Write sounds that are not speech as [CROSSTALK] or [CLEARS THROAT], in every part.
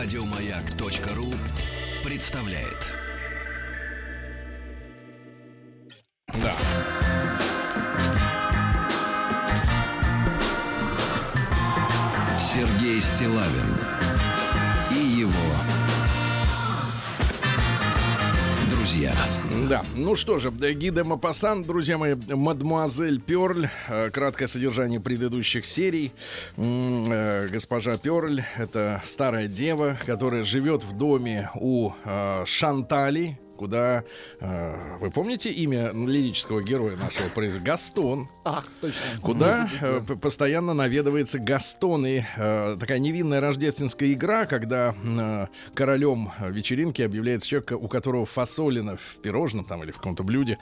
Радиомаяк.ру представляет. Да. Сергей Стилавин Да, ну что же, Гиде Мапасан, друзья мои, мадмуазель Перль, э, краткое содержание предыдущих серий. Э, Госпожа Перль — это старая дева, которая живет в доме у э, Шантали, куда, э, вы помните имя лирического героя нашего произведения? Гастон. Ах, точно. Куда э, постоянно наведывается Гастон. И э, такая невинная рождественская игра, когда э, королем вечеринки объявляется человек, у которого фасолина в пирожном там или в каком-то блюде,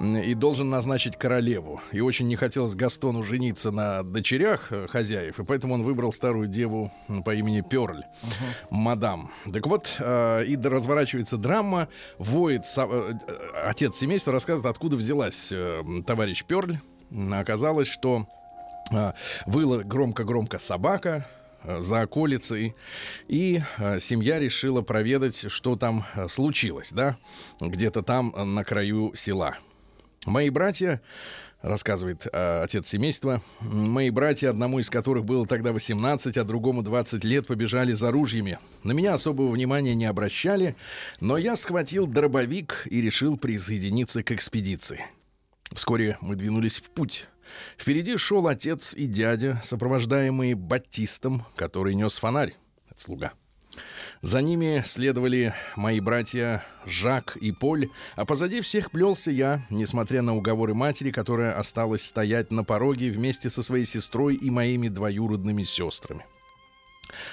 и должен назначить королеву. И очень не хотелось Гастону жениться на дочерях э, хозяев, и поэтому он выбрал старую деву по имени Перль, мадам. Так вот, э, и разворачивается драма, воет э, э, отец семейства, рассказывает, откуда взялась э, товарищ Перль. Оказалось, что а, выла громко-громко собака за околицей, и семья решила проведать, что там случилось, да, где-то там на краю села. Мои братья, рассказывает а, отец семейства, мои братья, одному из которых было тогда 18, а другому 20 лет, побежали за ружьями. На меня особого внимания не обращали, но я схватил дробовик и решил присоединиться к экспедиции. Вскоре мы двинулись в путь. Впереди шел отец и дядя, сопровождаемые Батистом, который нес фонарь. Это слуга. За ними следовали мои братья Жак и Поль, а позади всех плелся я, несмотря на уговоры матери, которая осталась стоять на пороге вместе со своей сестрой и моими двоюродными сестрами.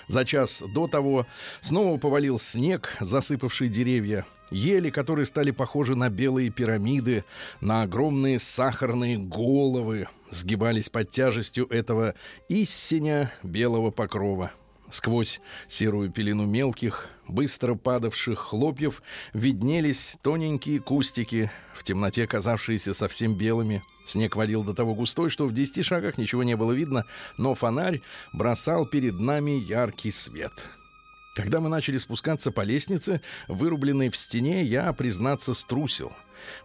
За час до того снова повалил снег, засыпавший деревья. Ели, которые стали похожи на белые пирамиды, на огромные сахарные головы, сгибались под тяжестью этого истиня белого покрова. Сквозь серую пелену мелких, быстро падавших хлопьев виднелись тоненькие кустики, в темноте казавшиеся совсем белыми. Снег валил до того густой, что в десяти шагах ничего не было видно, но фонарь бросал перед нами яркий свет. Когда мы начали спускаться по лестнице, вырубленной в стене, я, признаться, струсил.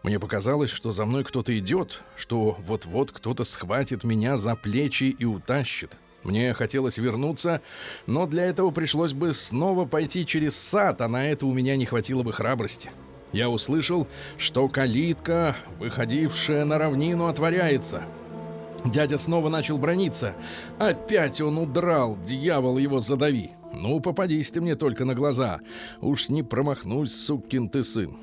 Мне показалось, что за мной кто-то идет, что вот-вот кто-то схватит меня за плечи и утащит. Мне хотелось вернуться, но для этого пришлось бы снова пойти через сад, а на это у меня не хватило бы храбрости. Я услышал, что калитка, выходившая на равнину, отворяется. Дядя снова начал брониться. Опять он удрал, дьявол его задави. Ну, попадись ты мне только на глаза. Уж не промахнусь, сукин ты сын.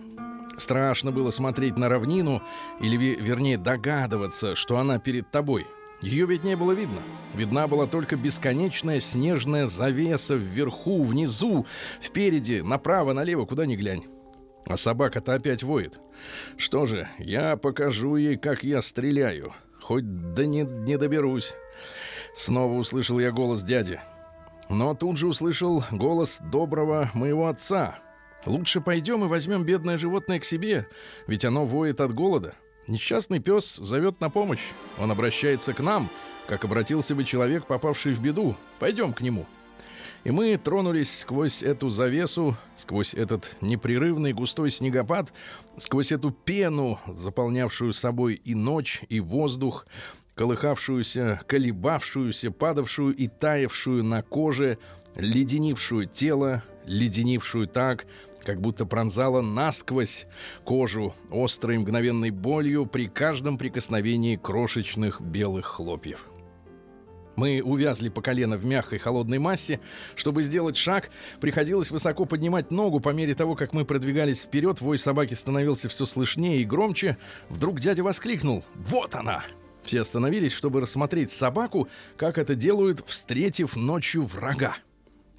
Страшно было смотреть на равнину, или, ве- вернее, догадываться, что она перед тобой. Ее ведь не было видно. Видна была только бесконечная снежная завеса вверху, внизу, впереди, направо, налево, куда ни глянь. А собака-то опять воет. Что же, я покажу ей, как я стреляю. Хоть да не, не доберусь. Снова услышал я голос дяди. Но тут же услышал голос доброго моего отца. Лучше пойдем и возьмем бедное животное к себе, ведь оно воет от голода. Несчастный пес зовет на помощь. Он обращается к нам, как обратился бы человек, попавший в беду. Пойдем к нему. И мы тронулись сквозь эту завесу, сквозь этот непрерывный густой снегопад, сквозь эту пену, заполнявшую собой и ночь, и воздух, колыхавшуюся, колебавшуюся, падавшую и таявшую на коже, леденившую тело, леденившую так, как будто пронзала насквозь кожу острой мгновенной болью при каждом прикосновении крошечных белых хлопьев. Мы увязли по колено в мягкой холодной массе. Чтобы сделать шаг, приходилось высоко поднимать ногу. По мере того, как мы продвигались вперед, вой собаки становился все слышнее и громче. Вдруг дядя воскликнул «Вот она!» Все остановились, чтобы рассмотреть собаку, как это делают, встретив ночью врага.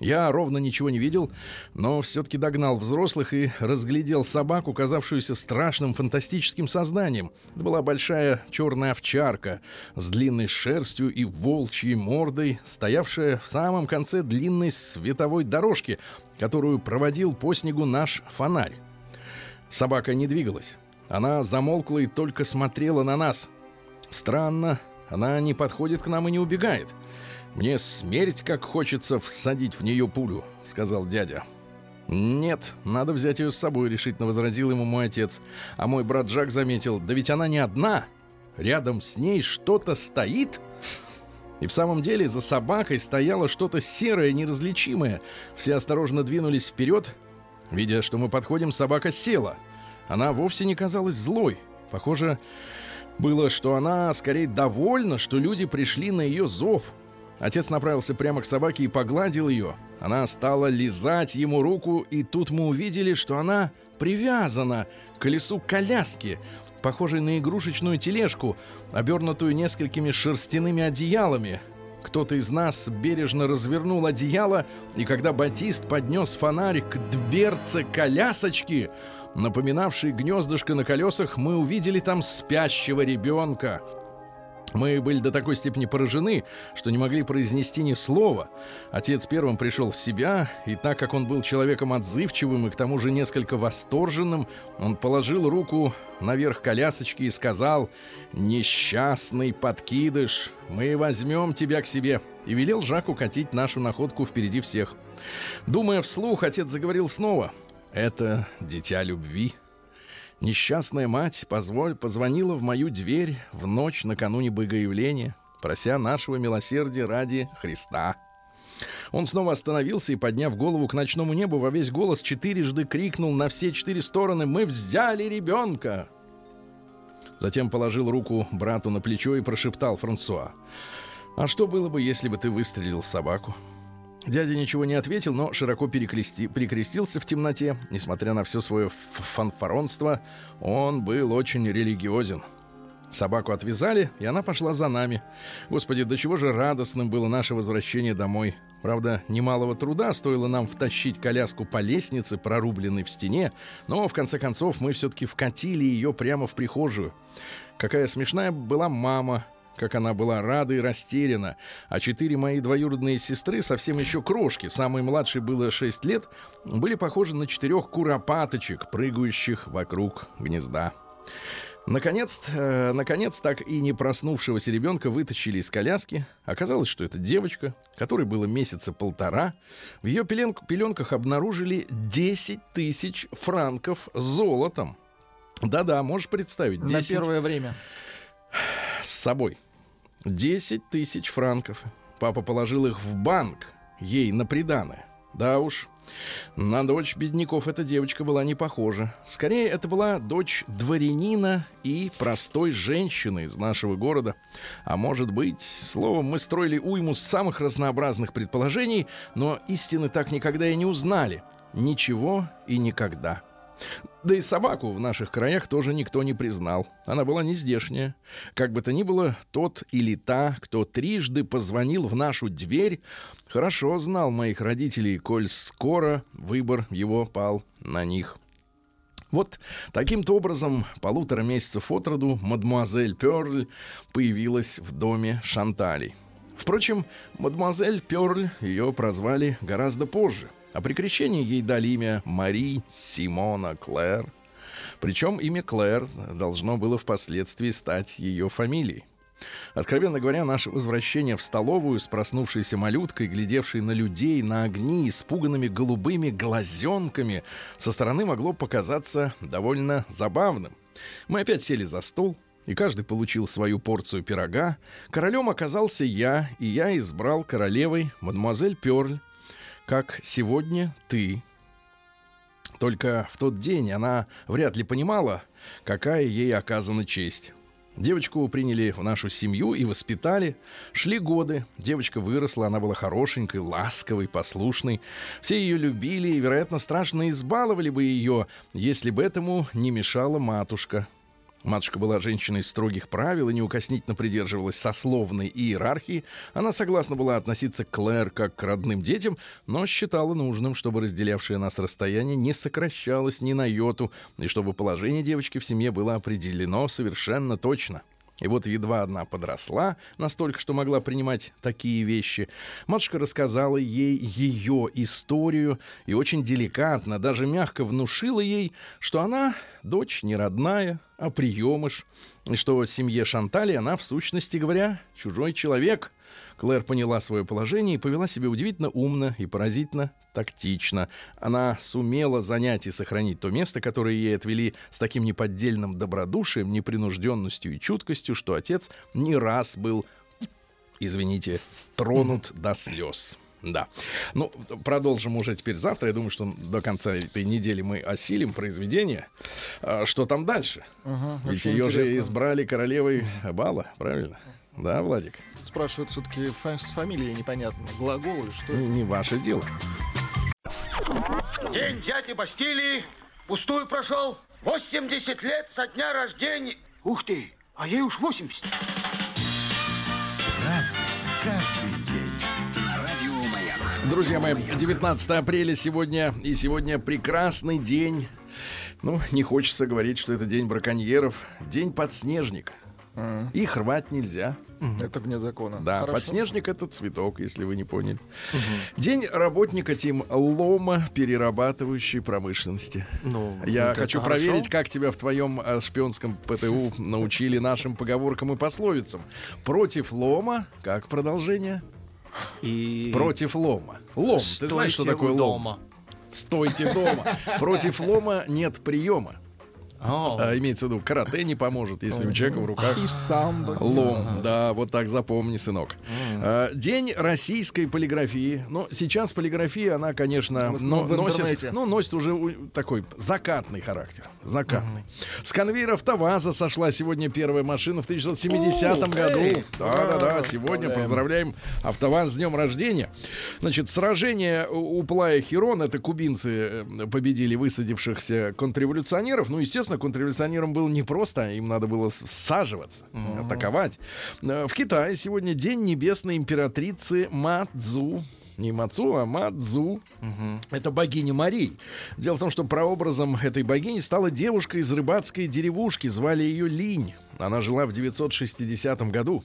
Я ровно ничего не видел, но все-таки догнал взрослых и разглядел собаку, казавшуюся страшным фантастическим созданием. Это была большая черная овчарка с длинной шерстью и волчьей мордой, стоявшая в самом конце длинной световой дорожки, которую проводил по снегу наш фонарь. Собака не двигалась. Она замолкла и только смотрела на нас. Странно, Она не подходит к нам и не убегает. Мне смерть, как хочется всадить в нее пулю», — сказал дядя. «Нет, надо взять ее с собой», — решительно возразил ему мой отец. А мой брат Жак заметил, «Да ведь она не одна. Рядом с ней что-то стоит». И в самом деле за собакой стояло что-то серое, неразличимое. Все осторожно двинулись вперед. Видя, что мы подходим, собака села. Она вовсе не казалась злой. Похоже, было, что она скорее довольна, что люди пришли на ее зов. Отец направился прямо к собаке и погладил ее. Она стала лизать ему руку, и тут мы увидели, что она привязана к колесу коляски, похожей на игрушечную тележку, обернутую несколькими шерстяными одеялами. Кто-то из нас бережно развернул одеяло, и когда Батист поднес фонарик к дверце колясочки, напоминавшей гнездышко на колесах, мы увидели там спящего ребенка — мы были до такой степени поражены, что не могли произнести ни слова. Отец первым пришел в себя, и так как он был человеком отзывчивым и к тому же несколько восторженным, он положил руку наверх колясочки и сказал «Несчастный подкидыш, мы возьмем тебя к себе», и велел Жаку катить нашу находку впереди всех. Думая вслух, отец заговорил снова «Это дитя любви». Несчастная мать позволь, позвонила в мою дверь в ночь накануне Богоявления, прося нашего милосердия ради Христа. Он снова остановился и, подняв голову к ночному небу, во весь голос четырежды крикнул на все четыре стороны «Мы взяли ребенка!» Затем положил руку брату на плечо и прошептал Франсуа «А что было бы, если бы ты выстрелил в собаку?» Дядя ничего не ответил, но широко перекрести, перекрестился в темноте. Несмотря на все свое фанфаронство, он был очень религиозен. Собаку отвязали, и она пошла за нами. Господи, до чего же радостным было наше возвращение домой. Правда, немалого труда стоило нам втащить коляску по лестнице, прорубленной в стене, но в конце концов мы все-таки вкатили ее прямо в прихожую. Какая смешная была мама, как она была рада и растеряна. А четыре мои двоюродные сестры, совсем еще крошки, самой младшей было шесть лет, были похожи на четырех куропаточек, прыгающих вокруг гнезда. Наконец, э, наконец, так и не проснувшегося ребенка вытащили из коляски. Оказалось, что это девочка, которой было месяца полтора. В ее пеленк, пеленках обнаружили 10 тысяч франков золотом. Да-да, можешь представить. 10... На первое время. С собой. 10 тысяч франков. Папа положил их в банк, ей на приданое. Да уж, на дочь бедняков эта девочка была не похожа. Скорее, это была дочь дворянина и простой женщины из нашего города. А может быть, словом, мы строили уйму самых разнообразных предположений, но истины так никогда и не узнали. Ничего и никогда. Да и собаку в наших краях тоже никто не признал. Она была не здешняя. Как бы то ни было, тот или та, кто трижды позвонил в нашу дверь, хорошо знал моих родителей, коль скоро выбор его пал на них. Вот таким-то образом полутора месяцев от роду мадемуазель Перль появилась в доме Шанталей. Впрочем, мадемуазель Перль ее прозвали гораздо позже — а при крещении ей дали имя Мари Симона Клэр. Причем имя Клэр должно было впоследствии стать ее фамилией. Откровенно говоря, наше возвращение в столовую с проснувшейся малюткой, глядевшей на людей, на огни, испуганными голубыми глазенками, со стороны могло показаться довольно забавным. Мы опять сели за стол, и каждый получил свою порцию пирога. Королем оказался я, и я избрал королевой мадемуазель Перль, как сегодня ты. Только в тот день она вряд ли понимала, какая ей оказана честь. Девочку приняли в нашу семью и воспитали. Шли годы. Девочка выросла, она была хорошенькой, ласковой, послушной. Все ее любили и, вероятно, страшно избаловали бы ее, если бы этому не мешала матушка, Матушка была женщиной строгих правил и неукоснительно придерживалась сословной иерархии. Она согласна была относиться к Клэр как к родным детям, но считала нужным, чтобы разделявшее нас расстояние не сокращалось ни на йоту, и чтобы положение девочки в семье было определено совершенно точно. И вот едва она подросла настолько, что могла принимать такие вещи, матушка рассказала ей ее историю и очень деликатно, даже мягко внушила ей, что она дочь не родная, а приемыш, и что в семье Шантали она, в сущности говоря, чужой человек. Клэр поняла свое положение и повела себя удивительно умно и поразительно тактично. Она сумела занять и сохранить то место, которое ей отвели с таким неподдельным добродушием, непринужденностью и чуткостью, что отец не раз был, извините, тронут [LAUGHS] до слез. Да. Ну, продолжим уже теперь завтра. Я думаю, что до конца этой недели мы осилим произведение. А, что там дальше? Ага, Ведь ее же интересно. избрали королевой бала, правильно? Да, Владик? Спрашивают все-таки с фамилией непонятно. Глагол или что? Не, не ваше дело. День взятия Бастилии пустую прошел. 80 лет со дня рождения. Ух ты, а ей уж 80. Разный, каждый день. На радио Маяк. Друзья мои, 19 апреля сегодня, и сегодня прекрасный день. Ну, не хочется говорить, что это день браконьеров. День подснежника. Их рвать нельзя. Это вне закона. Да, Хорошо. подснежник это цветок, если вы не поняли. День работника Тим лома перерабатывающей промышленности. Ну, Я хочу хорошо. проверить, как тебя в твоем э, шпионском ПТУ научили нашим поговоркам и пословицам. Против лома, как продолжение? И Против лома. Лом. Ты знаешь, что стойте такое лом? дома. Стойте дома. Против лома нет приема. А, имеется в виду, карате не поможет, если у человека в руках И самбо. Лом, да, вот так запомни, сынок. А, День российской полиграфии. Ну, сейчас полиграфия, она, конечно, но- носит, ну, носит уже такой закатный характер. Закатный. С конвейеров ТАВАЗа сошла сегодня первая машина в 1970 Ух, году. Да-да-да, сегодня Поздравляем. АвтоВАЗ с днем рождения. Значит, сражение у Плая Хирон, это кубинцы э, победили высадившихся контрреволюционеров. Ну, естественно, контрреволюционерам было непросто, им надо было с- всаживаться, атаковать. Э, В Китае сегодня день небесной императрицы Мадзу. Не Мацу, а Мадзу. Это богиня Марий. Дело в том, что прообразом этой богини стала девушка из рыбацкой деревушки. Звали ее Линь. Она жила в 960 году.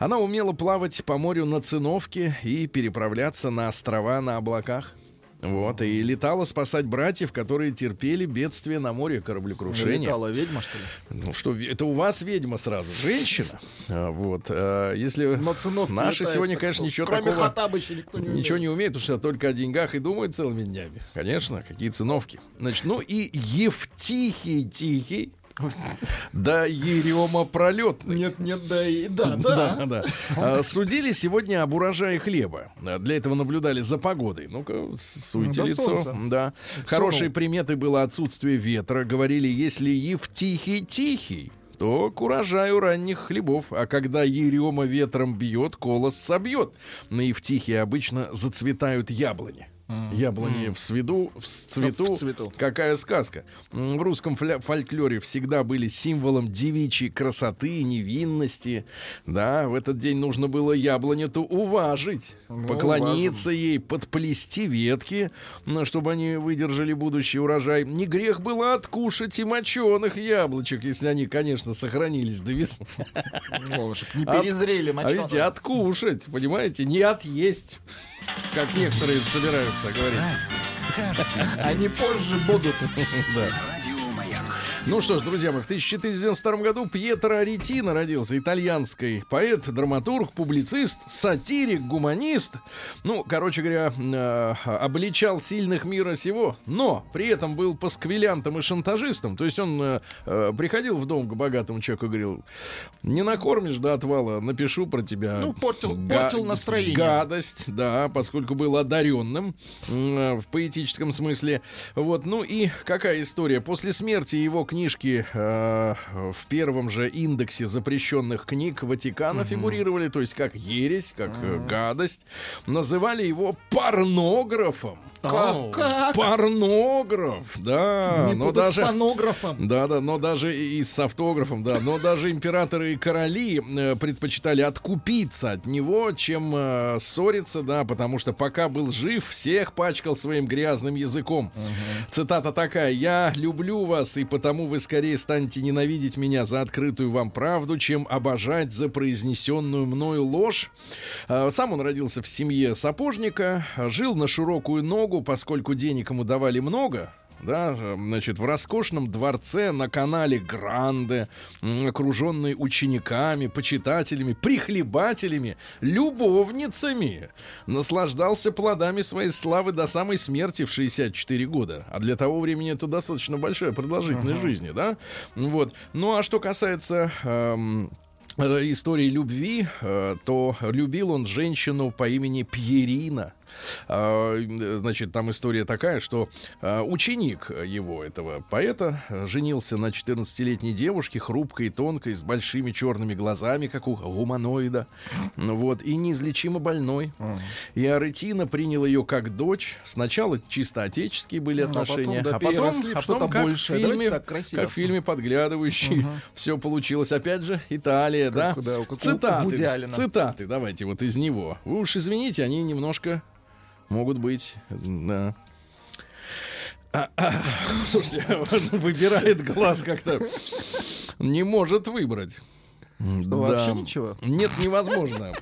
Она умела плавать по морю на циновке и переправляться на острова на облаках. Вот, и летала спасать братьев, которые терпели бедствие на море кораблекрушения. Летала ведьма, что ли? Ну что, это у вас ведьма сразу, женщина. А, Вот, а, если На циновке наши летает, сегодня, конечно, ничего Кроме такого Хаттабыча никто не Ничего умеет. не умеет, потому что только о деньгах и думают целыми днями. Конечно, какие циновки. Значит, ну и Евтихий Да Ерема Пролетный. Нет, нет, да и да, [LAUGHS] да. Да, да. А, Судили сегодня об урожае хлеба. Для этого наблюдали за погодой. Ну-ка, суйте До лицо. солнца. Да. Хорошей приметой было отсутствие ветра. Говорили, если Евтихий тихий, то к урожаю ранних хлебов. А когда ерема ветром бьет, колос собьет. На Евтихе обычно зацветают яблони. Яблони в сведу, в цвету. В цвету. Какая сказка. В русском фля- фольклоре всегда были символом девичьей красоты невинности. Да, в этот день нужно было яблоню-то уважить, Ну, поклониться ей, подплести ветки, чтобы они выдержали будущий урожай. Не грех было откушать и моченых яблочек, если они, конечно, сохранились до весны. [LAUGHS] Не А- перезрели А моченые. видите, откушать, понимаете, не отъесть, как некоторые собираются каждый Они позже будут. [LAUGHS] Да. Ну что ж, друзья мои, в 1492 году Пьетро Аретино родился, итальянский поэт, драматург, публицист, сатирик, гуманист. Ну, короче говоря, э, обличал сильных мира сего, но при этом был пасквилянтом и шантажистом. То есть он э, э, приходил в дом к богатому человеку и говорил, не накормишь до отвала, напишу про тебя. Ну, портил- портил настроение. Гадость, да, поскольку был одаренным э, в поэтическом смысле. Вот, ну и какая история? После смерти его книжки э, в первом же индексе запрещенных книг Ватикана фигурировали, то есть как ересь, как э, гадость. Называли его порнографом. Как? Как? Порнограф, да. Не но путать с даже... фонографом. Да, да, но даже и с автографом, да, но даже императоры и короли э, предпочитали откупиться от него, чем э, ссориться, да, потому что пока был жив, всех пачкал своим грязным языком. Цитата такая: "Я люблю вас и потому вы скорее станете ненавидеть меня за открытую вам правду, чем обожать за произнесенную мною ложь. А, Сам он родился в семье сапожника, жил на широкую ногу, поскольку денег ему давали много, да, значит, в роскошном дворце на канале Гранде, окруженный учениками, почитателями, прихлебателями, любовницами, наслаждался плодами своей славы до самой смерти в 64 года. А для того времени это достаточно большая продолжительность жизни, да? Вот. Ну, а что касается... эм, э, истории любви, э, то любил он женщину по имени Пьерина. А, Значит, там история такая, что а, ученик его, этого поэта, женился на 14-летней девушке, хрупкой, тонкой, с большими черными глазами, как у гуманоида, вот, и неизлечимо больной. И Аретина принял ее как дочь. Сначала чисто отеческие были Ну, а потом, отношения, да, а потом, в а что-то потом как в большее. Давайте фильме, так красиво. как в фильме «Подглядывающий», все получилось. Опять же, Италия? Как, да, как у цитаты, цитаты, давайте вот из него. Вы уж извините, они немножко могут быть, да. [LAUGHS] А, а, Слушайте, выбирает глаз как-то. Не может выбрать. Что, вообще ничего? Нет, невозможно.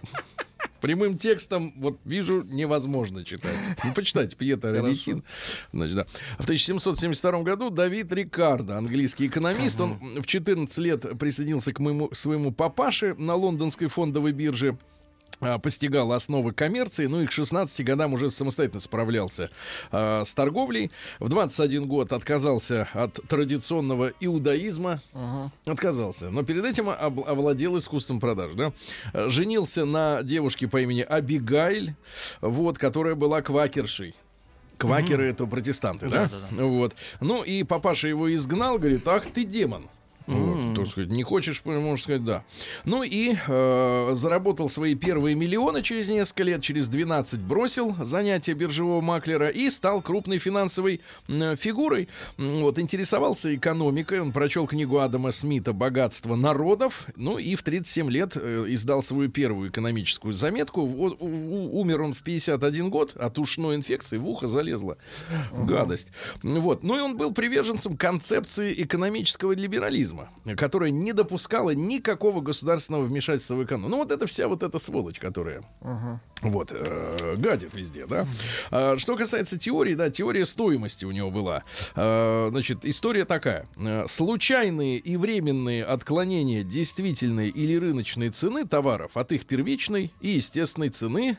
Прямым текстом, вот вижу, невозможно читать. Ну, почитайте, Пьетро. Аретин. Значит, да. В 1772 году Давид Рикардо, английский экономист, он в 14 лет присоединился к моему, своему папаше на лондонской фондовой бирже постигал основы коммерции, ну и к 16 годам уже самостоятельно справлялся а, с торговлей. В 21 год отказался от традиционного иудаизма, отказался, но перед этим об- овладел искусством продаж, да. А, Женился на девушке по имени Абигайль, вот, которая была квакершей. Квакеры это протестанты, да? Вот. Ну и папаша его изгнал, говорит, ах ты демон. Вот, так сказать, не хочешь, можно сказать, да. Ну и э, заработал свои первые миллионы через несколько лет, через 12 бросил занятия биржевого маклера и стал крупной финансовой м, фигурой. Вот, интересовался экономикой, он прочел книгу Адама Смита «Богатство народов», ну и в 37 лет э, издал свою первую экономическую заметку. У- у- умер он в 51 год от ушной инфекции, в ухо залезла гадость. Вот. Ну и он был приверженцем концепции экономического либерализма, которая не допускала никакого государственного вмешательства в экономику. Ну вот это вся вот эта сволочь, которая вот, э, гадит везде, да. А, что касается теории, да, теория стоимости у него была. А, значит, история такая. Э, Случайные и временные отклонения действительной или рыночной цены товаров от их первичной и естественной цены,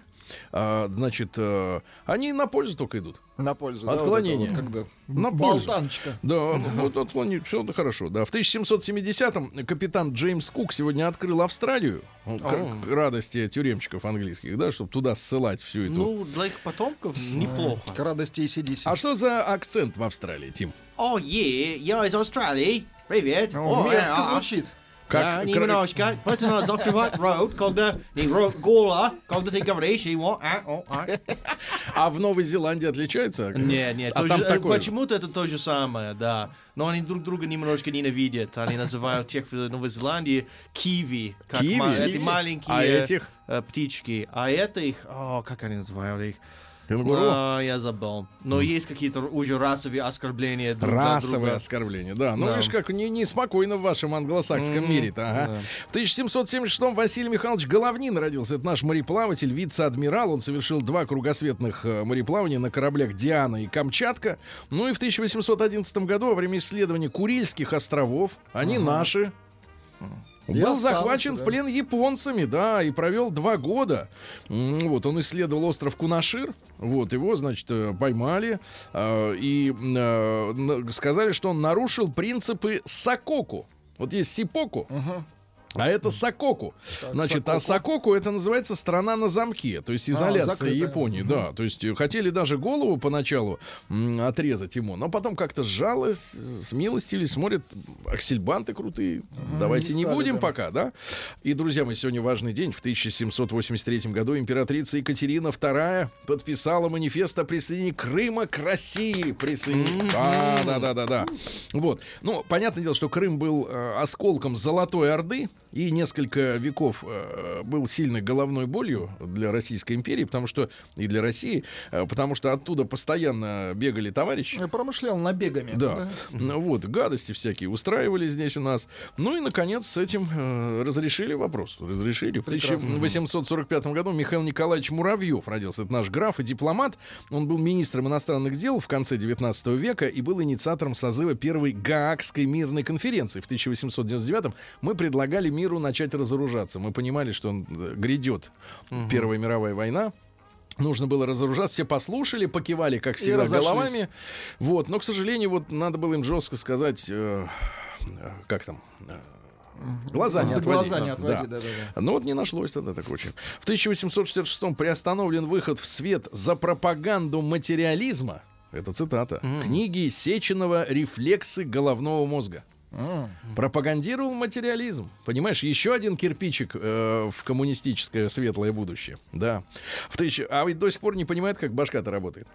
а, значит, э, они на пользу только идут. На пользу. да, Отклонение. вот это вот когда На пользу. Болтаночка. Да, вот отклонить, все это хорошо. Да. В 1770-м капитан Джеймс Кук сегодня открыл Австралию, ну, к, радости тюремщиков английских, да, чтобы туда ссылать всю эту... Ну, для их потомков неплохо. К радости и сиди а что за акцент в Австралии, Тим? О, е, я из Австралии. Привет. О, Мерзко а, звучит. Как кра- немножко. Просто надо закрывать рот, когда не рот гола, когда ты говоришь его. А, о, а. А в Новой Зеландии отличается? Нет, нет, А там э, такое почему-то это то же самое, да. Но они друг друга немножко ненавидят. Они называют тех в Новой Зеландии киви. Как Киви? ма- эти маленькие А этих? э, птички. А это их, о, как они называют их? Кенгуру? А, я забыл. Но есть какие-то уже расовые оскорбления друг для Расовое друга. оскорбление, да. Ну, Да. видишь, как не, неспокойно в вашем англосакском мире-то, ага. В 1776-м Василий Михайлович Головнин родился. Это наш мореплаватель, вице-адмирал. Он совершил два кругосветных э, мореплавания на кораблях «Диана» и «Камчатка». Ну и в 1811 году, во время исследования Курильских островов, они наши, И был захвачен да. в плен японцами, да, и провел два года. Вот, он исследовал остров Кунашир. Вот, его, значит, э, поймали э, и э, сказали, что он нарушил принципы Сококу. Вот есть Сипоку, а это Сококу. Так, Значит, а Сококу это называется страна на замке, то есть изоляция закрытая. Японии, да. То есть э, хотели даже голову поначалу м, отрезать ему, но потом как-то сжалось, смилостились, смотрят, аксельбанты крутые, давайте не не стали, будем да. пока, да. И, друзья мои, сегодня важный день. В 1783 году императрица Екатерина II подписала манифест о присоединении Крыма к России. Присоединение. Да, да, да, да, да. Вот. Ну, понятное дело, что Крым был э, осколком Золотой Орды. И несколько веков э, был сильной головной болью для Российской империи, потому что и для России, э, потому что оттуда постоянно бегали товарищи. Я промышлял набегами. Да. Ну, вот, гадости всякие устраивали здесь у нас. Ну и, наконец, с этим э, разрешили вопрос. Разрешили. В Прекрасно. 1845 году Михаил Николаевич Муравьев родился. Это наш граф и дипломат. Он был министром иностранных дел в конце 19 века и был инициатором созыва первой Гаагской мирной конференции в 1899 Мы предлагали миру начать разоружаться. Мы понимали, что он, э, грядет Первая мировая война. Нужно было разоружаться, все послушали, покивали, как всегда, головами. Вот, но, к сожалению, вот надо было им жестко сказать, э, э, как там, э, глаза не Да, отводить. глаза не Да. отводи, да, да, да. Ну вот не нашлось тогда такого очень. В 1866 приостановлен выход в свет за пропаганду материализма. Это цитата. Книги Сеченова «Рефлексы головного мозга». Пропагандировал материализм. Понимаешь, еще один кирпичик э, в коммунистическое светлое будущее. Да. В тысячу... А ведь до сих пор не понимает, как башка-то работает.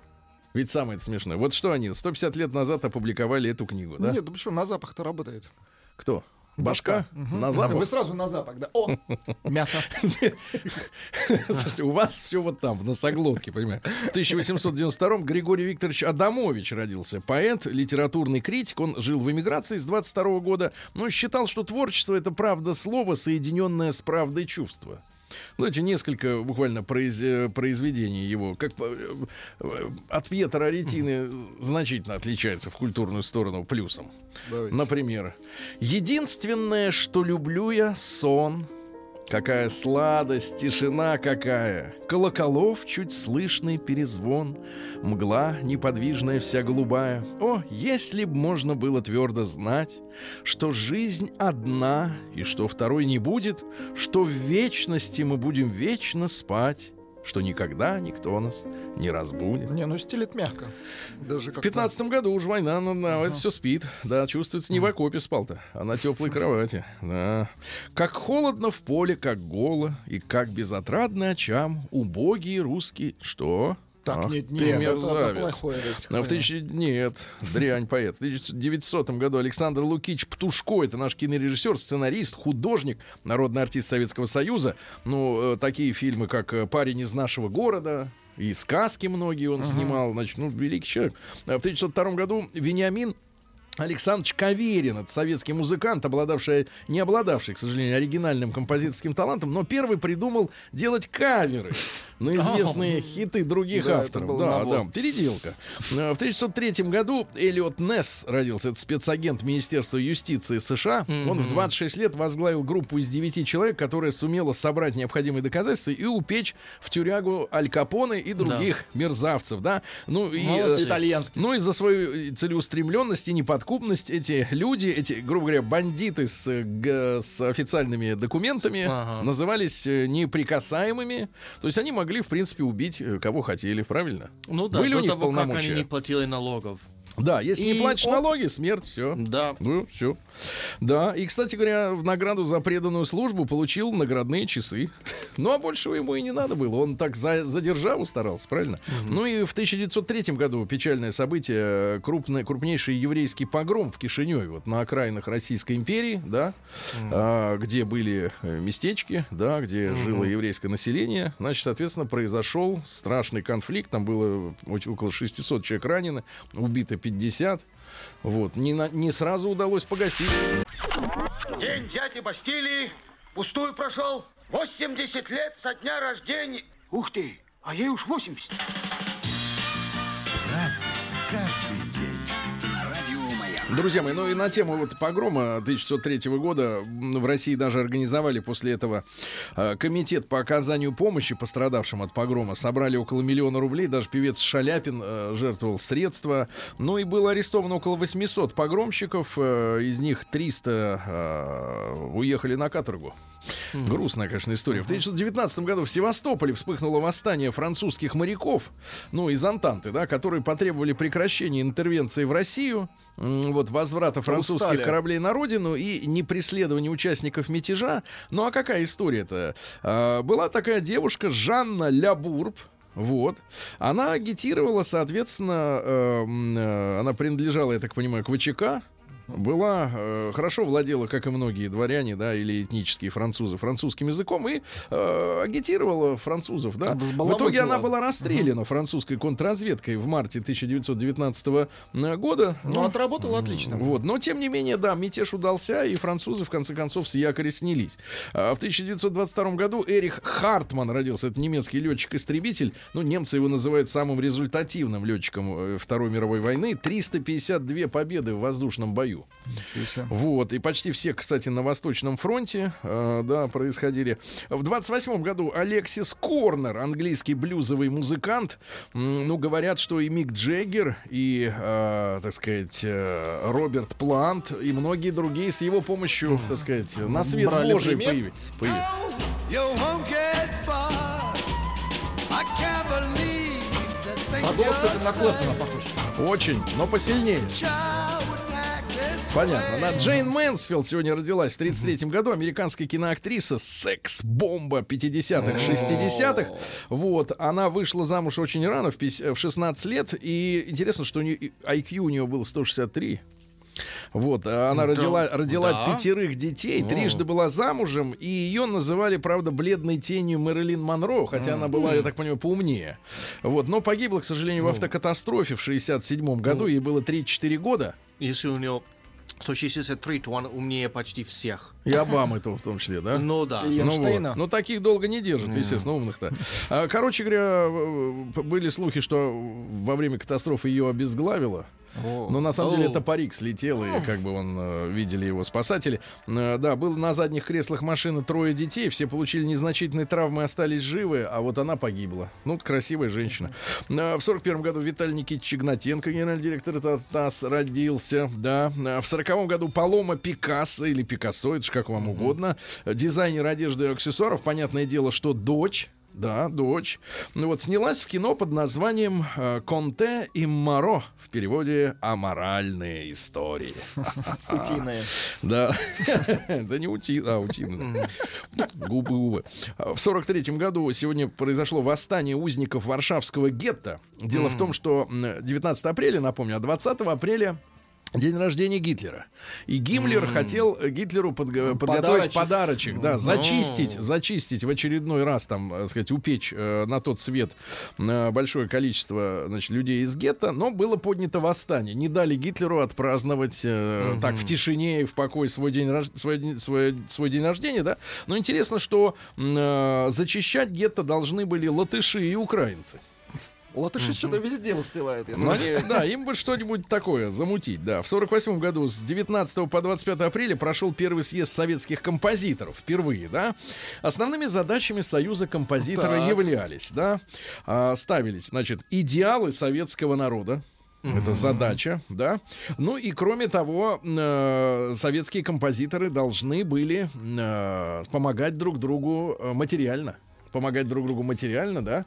Ведь самое смешное. Вот что они 150 лет назад опубликовали эту книгу, да? Нет, ну почему, на запах-то работает. Кто? Башка? Мгм. На запах? Вы сразу на запах, да. О, [LAUGHS] мясо. [LAUGHS] Слушайте, у вас все вот там, в носоглотке, понимаешь. В 1892 Григорий Викторович Адамович родился. Поэт, литературный критик. Он жил в эмиграции с 22 года, но считал, что творчество — это правда слова, соединенное с правдой чувства. Ну, эти несколько буквально произ- произведений его, как э, э, от Пьетра Аретины значительно отличается в культурную сторону плюсом. Давайте. Например, единственное, что люблю я, сон. Какая сладость, тишина какая. Колоколов чуть слышный перезвон. Мгла неподвижная вся голубая. О, если б можно было твердо знать, что жизнь одна, и что второй не будет, что в вечности мы будем вечно спать, что никогда никто нас не разбудит. Не, ну стилит мягко. Даже В 15 году уж война, ну, да, это все спит. Да, чувствуется, не в окопе спал-то, а на теплой кровати. Да. Как холодно в поле, как голо, и как безотрадно очам убогие русские... Что? Так, Ах нет, ты нет, это- это плохое А в тысячи... Нет, дрянь поэт. В 1900 году Александр Лукич Птушко, это наш кинорежиссер, сценарист, художник, народный артист Советского Союза. Ну, э, такие фильмы, как э, «Парень из нашего города», и сказки многие он снимал, значит, ну, великий человек. А В 1902 году Вениамин Александрович Каверин, это советский музыкант, обладавший, не обладавший, к сожалению, оригинальным композиторским талантом, но первый придумал делать каверы на известные хиты других Да, авторов. Да, набор. да, переделка. Э, В 1903 году Эллиот Несс родился. Это спецагент Министерства юстиции США. Он в 26 лет возглавил группу из 9 человек, которая сумела собрать необходимые доказательства и упечь в тюрягу Аль Капоне и других мерзавцев. Да? Ну, и, Молодцы, э, итальянский. ну и за свою э, целеустремленность и неподкупность эти люди, эти, грубо говоря, бандиты с, э, с официальными документами Ага. назывались э, неприкасаемыми. То есть они могли, в принципе, убить э, кого хотели, правильно? Ну да, Были у до них того, как они полномочия. не платили налогов. Да, если не И платишь он- налоги, смерть, все. Да. Ну, все. Да, и, кстати говоря, в награду за преданную службу получил наградные часы. Ну, а большего ему и не надо было. Он так за, за державу старался, правильно? Ну и в 1903 году печальное событие, крупный, крупнейший еврейский погром в Кишиневе, вот на окраинах Российской империи, да, а, где были э, местечки, да, где жило еврейское население. Значит, соответственно, произошел страшный конфликт. Там было оч- около 600 человек ранены, убито 50. Вот. Не, на- не сразу удалось погасить. День дяди Бастилии пустую прошел. 80 лет со дня рождения. Ух ты, а ей уж 80. Разный, Друзья мои, ну и на тему вот погрома 1903 года в России даже организовали после этого э, комитет по оказанию помощи пострадавшим от погрома. Собрали около миллиона рублей, даже певец Шаляпин э, жертвовал средства. Ну и было арестовано около 800 погромщиков, э, из них 300 э, уехали на каторгу. Грустная, конечно, история. В 1919 году в Севастополе вспыхнуло восстание французских моряков, ну, из Антанты, да, которые потребовали прекращения интервенции в Россию, вот, возврата французских Устали. кораблей на родину и непреследования участников мятежа. Ну, а какая история-то? А, была такая девушка Жанна Лябурб, вот. Она агитировала, соответственно, э, э, она принадлежала, я так понимаю, к ВЧК, была, э, хорошо владела, как и многие дворяне, да, или этнические французы, французским языком и э, агитировала французов, да. В итоге она была расстреляна французской контрразведкой в марте 1919 года. Ну, отработал отлично. Вот. Но, тем не менее, да, мятеж удался, и французы, в конце концов, с якоря снялись. А в 1922 году Эрих Хартман родился. Это немецкий летчик-истребитель. Ну, немцы его называют самым результативным летчиком э, Второй мировой войны. 352 победы в воздушном бою. Себе. Вот, и почти все, кстати, на Восточном фронте, э, да, происходили. В 28 году Алексис Корнер, английский блюзовый музыкант, ну, говорят, что и Мик Джеггер, и, э, так сказать, э, Роберт Плант, и многие другие с его помощью, так сказать, на свет Брали Божий появились. А голос это на Клэптона похож. Очень, но посильнее. Понятно. Да, Джейн Мэнсфилд сегодня родилась в 1933 году. Американская киноактриса, секс-бомба 50-х, 60-х. Вот. Она вышла замуж очень рано, в, пяти- в 16 лет. И интересно, что у нее, IQ у нее было 163. Вот, а она родила, родила да. пятерых детей, трижды была замужем, и ее называли, правда, бледной тенью Мэрилин Монро, хотя она была, я так понимаю, поумнее. Вот, но погибла, к сожалению, в автокатастрофе в 67 году, ей было 34 года. Если у него 163, то он умнее почти всех. И Обамы то в том числе, да? Ну да. И Ну вот. Но таких долго не держат, естественно, умных-то. А, Короче говоря, были слухи, что во время катастрофы ее обезглавило. Но на самом деле это парик слетел, и как бы он э, видели его спасатели. Э, Да, был на задних креслах машины трое детей, все получили незначительные травмы и остались живы, а вот она погибла. Ну, красивая женщина. Э, В 41 году Виталий Никитич Игнатенко, генеральный директор ТА- ТАСС, родился. Да. В 40 году Палома Пикассо, или Пикассо, это ж как вам угодно, дизайнер одежды и аксессуаров. Понятное дело, что дочь да, дочь. Ну вот снялась в кино под названием э, «Конте и Моро». В переводе «Аморальные истории». [LAUGHS] Утиная. Да. [LAUGHS] Да не ути, а утиные. Губы, губы. В сорок третьем году сегодня произошло восстание узников Варшавского гетто. Дело в том, что м, 19 апреля, напомню, а 20 апреля День рождения Гитлера. И Гиммлер хотел э, Гитлеру подго- подготовить Подарочек. подарочек, да, зачистить, зачистить в очередной раз, там, так сказать, упечь э, на тот свет э, большое количество, значит, людей из гетто, но было поднято восстание. Не дали Гитлеру отпраздновать э, так в тишине и в покое свой день, рож- свой, день- свой, свой день рождения, да. Но интересно, что э, зачищать гетто должны были латыши и украинцы. Латыши что-то везде успевают. я смотрю. они- да, им бы что-нибудь такое замутить, да. В 48 году с 19 по 25 апреля прошел первый съезд советских композиторов, впервые, да. Основными задачами Союза композитора Так. являлись, да, а, ставились, значит, идеалы советского народа, это задача, да. Ну и кроме того, э, советские композиторы должны были э, помогать друг другу э, материально. Помогать друг другу материально, да.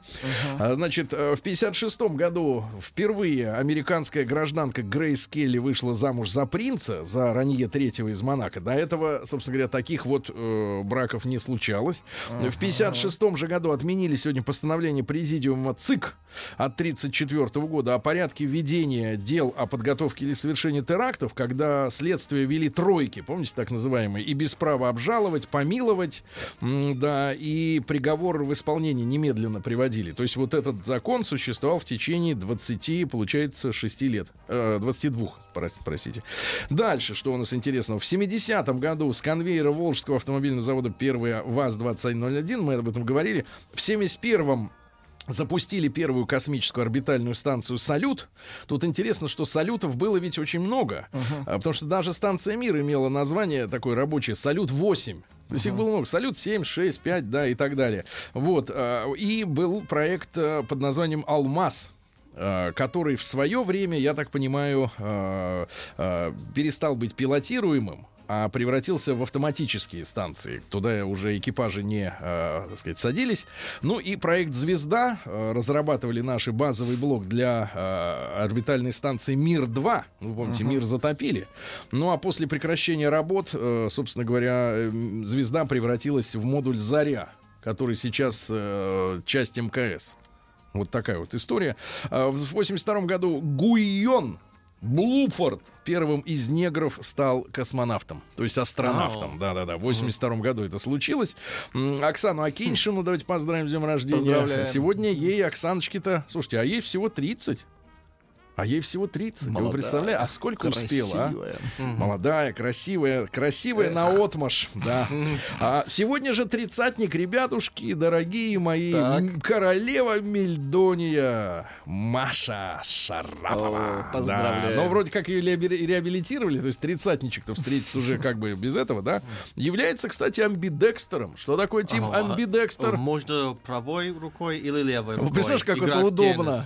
А, Значит, э, в 56 году впервые американская гражданка Грейс Келли вышла замуж за принца, за Ранье третьего из Монако. До этого, собственно говоря, таких вот э, браков не случалось. В 56 же году отменили сегодня постановление президиума ЦИК от 34 года о порядке ведения дел о подготовке или совершении терактов, когда следствие вели тройки, помните, так называемые, и без права обжаловать, помиловать, да, и приговор в исполнение немедленно приводили. То есть вот этот закон существовал в течение 20, получается, 6 лет. Э, 22, прос- простите. Дальше, что у нас интересного. В 70-м году с конвейера Волжского автомобильного завода первый ВАЗ-2101, мы об этом говорили, в 71-м запустили первую космическую орбитальную станцию «Салют». Тут интересно, что «Салютов» было ведь очень много. А, Потому что даже станция «Мир» имела название такое рабочее «Салют-8». То есть их было много. «Салют 7», «6», «5», да, и так далее. Вот. а, И был проект а, под названием «Алмаз» который в свое время, я так понимаю, перестал быть пилотируемым, а превратился в автоматические станции. Туда уже экипажи не, а, так сказать, садились. Ну и проект «Звезда» а, разрабатывали наши базовый блок для а, орбитальной станции «Мир-2». Вы помните, «Мир» затопили. Ну а после прекращения работ, э, собственно говоря, э, м, «Звезда» превратилась в модуль «Заря», который сейчас э, часть МКС. Вот такая вот история. В 82 году Гуйон Блуфорд первым из негров стал космонавтом, то есть астронавтом. Да-да-да, в 82 году это случилось. Оксану Акиньшину давайте поздравим с днем рождения. Сегодня ей, Оксаночке-то, слушайте, а ей всего 30. А ей всего 30. Вы Молодая, представляете? А сколько успела, а? Красивая. Молодая, красивая, красивая на отмаш, да. А сегодня же тридцатник, ребятушки, дорогие мои, Так. королева Мельдония Маша Шарапова. О, поздравляю. Да. Но вроде как ее реаби- реабилитировали, то есть тридцатничек-то встретит уже [LAUGHS] как бы без этого, да. Является, кстати, амбидекстером. Что такое Тим Ага. амбидекстер? Можно правой рукой или левой Вы рукой. представляешь, как играть это удобно,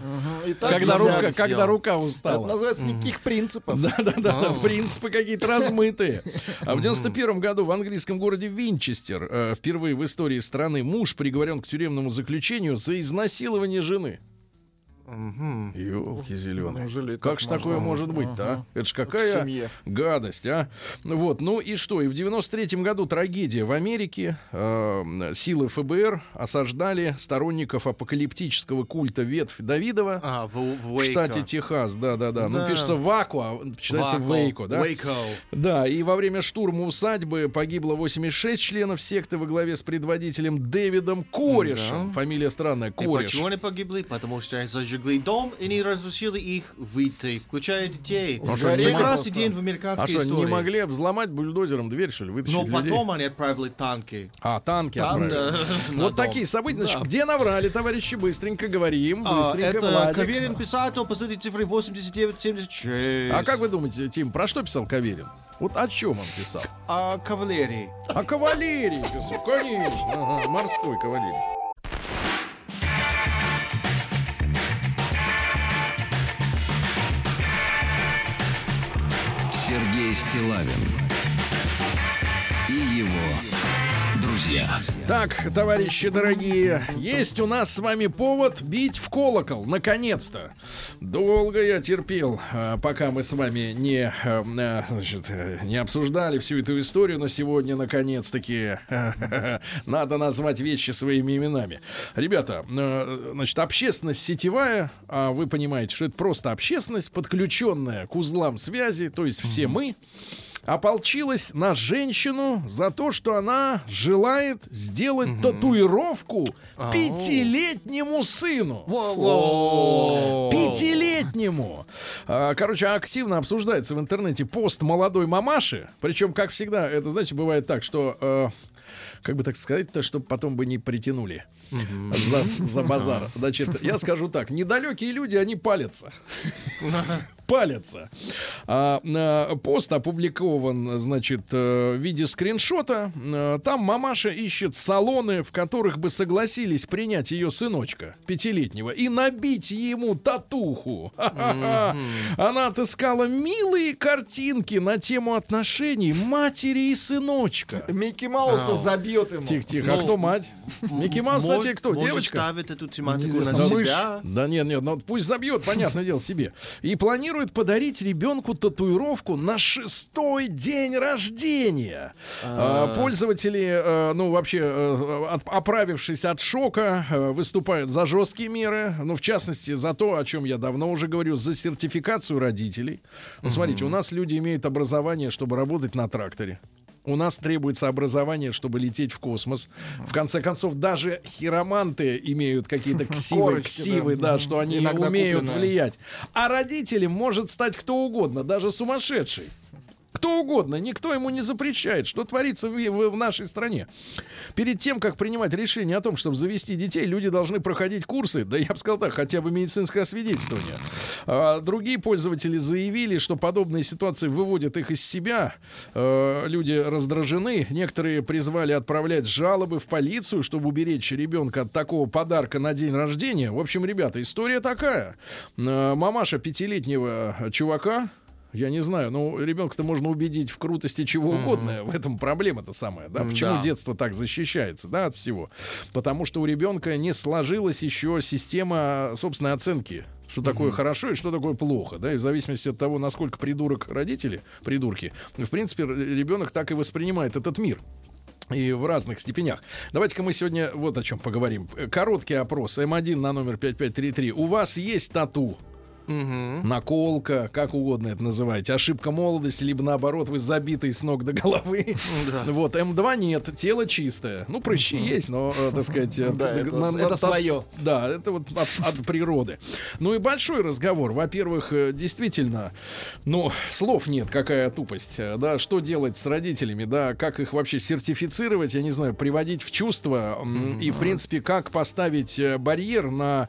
так когда рука, когда делал. Рука Это устала. называется никаких принципов. Да, да, да, А. принципы какие-то размытые. А в 91 году в английском городе Винчестер э, впервые в истории страны муж приговорен к тюремному заключению за изнасилование жены. Елки зеленые. Неужели Как так ж такое может быть-то, а? Ага. Это ж какая гадость, а? Вот, ну и что? И в 93 году трагедия в Америке. Э, силы ФБР осаждали сторонников апокалиптического культа ветвь Давидова. А, в, в В штате. Техас, да-да-да. Ну, Да. пишется Ваку, а читается. Вейко, да? Уэйко. Да, и во время штурма усадьбы погибло 86 членов секты во главе с предводителем Дэвидом Корешем. Да. Фамилия странная, И Кореш. почему они погибли? Потому что они зажгли дом и не разрешили их выйти, включая детей. А что, не Прекрасный день в А американской что, истории. не могли взломать бульдозером дверь, что ли, вытащить Но людей? потом они отправили танки. А, танки Там, отправили. Да, на [LAUGHS] Вот такие события. Значит, Да. где наврали, товарищи? Быстренько говорим. А, Быстренько, это Владик. Каверин писатель, последней цифры 8976. А как вы думаете, Тим, про что писал Каверин? Вот о чем он писал? О кавалерии. О кавалерии писал, конечно. Ага, морской кавалерии. Стилавин друзья. Так, товарищи дорогие, есть у нас с вами повод бить в колокол, наконец-то. Долго я терпел, а, пока мы с вами не, э, э, значит, э, не обсуждали всю эту историю, но сегодня, наконец-таки, [LAUGHS] надо назвать вещи своими именами. Ребята, значит, общественность сетевая, а вы понимаете, что это просто общественность, подключенная к узлам связи, то есть все мы, ополчилась на женщину за то, что она желает сделать татуировку пятилетнему сыну. Пятилетнему. А, Короче, активно обсуждается в интернете пост молодой мамаши. Причем, как всегда, это, знаете, бывает так, что... э, как бы так сказать-то, чтобы потом бы не притянули за, за базар. Значит, я скажу так: недалекие люди, они палятся. [LAUGHS] Палятся. А, а, пост опубликован, значит, э, в виде скриншота. Э, Там мамаша ищет салоны, в которых бы согласились принять ее сыночка пятилетнего и набить ему татуху. Ха-ха-ха. Она отыскала милые картинки на тему отношений матери и сыночка. Микки Мауса Ау. забьет ему. Тихо, тихо. А кто мать? Микки Маус, кстати, кто? Девочка? ставит эту тематику на себя. Да нет, нет, ну пусть забьет, понятное дело, себе. И планирует подарить ребенку татуировку на шестой день рождения. А, Пользователи, э, ну вообще, э, от- оправившись от шока, э, выступают за жесткие меры. Ну, в частности, за то, о чем я давно уже говорю, за сертификацию родителей. Вот смотрите, у нас люди имеют образование, чтобы работать на тракторе. У нас требуется образование, чтобы лететь в космос. В конце концов, даже хироманты имеют какие-то [LAUGHS] ксивы, ксивы, да. да, что они Иногда умеют купленные. влиять. А родителем может стать кто угодно, даже сумасшедший. Кто угодно, никто ему не запрещает, что творится в, в- в нашей стране. Перед тем, как принимать решение о том, чтобы завести детей, люди должны проходить курсы, да я бы сказал так, хотя бы медицинское освидетельствование. А, другие пользователи заявили, что подобные ситуации выводят их из себя. Э, люди раздражены. Некоторые призвали отправлять жалобы в полицию, чтобы уберечь ребенка от такого подарка на день рождения. В общем, ребята, история такая. Э, мамаша пятилетнего чувака я не знаю, ну, ребенка-то можно убедить в крутости чего угодно. В этом проблема-то самая, да? Почему Да. детство так защищается, да, от всего? Потому что у ребенка не сложилась еще система собственной оценки. Что такое хорошо и что такое плохо, да, и в зависимости от того, насколько придурок родители, придурки, в принципе, ребенок так и воспринимает этот мир. И в разных степенях. Давайте-ка мы сегодня вот о чем поговорим. Короткий опрос М1 на номер 5533. У вас есть тату? Наколка, как угодно это называете, ошибка молодости, либо наоборот, вы забитый с ног до головы. Вот, М2 нет, тело чистое. Ну, прыщи есть, но, э, так сказать... э, Да, это- на- на- это та- своё. Да, это вот от, от природы. Ну и большой разговор. Во-первых, э, действительно, ну, слов нет, какая тупость. Да, что делать с родителями, да, как их вообще сертифицировать, я не знаю, приводить в чувство. И, в принципе, как поставить барьер на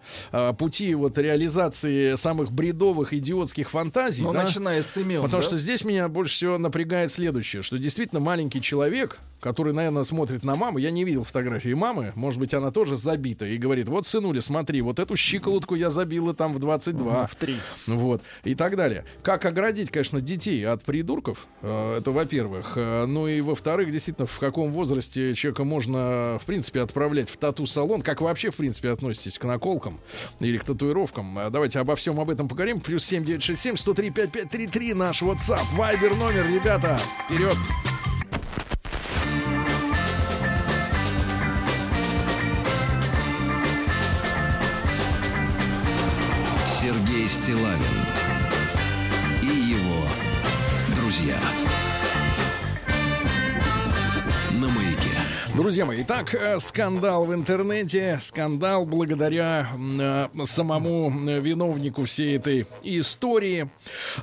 пути вот реализации самых бредовых, идиотских фантазий. Ну, да? начиная с имен. Потому да? что здесь меня больше всего напрягает следующее, что действительно маленький человек, который, наверное, смотрит на маму, я не видел фотографии мамы, может быть, она тоже забита, и говорит, вот, сынуля, смотри, вот эту щиколотку я забила там в 22. В три. Вот, и так далее. Как оградить, конечно, детей от придурков, э, это во-первых. Э, Ну и во-вторых, действительно, в каком возрасте человека можно, в принципе, отправлять в тату-салон, как вообще, в принципе, относитесь к наколкам или к татуировкам. Э, Давайте обо всем об этом поговорим. Плюс 7967 103 5533 наш WhatsApp. Вайбер номер, ребята, вперед! Стилавин и его друзья. На маяке. Друзья мои, итак, э, скандал в интернете, скандал благодаря э, самому э, виновнику всей этой истории.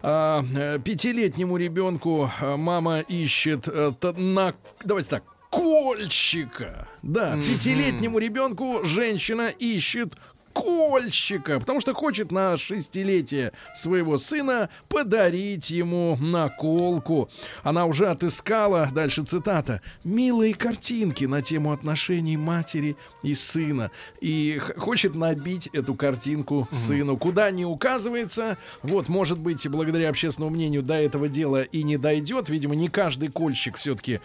А, э, Пятилетнему ребенку э, мама ищет э, на, давайте так, кольщика. Да, пятилетнему ребенку женщина ищет кольщика, потому что хочет на шестилетие своего сына подарить ему наколку. Она уже отыскала, дальше цитата, милые картинки на тему отношений матери и сына. И хочет набить эту картинку сыну. Куда не указывается, вот, может быть, благодаря общественному мнению до этого дела и не дойдет. Видимо, не каждый кольщик все-таки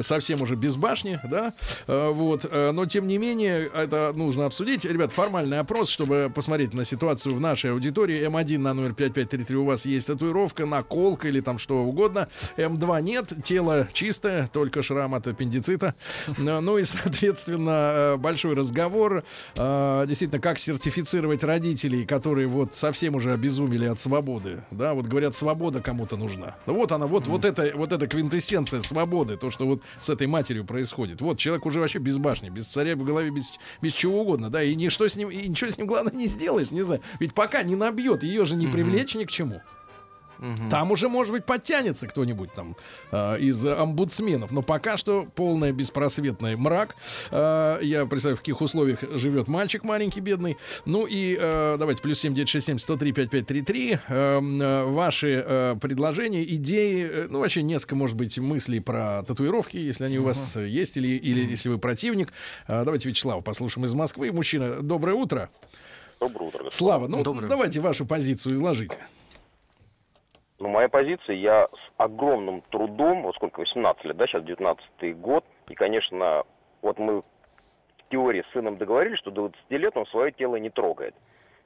совсем уже без башни, да, Э, вот, э, но тем не менее, это нужно обсудить. Ребят, формальный опрос, чтобы посмотреть на ситуацию в нашей аудитории. М1 на номер 5533 у вас есть татуировка, наколка или там что угодно. М2 нет, тело чистое, только шрам от аппендицита. Э, Ну и, [LAUGHS] соответственно, э, большой разговор. э, Действительно, как сертифицировать родителей, которые вот совсем уже обезумели от свободы. Да, вот говорят, свобода кому-то нужна. Ну Вот она, вот, вот это, вот эта квинтэссенция свободы, то, что вот с этой матерью происходит. Вот человек уже вообще без башни, без царя в голове, без, без чего угодно, да, и ничто с ним, и ничего с ним, главное, не сделаешь, не знаю. Ведь пока не набьет, ее же не привлечь ни к чему. Там уже, может быть, подтянется кто-нибудь там э, из омбудсменов. Но пока что полный беспросветный мрак. Э, я представляю, в каких условиях живет мальчик маленький, бедный. Ну и э, давайте, плюс 7967 103 5533. Э, э, ваши э, предложения, идеи, э, ну, вообще несколько, может быть, мыслей про татуировки, если они у вас есть, или, или если вы противник. Э, давайте Вячеслава послушаем из Москвы. Мужчина, доброе утро. Доброе утро. господин. Слава, ну, Доброе. давайте вашу позицию изложите. Ну, моя позиция, я с огромным трудом, вот сколько, 18 лет, да, сейчас 19 год, и, конечно, вот мы в теории с сыном договорились, что до 20 лет он свое тело не трогает.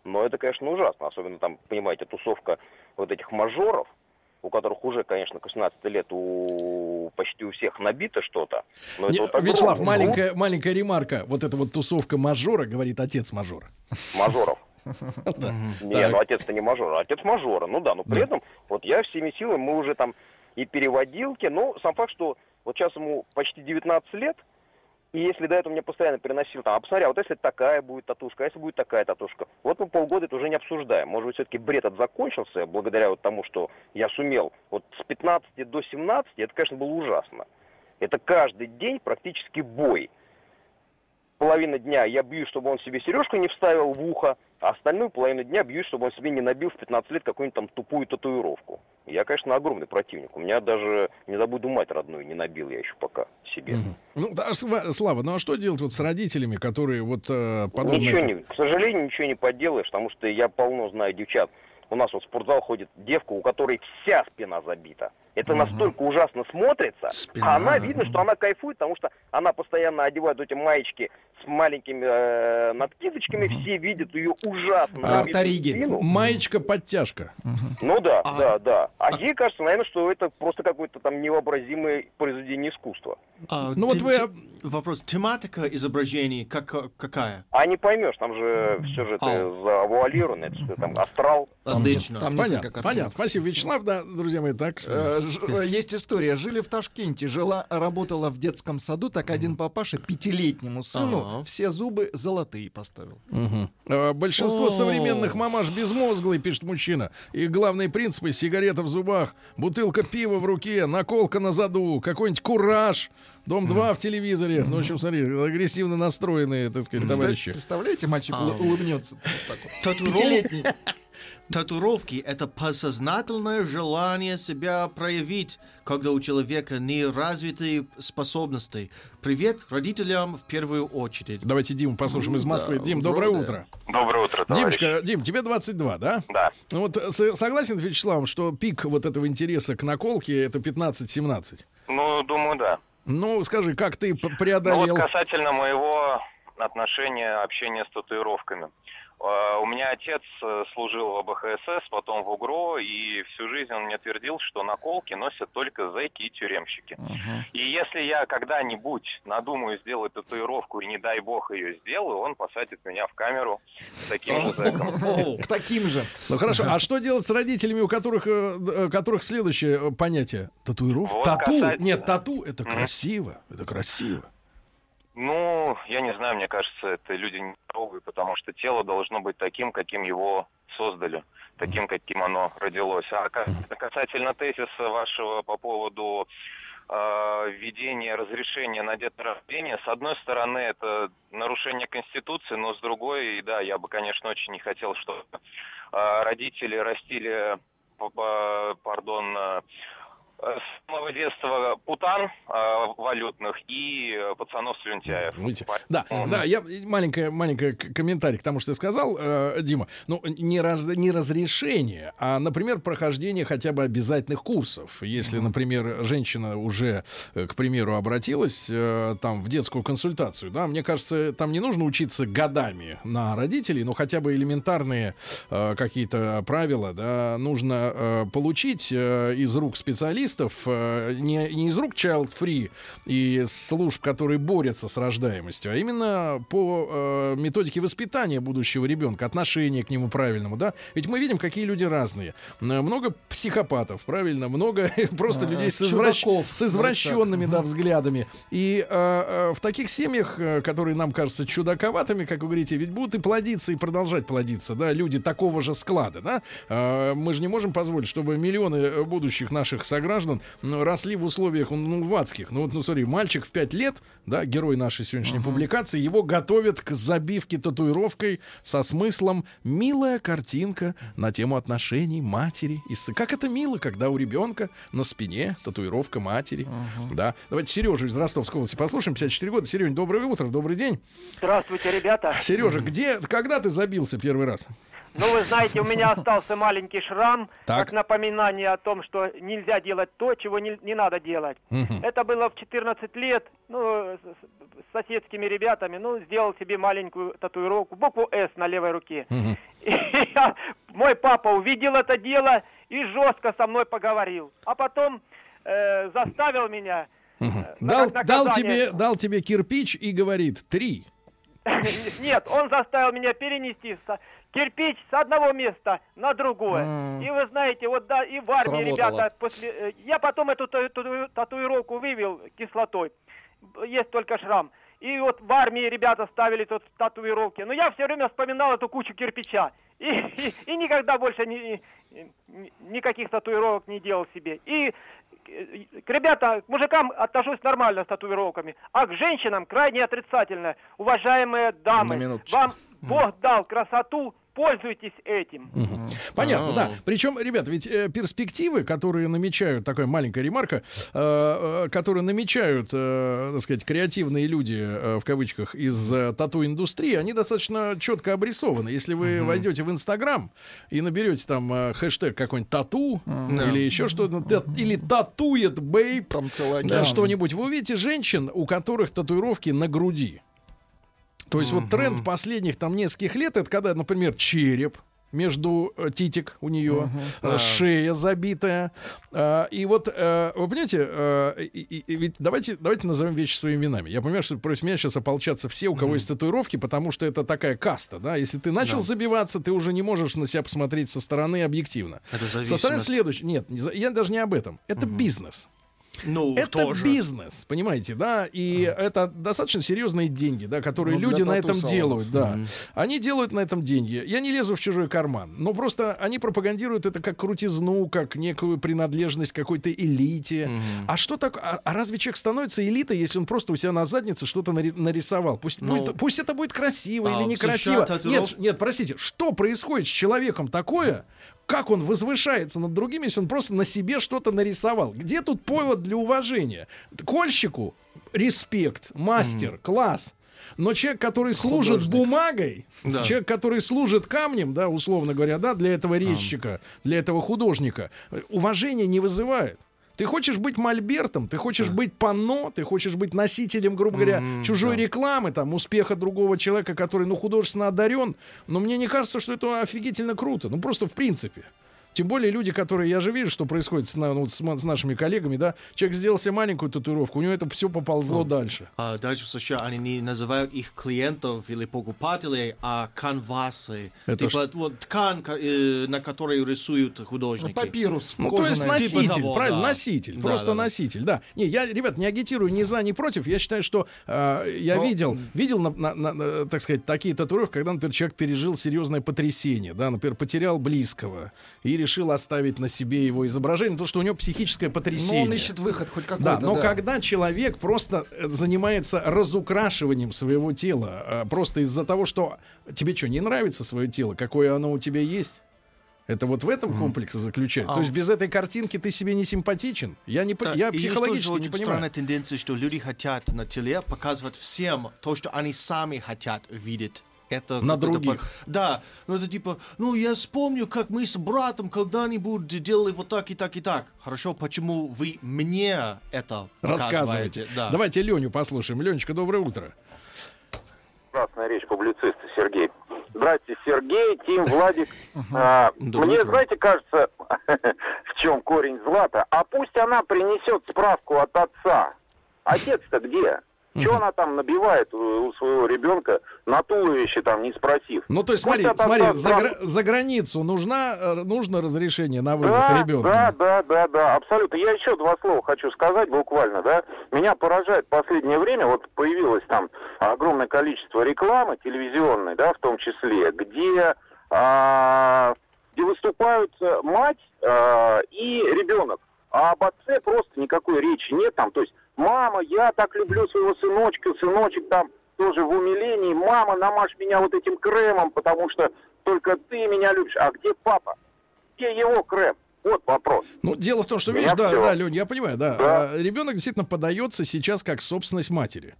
Но это, конечно, ужасно, особенно там, понимаете, тусовка вот этих мажоров, у которых уже, конечно, к 18 лет у почти у всех набито что-то. Но Не, это вот Вячеслав, маленькая, маленькая ремарка. Вот эта вот тусовка мажора, говорит отец мажора. мажоров. Не, ну отец-то не мажор, а отец мажора. Ну да, но при этом вот я всеми силами, мы уже там и переводилки, но сам факт, что вот сейчас ему почти 19 лет, и если до этого мне постоянно переносил там, а посмотри, а вот если такая будет татушка, а если будет такая татушка, вот мы полгода это уже не обсуждаем. Может быть, все-таки бред этот закончился, благодаря вот тому, что я сумел вот с 15 до 17, это, конечно, было ужасно. Это каждый день практически бой половина дня я бьюсь, чтобы он себе сережку не вставил в ухо, а остальную половину дня бьюсь, чтобы он себе не набил в 15 лет какую-нибудь там тупую татуировку. Я, конечно, огромный противник. У меня даже, не забуду, мать родную не набил я еще пока себе. Ну, да, Слава, ну а что делать вот с родителями, которые вот э, подобно Ничего не, к сожалению, ничего не поделаешь, потому что я полно знаю девчат. У нас вот в спортзал ходит девка, у которой вся спина забита. Это настолько ужасно смотрится, Спина. а она видно, что она кайфует, потому что она постоянно одевает эти маечки с маленькими э, надкидочками, все видят ее ужасно. Как набитую Тариги. спину. Маечка-подтяжка. Ну да, А- да, да. А ей кажется, наверное, что это просто какое-то там невообразимое произведение искусства. А, Ну вот вы- Вопрос. Тематика изображений как, какая? А не поймешь, там же все же это Ау. завуалировано, это что там, астрал. Отлично. Там несколько Понятно, понятно. Спасибо, Вячеслав. Да, друзья мои, так. Э, э, Есть история. Жили в Ташкенте, жила, работала в детском саду, так один папаша пятилетнему сыну Ага. все зубы золотые поставил. А, Большинство современных мамаш безмозглые, пишет мужчина. И главные принципы — сигарета в зубах, бутылка пива в руке, наколка на заду, какой-нибудь кураж, Дом-2 в телевизоре. Ну, в общем, смотри, агрессивно настроенные, так сказать, товарищи. Представляете, мальчик А. улы- улыбнется. вот Татуировки — это подсознательное желание себя проявить, когда у человека неразвитые способности. Привет родителям в первую очередь. Давайте Диму послушаем из Да, Москвы. Дим, доброе вроде. утро. Доброе утро, Димочка, Дим, тебе 22, да? Да. Ну вот э, согласен с Вячеславом, что пик вот этого интереса к наколке это 15-17? Ну, думаю, да. Ну, скажи, как ты п- Ну, преодолел... вот касательно моего отношения, общения с татуировками. Э, У меня отец э, служил в АБХСС, потом в УГРО, и всю жизнь он мне твердил, что наколки носят только зэки и тюремщики. И если я когда-нибудь надумаю сделать татуировку, и не дай бог ее сделаю, он посадит меня в камеру с таким же зэком. [LAUGHS] К таким же. Ну хорошо, а что делать с родителями, у которых, э, э, которых следующее понятие? Татуировка? Тату? Нет, тату это красиво. Это красиво. Ну, я не знаю, мне кажется, это люди нездоровые, потому что тело должно быть таким, каким его создали, таким, каким оно родилось. А ка- касательно тезиса вашего по поводу э, введения разрешения на деторождение, с одной стороны, это нарушение Конституции, но с другой, да, я бы, конечно, очень не хотел, чтобы э, родители растили, пардон, э, с самого детства путан э, валютных и э, пацанов-слюнтяев. Видите? По- Да, Мгм. да, я маленькая, маленькая комментарий к тому, что ты сказал, э, Дима. Ну, не, раз, не разрешение, а, например, прохождение хотя бы обязательных курсов. Если, например, женщина уже, э, к примеру, обратилась э, там в детскую консультацию, да, мне кажется, там не нужно учиться годами на родителей, но хотя бы элементарные э, какие-то правила, да, нужно э, получить э, из рук специалистов, э, не, не из рук Child Free и служб, которые борются с рождаемостью, а именно по э, методике воспитания будущего ребенка, отношения к нему правильному, да. Ведь мы видим, какие люди разные. Много психопатов, правильно, много [LAUGHS] просто А, людей с, извращ- с извращенными да, взглядами. И э, э, в таких семьях, э, которые нам кажутся чудаковатыми, как вы говорите, ведь будут и плодиться, и продолжать плодиться, да, люди такого же склада, да. Э, мы же не можем позволить, чтобы миллионы будущих наших сограждан ну, росли в условиях, ну, в адских. Ну, вот, ну, смотри, мальчик в 5 лет, да, герой нашей сегодняшней публикации, его готовят к забивке татуировкой со смыслом «милая картинка на тему отношений матери». И с- как это мило, когда у ребенка на спине татуировка матери. Да. Давайте Сережу из Ростовской области послушаем, 54 года. Сереж, доброе утро, добрый день. Здравствуйте, ребята. Сережа, где, когда ты забился первый раз? Ну, вы знаете, у меня остался маленький шрам, Так. как напоминание о том, что нельзя делать то, чего не, не надо делать. Мгм. Это было в 14 лет, ну, с, соседскими ребятами, ну, сделал себе маленькую татуировку, букву «С» на левой руке. Мгм. [LAUGHS] И я- мой папа увидел это дело и жестко со мной поговорил. А потом э, заставил меня... э, Дал, дал, тебе, дал тебе кирпич и говорит «три». [LAUGHS] Нет, он заставил меня перенести кирпич с одного места на другое. И вы знаете, вот да, и в армии, Сработало. ребята, после... э, Я потом эту та- тату- татуировку вывел кислотой. Есть только шрам. И вот в армии ребята ставили тут татуировки. Но я все время вспоминал эту кучу кирпича. И, и- и никогда больше ни- ни- никаких татуировок не делал себе. И к ребята, к мужикам отношусь нормально с татуировками, а к женщинам крайне отрицательно. Уважаемые дамы, вам Бог дал красоту, пользуйтесь этим. Понятно, А. да. Причем, ребят, ведь э, перспективы, которые намечают, такая маленькая ремарка, э, э, которые намечают, э, так сказать, креативные люди, э, в кавычках, из э, тату-индустрии, они достаточно четко обрисованы. Если вы войдете в Инстаграм и наберете там э, хэштег какой-нибудь тату или еще что-то, та- или татует бейб, Там целый да, что-нибудь, вы увидите женщин, у которых татуировки на груди. То есть вот тренд последних там нескольких лет, это когда, например, череп, между э, титик у нее, э, шея забитая. А, и вот, э, вы понимаете, и- и- и ведь давайте, давайте назовем вещи своими именами. Я понимаю, что против меня сейчас ополчатся все, у кого есть татуировки, потому что это такая каста, да. Если ты начал забиваться, ты уже не можешь на себя посмотреть со стороны объективно. Это Со стороны зависимость. следующей. Нет, я даже не об этом. Это бизнес. Ну, Это тоже. бизнес, понимаете, да, и это достаточно серьезные деньги, да, которые Ну, люди на этом делают, да. Они делают на этом деньги. Я не лезу в чужой карман, но просто они пропагандируют это как крутизну, как некую принадлежность к какой-то элите. А что так? А, а разве человек становится элитой, если он просто у себя на заднице что-то нари- нарисовал? Пусть, Ну, будет- пусть это будет красиво а или некрасиво. Нет, нет, простите, что происходит с человеком такое? Как он возвышается над другими, если он просто на себе что-то нарисовал? Где тут повод для уважения? Кольщику респект, мастер, класс. Но человек, который служит Художник. бумагой, Да. человек, который служит камнем, да, условно говоря, да, для этого резчика, для этого художника, э, уважения не вызывает. Ты хочешь быть мольбертом, ты хочешь быть панно, ты хочешь быть носителем, грубо говоря, чужой рекламы, там, успеха другого человека, который, ну, художественно одарен. Но мне не кажется, что это офигительно круто. Ну, просто в принципе. Тем более люди, которые, я же вижу, что происходит с, ну, вот с с нашими коллегами, да, человек сделал себе маленькую татуировку, у него это все поползло дальше. А дальше в США они не называют их клиентов или покупателей, а канвасы. Это типа вот ткань, ка- э, на которой рисуют Ну, художники. папирус. Ну, то есть носитель, Типа того, правильно, да. носитель, Да, просто да, носитель, да. Не, я, ребят, не агитирую ни за, ни против. Я считаю, что э, я Но- видел, видел, на- на- на- на, так сказать, такие татуировки, когда, например, человек пережил серьезное потрясение, да, например, потерял близкого и решил оставить на себе его изображение, потому что у него психическое Но потрясение. он ищет выход хоть какой-то. Да, но когда человек просто э, занимается разукрашиванием своего тела, э, просто из-за того, что тебе что, не нравится свое тело, какое оно у тебя есть? Это вот в этом комплексе заключается. А То есть без этой картинки ты себе не симпатичен. Я, не, Да, я есть психологически тоже не понимаю. странная тенденция, что люди хотят на теле показывать всем то, что они сами хотят видеть. Это На других. пар- Да, ну это типа, ну я вспомню, как мы с братом когда-нибудь делали вот так и так и так. Хорошо, почему вы мне это Рассказывайте. показываете? Да. Давайте Леню послушаем. Ленечка, доброе утро. Красная речь, публицист Сергей. Здрасте, Сергей, Тим, Владик. [LAUGHS] А, мне, знаете, кажется, [LAUGHS] в чем корень злата? А пусть она принесет справку от отца. Отец-то где? Что она там набивает у, у своего ребенка на туловище, там, не спросив? Ну, то есть, Пусть смотри, от отца смотри, за, справку- гра- за границу нужна, э, нужно разрешение на вывоз Да, ребенка. да, да, да, да, абсолютно. Я еще два слова хочу сказать буквально, да. Меня поражает в последнее время, вот появилось там огромное количество рекламы телевизионной, да, в том числе, где, а, где выступают э, мать а, и ребенок. А об отце просто никакой речи нет там. То есть, мама, я так люблю своего сыночка, сыночек там тоже в умилении. Мама, намажь меня вот этим кремом, потому что только ты меня любишь. А где папа? Где его крем? Вот вопрос. Ну, дело в том, что, видишь, да, всё. да, Лень, я понимаю, да. Да. А, ребенок действительно подается сейчас как собственность матери.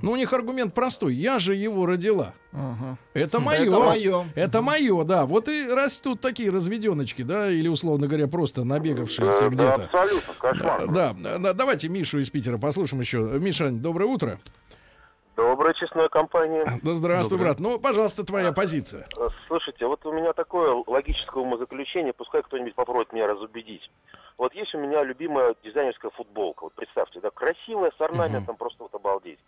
Ну, у них аргумент простой. Я же его родила. Ага. Это мое. Это мое. Это мое, да. Вот и растут такие разведеночки, да, или, условно говоря, просто набегавшиеся Да, где-то. абсолютно, кошмар. Да, да, да, давайте Мишу из Питера послушаем еще. Миша, доброе утро. Добрая честная компания. Да здравствуй, Доброе. брат. Ну, пожалуйста, твоя позиция. Э, Слушайте, вот у меня такое логическое умозаключение, пускай кто-нибудь попробует меня разубедить. Вот есть у меня любимая дизайнерская футболка, вот представьте, да, красивая, с орнаментом, просто вот обалдеть.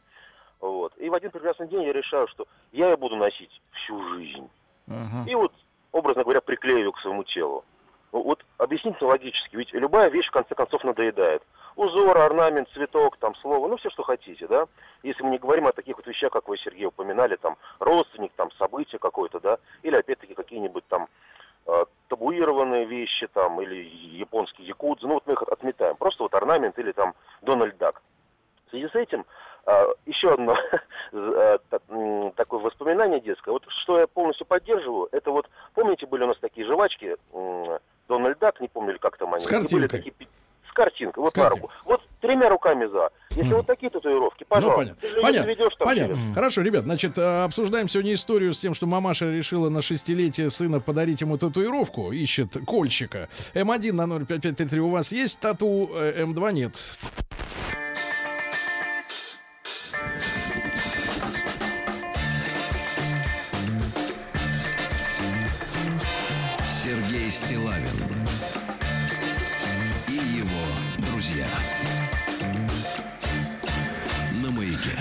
Вот. И в один прекрасный день я решаю, что я ее буду носить всю жизнь. Ага. И вот, образно говоря, приклею ее к своему телу. Ну, Вот объясните логически, ведь любая вещь в конце концов надоедает. Узор, орнамент, цветок, там слово, ну все, что хотите, да. Если мы не говорим о таких вот вещах, как вы, Сергей, упоминали, там родственник, там событие какое-то, да, или опять-таки какие-нибудь там э, табуированные вещи, там, или японские якудзы, ну вот мы их отметаем. Просто вот орнамент или там Дональд Дак. В связи с этим еще одно [LAUGHS] э, такое воспоминание детское. Вот что я полностью поддерживаю, это вот, помните, были у нас такие жвачки, Дональд Дак, не помню, как там они. С Они были картинкой. такие с картинкой, вот С на картинкой. руку. Вот тремя руками за. Если вот такие татуировки, Ну, пожалуйста. понятно. Её Понятно. заведёшь там Понятно. через- Хорошо, ребят, значит, э, обсуждаем сегодня историю с тем, что мамаша решила на шестилетие сына подарить ему татуировку, ищет кольщика. М1 на 05533 у вас есть тату, э, М2 нет. Стилавин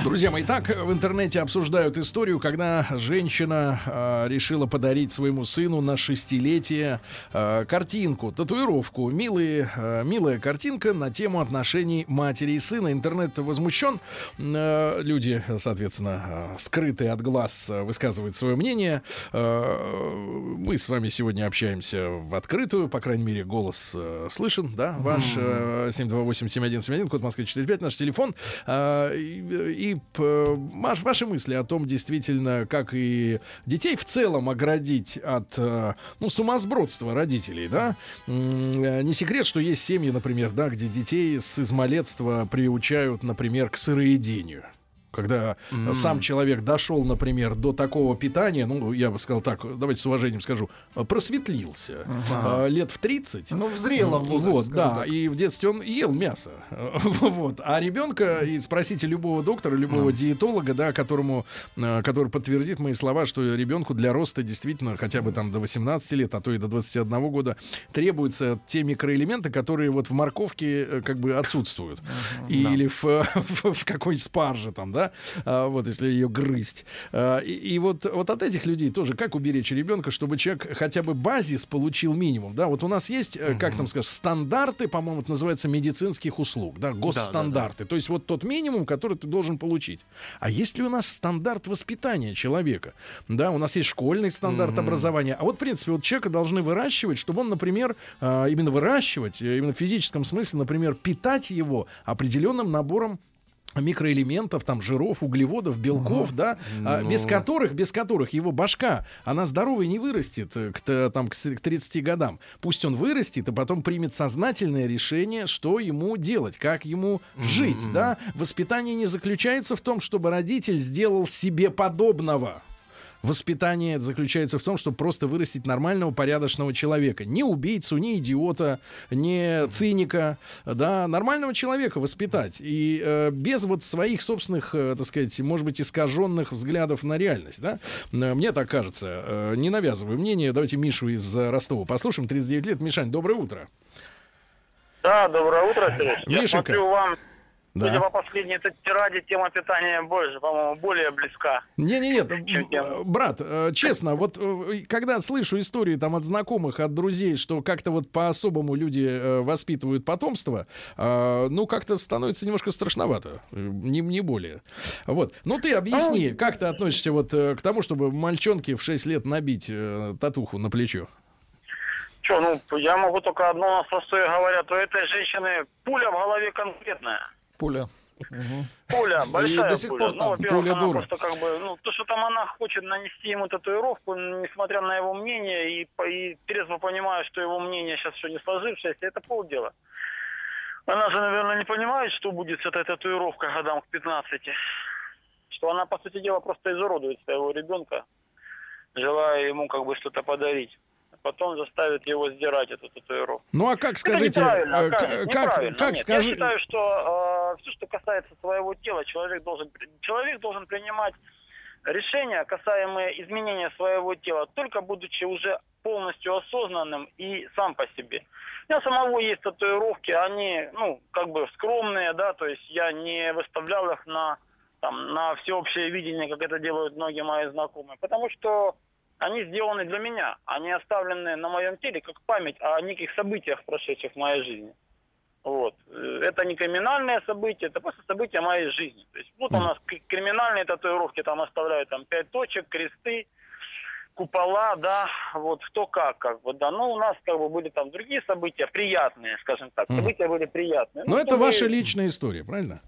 Друзья мои, так в интернете обсуждают историю, когда женщина э, решила подарить своему сыну на шестилетие э, картинку, татуировку. Милые, э, милая картинка на тему отношений матери и сына. Интернет возмущен. Э, люди, соответственно, э, скрытые от глаз, э, высказывают свое мнение. Э, мы с вами сегодня общаемся в открытую, по крайней мере, голос э, слышен, да, ваш э, 728-7171, код Москвы 45, наш телефон. Э, и п- Маш, ваши мысли о том, действительно, как и детей в целом оградить от, э, ну, сумасбродства родителей, да? Э, Не секрет, что есть семьи, например, да, где детей с измалетства приучают, например, к сыроедению. Когда э, сам человек дошел, например, до такого питания, ну, я бы сказал так, давайте с уважением скажу, просветлился э, лет в 30. Ну, в зрелом возрасте, Вот, да, так. и в детстве он ел мясо. [LAUGHS] Вот. А ребенка, и спросите любого доктора, любого диетолога, да, которому, э, который подтвердит мои слова, что ребенку для роста действительно хотя бы там до 18 лет, а то и до 21 года требуются те микроэлементы, которые вот в морковке э, как бы отсутствуют. Или [LAUGHS] в, в, в какой-нибудь спарже там, да, А, вот если ее грызть. А, И, и вот, вот от этих людей тоже как уберечь ребенка, чтобы человек хотя бы базис получил минимум, да, вот у нас есть, э, как там скажешь, стандарты, по-моему, это называется медицинских услуг, да, госстандарты, то есть вот тот минимум, который ты должен получить. А есть ли у нас стандарт воспитания человека? Да, у нас есть школьный стандарт образования, а вот, в принципе, вот человека должны выращивать, чтобы он, например, а, именно выращивать, э, именно в физическом смысле, например, питать его определенным набором микроэлементов, там, жиров, углеводов, белков, да, а, без которых, без которых его башка, она здоровой не вырастет э, к, там, к с- к 30 годам. Пусть он вырастет и потом примет сознательное решение, что ему делать, как ему жить, да. Воспитание не заключается в том, чтобы родитель сделал себе подобного. Воспитание заключается в том, чтобы просто вырастить нормального, порядочного человека. Не убийцу, не идиота, не циника, да, нормального человека воспитать. И э, без вот своих собственных, э, так сказать, может быть, искаженных взглядов на реальность, да. Э, Мне так кажется. Э, не навязываю мнение. Давайте Мишу из э, Ростова послушаем. 39 лет. Мишань, доброе утро. Да, доброе утро, Сереж. Я Мишенька. смотрю, вам, Да. судя по последней этой тираде, тема питания больше, по-моему, более близка. Не-не-нет, Чем тема. э, брат, э, честно, вот э, когда слышу истории там от знакомых, от друзей, что как-то вот по-особому люди воспитывают потомство, ну как-то становится немножко страшновато, не, не более. Вот. Ну ты объясни, как ты относишься вот к тому, чтобы мальчонке в 6 лет набить татуху на плечо? Че, ну, я могу только одно на простое говоря, то этой женщины пуля в голове конкретная. Пуля. Пуля, большая до сих пуля. пор ну, во-первых, она дура. просто как бы, ну, то, что там она хочет нанести ему татуировку, несмотря на его мнение, и, и трезво понимая, что его мнение сейчас еще не сложившееся, это полдела. Она же, наверное, не понимает, что будет с этой татуировкой годам к 15. Что она, по сути дела, просто изуродует своего ребенка, желая ему как бы что-то подарить. А потом заставит его сдирать эту татуировку. Ну а как скажите, неправильно, э, к- как, неправильно. как Нет, скажи... Я считаю, что все, что касается своего тела, человек должен, человек должен принимать решения, касаемые изменения своего тела, только будучи уже полностью осознанным и сам по себе. У меня самого есть татуировки, они, ну, как бы скромные, да, то есть я не выставлял их на, там, на всеобщее видение, как это делают многие мои знакомые, потому что они сделаны для меня, они оставлены на моем теле как память о неких событиях, прошедших в моей жизни. Вот. Э, Это не криминальное событие, это просто события моей жизни. То есть вот у нас криминальные татуировки там оставляют там пять точек, кресты, купола, да, вот кто как, как бы, да. Ну, у нас как бы были там другие события, приятные, скажем так. События были приятные. Ну это чтобы- ваша личная история, правильно?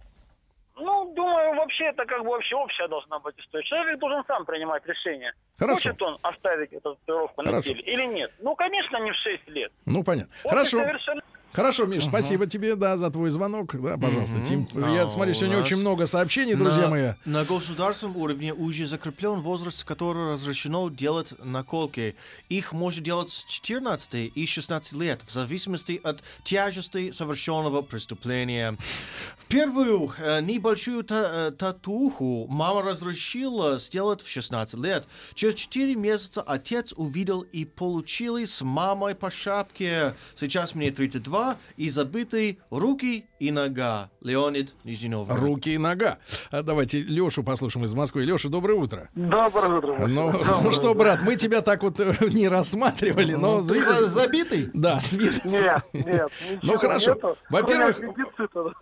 Ну, думаю, вообще это как бы вообще общая должна быть история. Человек должен сам принимать решение. Хорошо. Хочет он оставить эту татуировку на Хорошо. теле или нет. Ну, конечно, не в 6 лет. Ну, понятно. После Хорошо. совершенно- Хорошо, Миш, спасибо тебе, да, за твой звонок. Да, пожалуйста, Тим. Я смотрю, сегодня очень много сообщений, друзья на, мои. На государственном уровне уже закреплен возраст, который разрешено делать наколки. Их можно делать с 14 и 16 лет, в зависимости от тяжести совершенного преступления. Первую э, небольшую та- э, татуху мама разрешила сделать в 16 лет. Через 4 месяца отец увидел и получили с мамой по шапке. Сейчас мне 32 и забытые руки и нога. Леонид Нижний Новгород. Руки и нога. А Давайте Лешу послушаем из Москвы. Леша, доброе утро. Доброе утро. Ну, Доброе ну что, брат, мы тебя так вот э, [LAUGHS] не рассматривали, но... Ты за- забитый? Да, с виду. Нет, нет, Ну хорошо. Во-первых,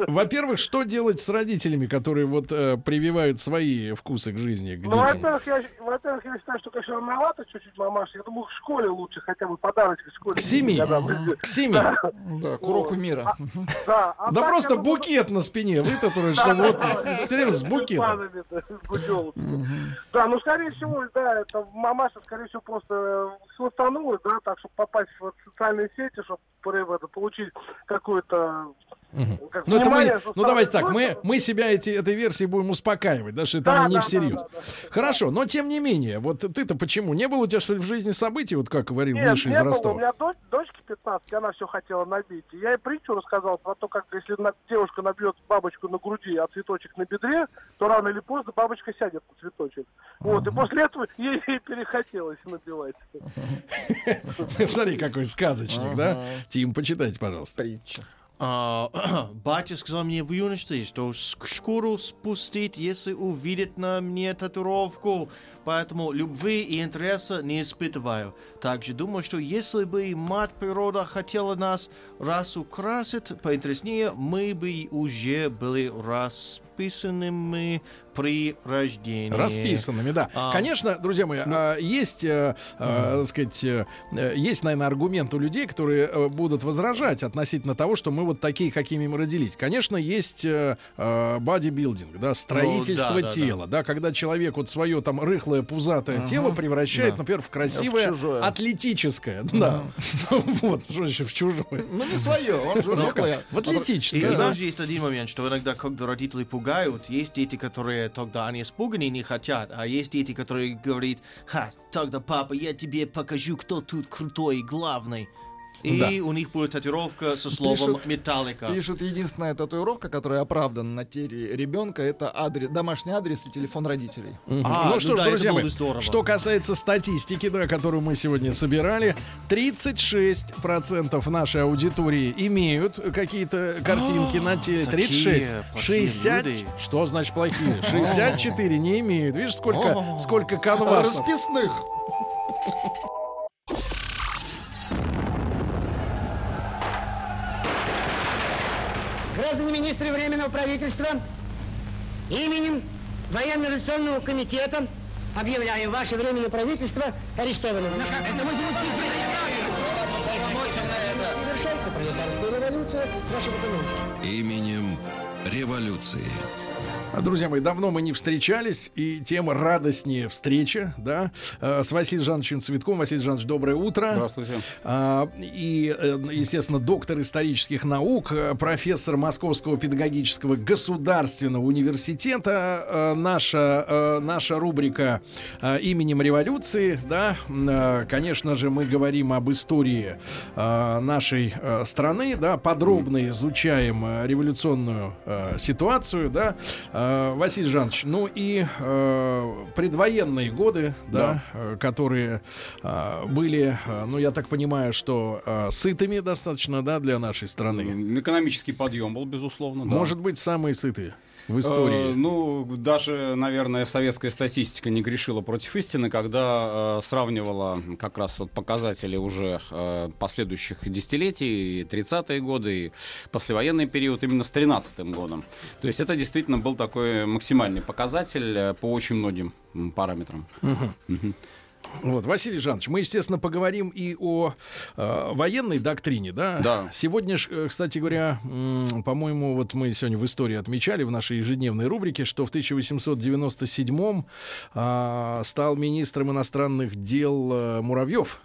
во-первых, что делать с родителями, которые вот э, прививают свои вкусы к жизни, к Ну, детям? во-первых, я, во-первых, я считаю, что, конечно, рановато чуть-чуть, мамаша. Я думаю, в школе лучше хотя бы подарочек в школе. К семи. К семи. Да. Да, к уроку мира. Да, а Да так, просто думаю, букет на спине Да, чтобы да, вот с букетом. да, ну, скорее всего, да, это мамаша, скорее всего, просто э, схватанула, да, так, чтобы попасть в социальные сети, чтобы получить какую-то... как Ну, это мы, ну давайте так, мы, мы себя эти, этой версией будем успокаивать, да, что это Да, не да, всерьез. да, да, Хорошо, но тем не менее, вот ты-то почему? Не было у тебя, что ли, в жизни событий, вот как говорил Нет, Миша из не было. У Ростова? меня дочь, дочке 15, она все хотела набить. И я ей притчу рассказал про то, как если девушка набьет бабочку на груди, а цветочек на бедре, то рано или поздно бабочка сядет на цветочек. Вот, и после этого ей, ей перехотелось набивать. [LAUGHS] Смотри, какой сказочник, да? Тим, почитайте, пожалуйста. Притча. А, [CLEARS THROAT] батя сказал мне в юности, что с- шкуру спустить, если увидит на мне татуировку. Поэтому любви и интереса не испытываю. Также думаю, что если бы мать природа хотела нас разукрасить поинтереснее, мы бы уже были расписанными при рождении. Расписанными, да. А, Конечно, друзья мои, а, есть, э, э, сказать, э, есть, наверное, аргумент у людей, которые э, будут возражать относительно того, что мы вот такие, какими мы родились. Конечно, есть э, бодибилдинг, да, строительство Ну, да, да, тела, да. когда человек вот свое там рыхлое, пузатое Ага, тело превращает, да. например, в красивое, В чужое. атлетическое, да. [LAUGHS] Вот, что еще в чужое. Ну, не свое, он же Ну, рыхлый. В атлетическое, И да. даже есть один момент, что иногда, когда родители пугают, есть дети, которые тогда они испуганы и не хотят, а есть дети, которые говорят, ха, тогда папа, я тебе покажу, кто тут крутой и главный. И Да. у них будет татуировка со словом Пишут- металлика. Пишут, единственная татуировка, которая оправдана на теле ребенка, это адрес, домашний адрес и телефон родителей. А, ну ну что ж, да, друзья мои, здорово. что касается статистики, да, которую мы сегодня собирали, 36% нашей аудитории имеют какие-то картинки на теле. А, такие 36. плохие 60. люди. Что значит плохие? 64 не имеют. Видишь, сколько, сколько канвасов. Расписных. Граждане министры Временного правительства, именем Военно-революционного комитета объявляю ваше Временное правительство арестованным. Это мы пролетарская революция, документика. Именем революции. А, Друзья мои, давно мы не встречались, и тем радостнее встреча, да, э, с Василием Жановичем Цветком. Василий Жанович, доброе утро. Здравствуйте. А, И, э, естественно, доктор исторических наук, э, профессор Московского педагогического государственного университета. Э, Наша, наша рубрика именем революции, да, конечно же, мы говорим об истории нашей страны, да, подробно изучаем революционную ситуацию, да. Э, Василий Жанович, ну и э, предвоенные годы, да, э, которые э, были, э, ну я так понимаю, что э, сытыми достаточно, да, для нашей страны. Экономический подъем был, безусловно. да. Может быть, самые сытые в Э, истории. ну, даже, наверное, советская статистика не грешила против истины, когда э, сравнивала как раз вот показатели уже э, последующих десятилетий, и 30-е годы, и послевоенный период именно с 13 годом. То есть это действительно был такой максимальный показатель э, по очень многим параметрам. Мгм. Мгм. Вот, Василий Жанович, мы, естественно, поговорим и о э, военной доктрине, да? Да. Сегодня, э, кстати говоря, по-моему, вот мы сегодня в истории отмечали в нашей ежедневной рубрике, что в 1897-м э, стал министром иностранных дел э, Муравьев.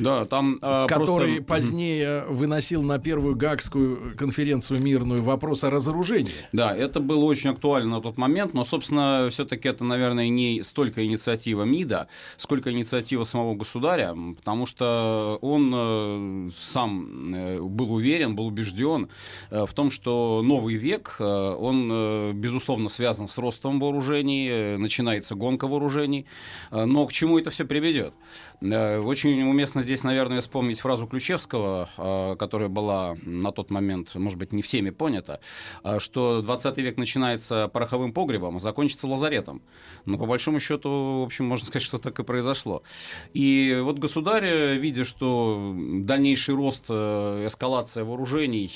Да, там э, который просто... позднее выносил на первую Гаагскую конференцию мирную вопрос о разоружении. Да, это было очень актуально на тот момент, но, собственно, все-таки это, наверное, не столько инициатива МИДа, сколько инициатива самого государя, потому что он э, сам э, был уверен, был убежден э, в том, что новый век, он, безусловно, связан с ростом вооружений, начинается гонка вооружений, но к чему это все приведет? Э, Очень уместно здесь, наверное, вспомнить фразу Ключевского, э, которая была на тот момент, может быть, не всеми понята, э, что 20 век начинается пороховым погребом, а закончится лазаретом. Но по большому счету, в общем, можно сказать, что так и произошло. И вот государь, видя, что дальнейший рост, эскалация вооружений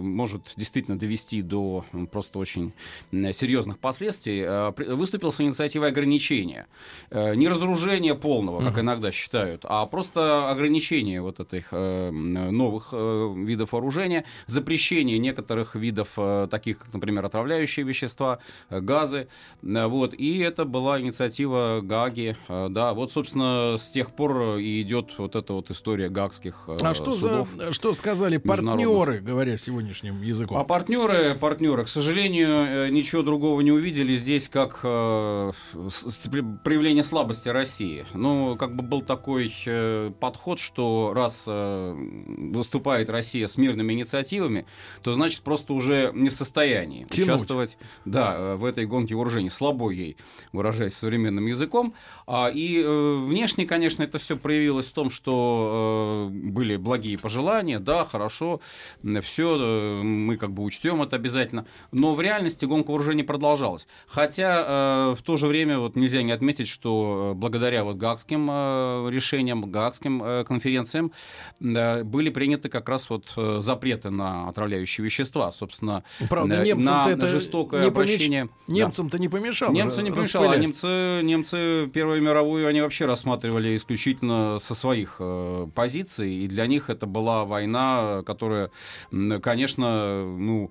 может действительно довести до просто очень серьезных последствий, выступил с инициативой ограничения. Не разоружения полного, как иногда считают, а просто ограничения вот этих э, м, новых э, видов вооружения, запрещение некоторых видов, э, таких как, например, отравляющие вещества, э, газы. Э, Вот. И это была инициатива Гаги. Э, Да, вот, собственно, с тех пор и идет вот эта вот история гагских э, А что, судов. за, что сказали партнеры, говоря сегодняшним языком? А партнеры, партнеры, к сожалению, э, ничего другого не увидели здесь, как э, с- с- при- проявление слабости России. Ну, как бы был такой э, подход, что раз э, выступает Россия с мирными инициативами, то значит просто уже не в состоянии Тянуть. участвовать да, э, в этой гонке вооружений. Слабо ей, выражаясь современным языком. А, и э, внешне, конечно, это все проявилось в том, что э, были благие пожелания, да, хорошо, все, мы как бы учтем это обязательно. Но в реальности гонка вооружений продолжалась. Хотя э, в то же время вот нельзя не отметить, что э, благодаря вот гаагским э, решениям, гаагским э, конференциям были приняты как раз вот э, запреты на отравляющие вещества, собственно, Правда, э, на это жестокое не помеш- обращение. Да. Немцам-то не помешало. Немцам не помешало, а немцы, немцы Первую мировую они вообще рассматривали исключительно со своих э, позиций, и для них это была война, которая, конечно, ну,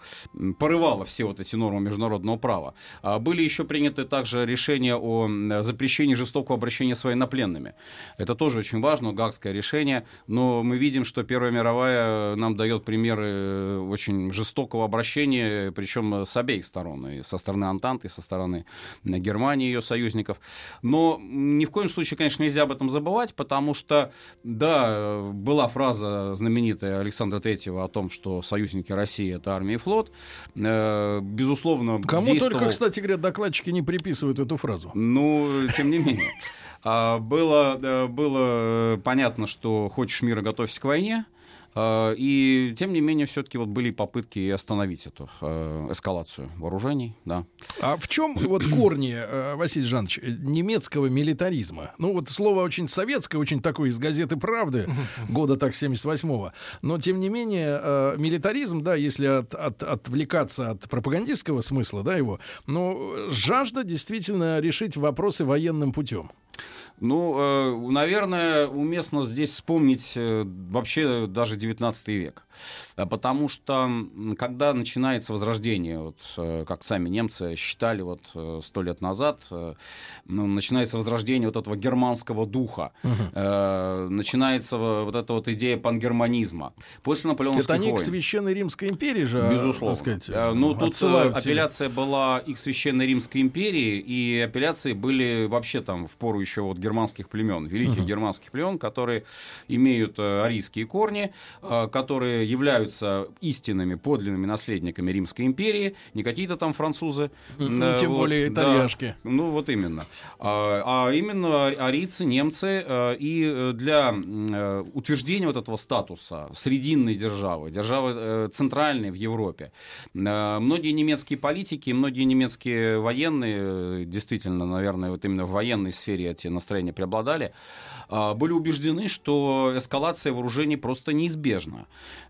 порывала все вот эти нормы международного права. А были еще приняты также решения о запрещении жестокого обращения с военнопленными. Это тоже очень важно, гаагское решение, но мы видим, что Первая мировая нам дает примеры э, очень жестокого обращения, причем с обеих сторон, и со стороны Антанты, и со стороны э, Германии и ее союзников. Но ни в коем случае, конечно, нельзя об этом забывать, потому что, да, э, была фраза знаменитая Александра Третьего о том, что союзники России — это армия и флот. Э, Безусловно, Кому действовал- только, кстати говоря, докладчики не приписывают эту фразу. ну, тем не менее. А, Было, было э, понятно, что хочешь мира, готовься к войне. А, И, тем не менее, все-таки вот были попытки остановить эту э, эскалацию вооружений. Да. А в чем вот корни, э, Василий Жанович, э, немецкого милитаризма? Ну вот слово очень советское, очень такое из газеты «Правды» [LAUGHS] года так 78-го. Но тем не менее э, милитаризм, да, если от- от- отвлекаться от пропагандистского смысла, да, его, но жажда действительно решить вопросы военным путем. Ну, э, наверное, уместно здесь вспомнить э, вообще даже 19 век. А Потому что, когда начинается возрождение, вот, э, как сами немцы считали вот э, сто лет назад, э, ну, начинается возрождение вот этого германского духа, э, начинается во- вот эта вот идея пангерманизма. После наполеоновских Это они к войн. Священной Римской империи же, Безусловно. так сказать, Э, Ну, тут э, себя. апелляция была и к Священной Римской империи, и апелляции были вообще там в пору еще вот германских племен, великих Мгм. германских племен, которые имеют э, арийские корни, э, которые являются истинными, подлинными наследниками Римской империи, не какие-то там французы. Ну, Э, тем вот, более да. итальяшки. Ну, вот именно. А, а именно арийцы, немцы. э, И э, для утверждения вот этого статуса срединной державы, державы центральной в Европе, многие немецкие политики, многие немецкие военные, действительно, наверное, вот именно в военной сфере эти настроения преобладали, а, были убеждены, что эскалация вооружений просто неизбежна.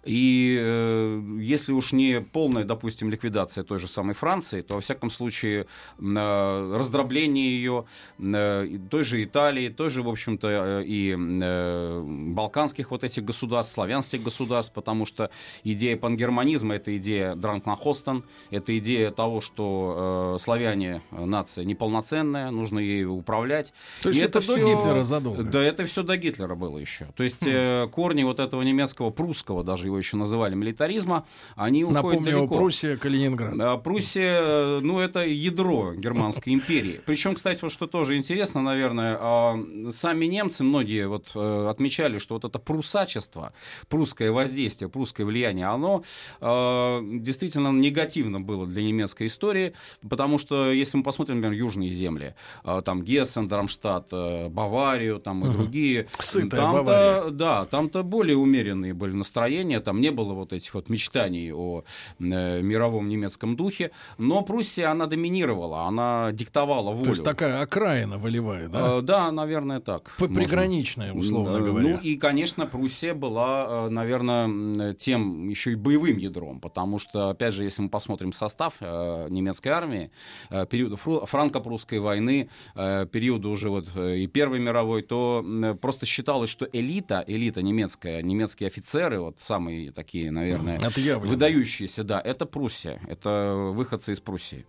И э, если уж не полная, допустим, ликвидация той же самой Франции, то, во всяком случае, э, раздробление ее, э, той же Италии, той же, в общем-то, э, и э, балканских вот этих государств, славянских государств, потому что идея пангерманизма — это идея Дранкнахостен, это идея того, что э, славяне э, нация неполноценная, нужно ею управлять. То есть И это до всё- Гитлера задолго? Да, это все до Гитлера было еще. То есть э, корни вот этого немецкого, прусского, даже его еще называли, милитаризма, они уходят Напомню, далеко. Пруссия, Калининград. Да, Пруссия, ну, это ядро германской империи. Причем, кстати, вот что тоже интересно, наверное, а, сами немцы, многие вот э, отмечали, что вот это прусачество, прусское воздействие, прусское влияние, оно э, действительно негативно было для немецкой истории, потому что, если мы посмотрим, например, южные земли, э, там Гессен, Дармштадт, э, Баварию, там и другие, там-то, да, там-то более умеренные были настроения, там не было вот этих вот мечтаний о э, мировом немецком духе, но Пруссия, она доминировала, она диктовала волю. То есть такая окраина волевая, да? Э, Да, наверное, так. П- можно. приграничная, условно Э, говоря. Ну и, конечно, Пруссия была, наверное, тем еще и боевым ядром, потому что, опять же, если мы посмотрим состав э, немецкой армии, э, периода франко-прусской войны, э, периода уже вот э, и Первой мировой, то просто считалось, что элита, элита немецкая, немецкие офицеры, вот самые такие, наверное, Отъявленные. выдающиеся, да, это Пруссия, это выходцы из Пруссии.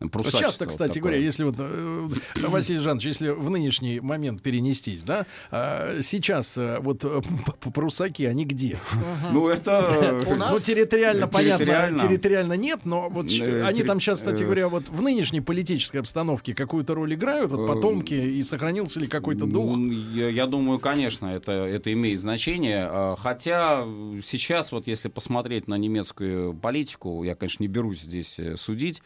Вот Прусачество Часто, вот кстати такое. говоря, если вот, э, Василий Жанович, если в нынешний момент перенестись, да, а, сейчас э, вот э, прусаки, они где? Ну, это... Ну, территориально, понятно, Территориально. нет, но вот Э, они там сейчас, кстати э. говоря, вот в нынешней политической обстановке какую-то роль играют, вот Э, потомки, и сохранился ли какой-то дух? Я, думаю, конечно, это, это имеет значение. А, Хотя э, сейчас, вот если посмотреть на немецкую политику, я, конечно, не берусь здесь э, судить,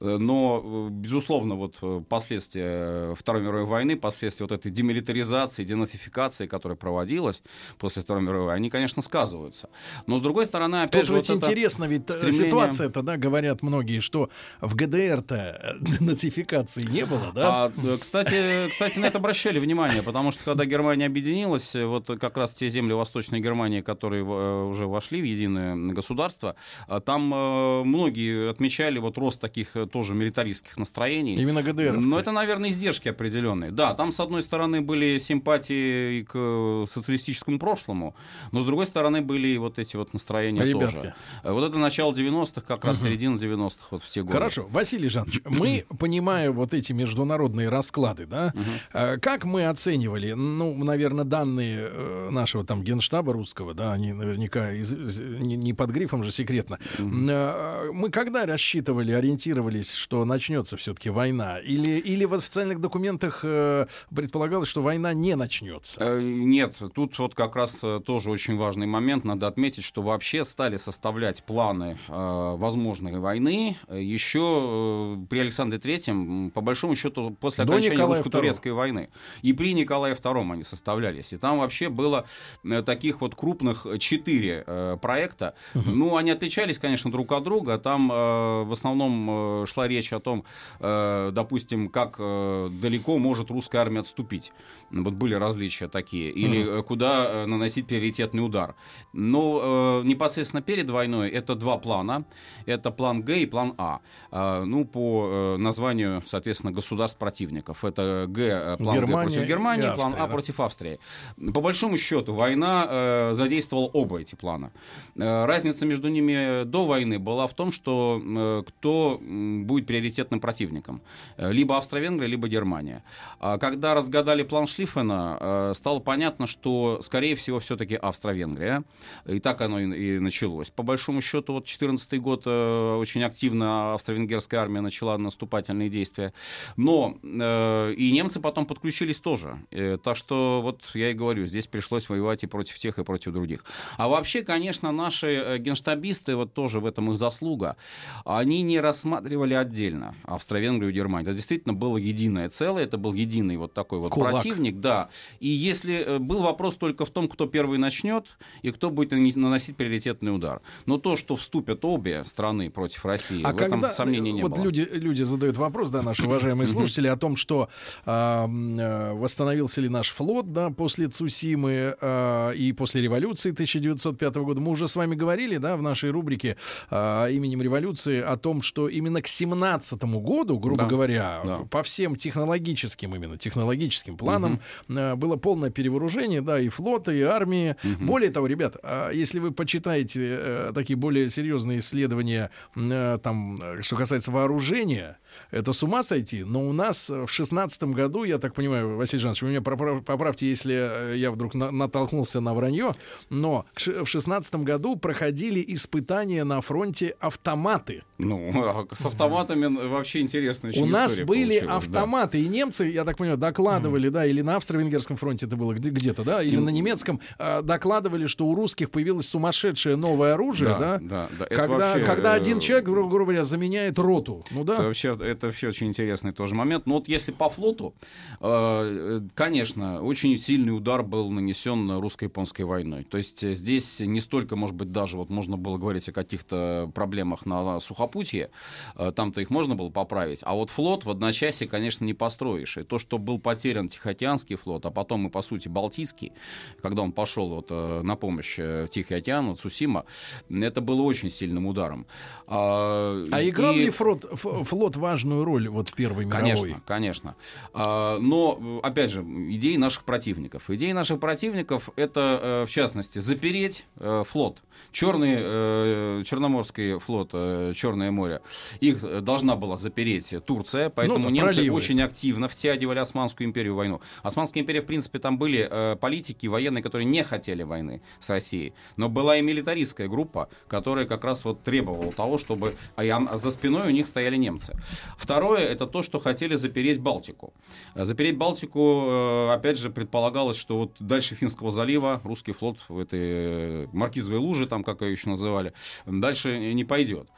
э, но, э, безусловно, вот последствия Второй мировой войны, последствия вот этой демилитаризации, денацификации, которая проводилась после Второй мировой, они, конечно, сказываются. Но, с другой стороны, опять Тут же, вот это интересно, ведь стремление- ситуация-то, да, говорят многие, что в ГДР-то э, [LAUGHS] нацификации не было, да? А, кстати, кстати, на это обращали внимание, потому что когда Германия объединилась, вот как раз те земли Восточной Германии, которые уже вошли в единое государство, а там э, многие отмечали вот рост таких э, тоже милитаристских настроений. Именно ГДРовцы. Но это, наверное, издержки определенные. Да, там, с одной стороны, были симпатии к э, социалистическому прошлому, но, с другой стороны, были и вот эти вот настроения Ребятки. тоже. Вот это начало 90-х, как раз Мгм. середина 90-х, вот в те годы. Хорошо, Василий Жанович, мы, [CLEARS THROAT] понимая вот эти международные расклады, да, э, как мы оценивали, ну, наверное, данные нашего там генштаба русского, да, они наверняка из- из- не, не под грифом же секретно. Э, Мы когда рассчитывали, ориентировались, что начнется все-таки война? Или, или в официальных документах э, предполагалось, что война не начнется? Э, Нет, тут вот как раз э, тоже очень важный момент. Надо отметить, что вообще стали составлять планы э, возможной войны еще э, при Александре Третьем, по большому счету, после До окончания Николая русско-турецкой войны. И при Николае II они составлялись. И там вообще было таких вот крупных четыре э, проекта. Ну, они отличались, конечно, друг от друга. Там э, в основном э, шла речь о том, э, допустим, как э, далеко может русская армия отступить. Вот были различия такие. Или э, куда э, наносить приоритетный удар. Но э, непосредственно перед войной это два плана. Это план Г и план А. Э, ну, по э, названию, соответственно, государств-противников. Это Г, э, план Германия Г против Германии, план Австрия, А да. против Австрии. По большому счету, война э, задействовала оба эти плана. Э, разница между ними до войны была в том, что э, кто будет приоритетным противником. Э, либо Австро-Венгрия, либо Германия. А когда разгадали план Шлиффена, стало понятно, что, скорее всего, все-таки Австро-Венгрия. И так оно и, началось. По большому счету, вот 2014 год очень активно австро-венгерская армия начала наступательные действия. Но и немцы потом подключились тоже. Так что, вот я и говорю, здесь пришлось воевать и против тех, и против других. А вообще, конечно, наши э, генштабисты, вот тоже в этом их заслуга, они не рассматривали отдельно Австро-Венгрию и Германию. Это действительно было единое целое, это был единый вот такой вот Кулак. противник, да. И если э, был вопрос только в том, кто первый начнет и кто будет наносить приоритетный удар. Но то, что вступят обе страны против России, А в когда этом сомнений не вот было. люди люди задают вопрос, да, наши уважаемые слушатели, о том, что э, восстановился ли наш флот, да, после Цусимы и после революции 1905 года. Мы уже с вами говорили, да, в нашей рубрике а, именем революции о том, что именно к 17 году, грубо Да. говоря, Да. по всем технологическим именно технологическим планам э, было полное перевооружение, да, и флота, и армии. Более того, ребят, а, если вы почитаете э, такие более серьезные исследования, э, там, э, что касается вооружения, это с ума сойти. Но у нас э, в шестнадцатом году, я так понимаю, Василий Жанович, вы меня поправ- поправьте, если э, я вдруг на- натолкнулся на вранье, но в шестнадцатом году проходили испытания на фронте автоматы. Ну, а с автоматами вообще интересная очень У нас были получилась, да. автоматы, и немцы, я так понимаю, докладывали, да, или на австро-венгерском фронте это было где- где-то, да, или на немецком, а, докладывали, что у русских появилось сумасшедшее новое оружие, да, Да, да, да. Когда, вообще, когда э, один человек, грубо грубо говоря, заменяет роту. Ну да. Это вообще, это вообще очень интересный тоже момент. Но вот если по флоту, э, э, конечно, очень сильный удар был нанесен русско-японской войной. То есть э, здесь не столько, может быть, даже вот можно было говорить о каких-то проблемах на сухопутье, там-то их можно было поправить, а вот флот в одночасье, конечно, не построишь. И то, что был потерян Тихоокеанский флот, а потом и, по сути, Балтийский, когда он пошел вот, на помощь Тихий океан, вот Цусима, это было очень сильным ударом. А, А играл и- ли флот, флот важную роль вот в Первой мировой? Конечно, конечно. А, Но, опять же, идеи наших противников. Идеи наших противников это, э, в частности, запереть э, флот. Черный, э, Черноморский флот, Черное море, их должна была запереть Турция, поэтому Ну да, немцы проливы. очень активно втягивали Османскую империю в войну. Османская империя, в принципе, там были политики военные, которые не хотели войны с Россией. Но была и милитаристская группа, которая как раз вот требовала того, чтобы... А за спиной у них стояли немцы. Второе, это то, что хотели запереть Балтику. Э, Запереть Балтику, э, опять же, предполагалось, что вот дальше Финского залива русский флот в этой э, Маркизовой луже, там, как ее еще называли, дальше не пойдет.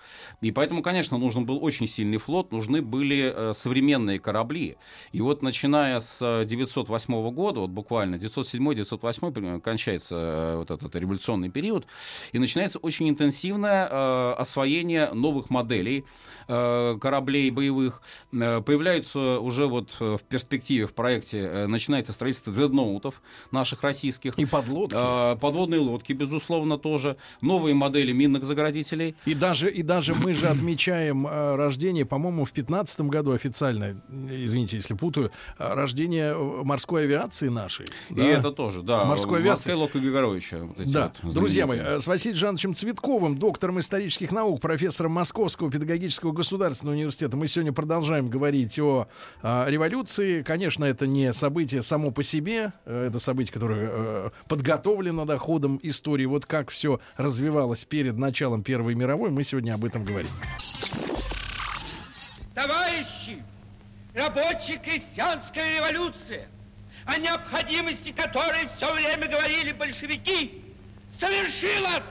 И поэтому, конечно, нужен был очень сильный флот, нужны были современные корабли. И вот начиная с 908 года, вот буквально 907-908 примерно, кончается вот этот революционный период, и начинается очень интенсивное э, освоение новых моделей э, кораблей боевых. Э, Появляются уже вот э, в перспективе, в проекте, э, начинается строительство дредноутов наших российских. И подлодки. Э, Подводные лодки, безусловно, тоже. Новые модели минных заградителей. И даже, и даже мы же отмечаем рождение, по-моему, в 15 году официально, извините, если путаю, рождение морской авиации нашей. И да. это тоже, да. Морской авиации. Морская лодка Григоровича. вот Да, вот друзья мои, с Василием Жановичем Цветковым, доктором исторических наук, профессором Московского педагогического государственного университета, мы сегодня продолжаем говорить о а, революции. Конечно, это не событие само по себе, э, это событие, которое э, подготовлено да, ходом истории. Вот как все развивалось перед началом Первой мировой, мы сегодня об этом говорим. Товарищи, рабочая крестьянская революция, о необходимости которой все время говорили большевики, совершилась!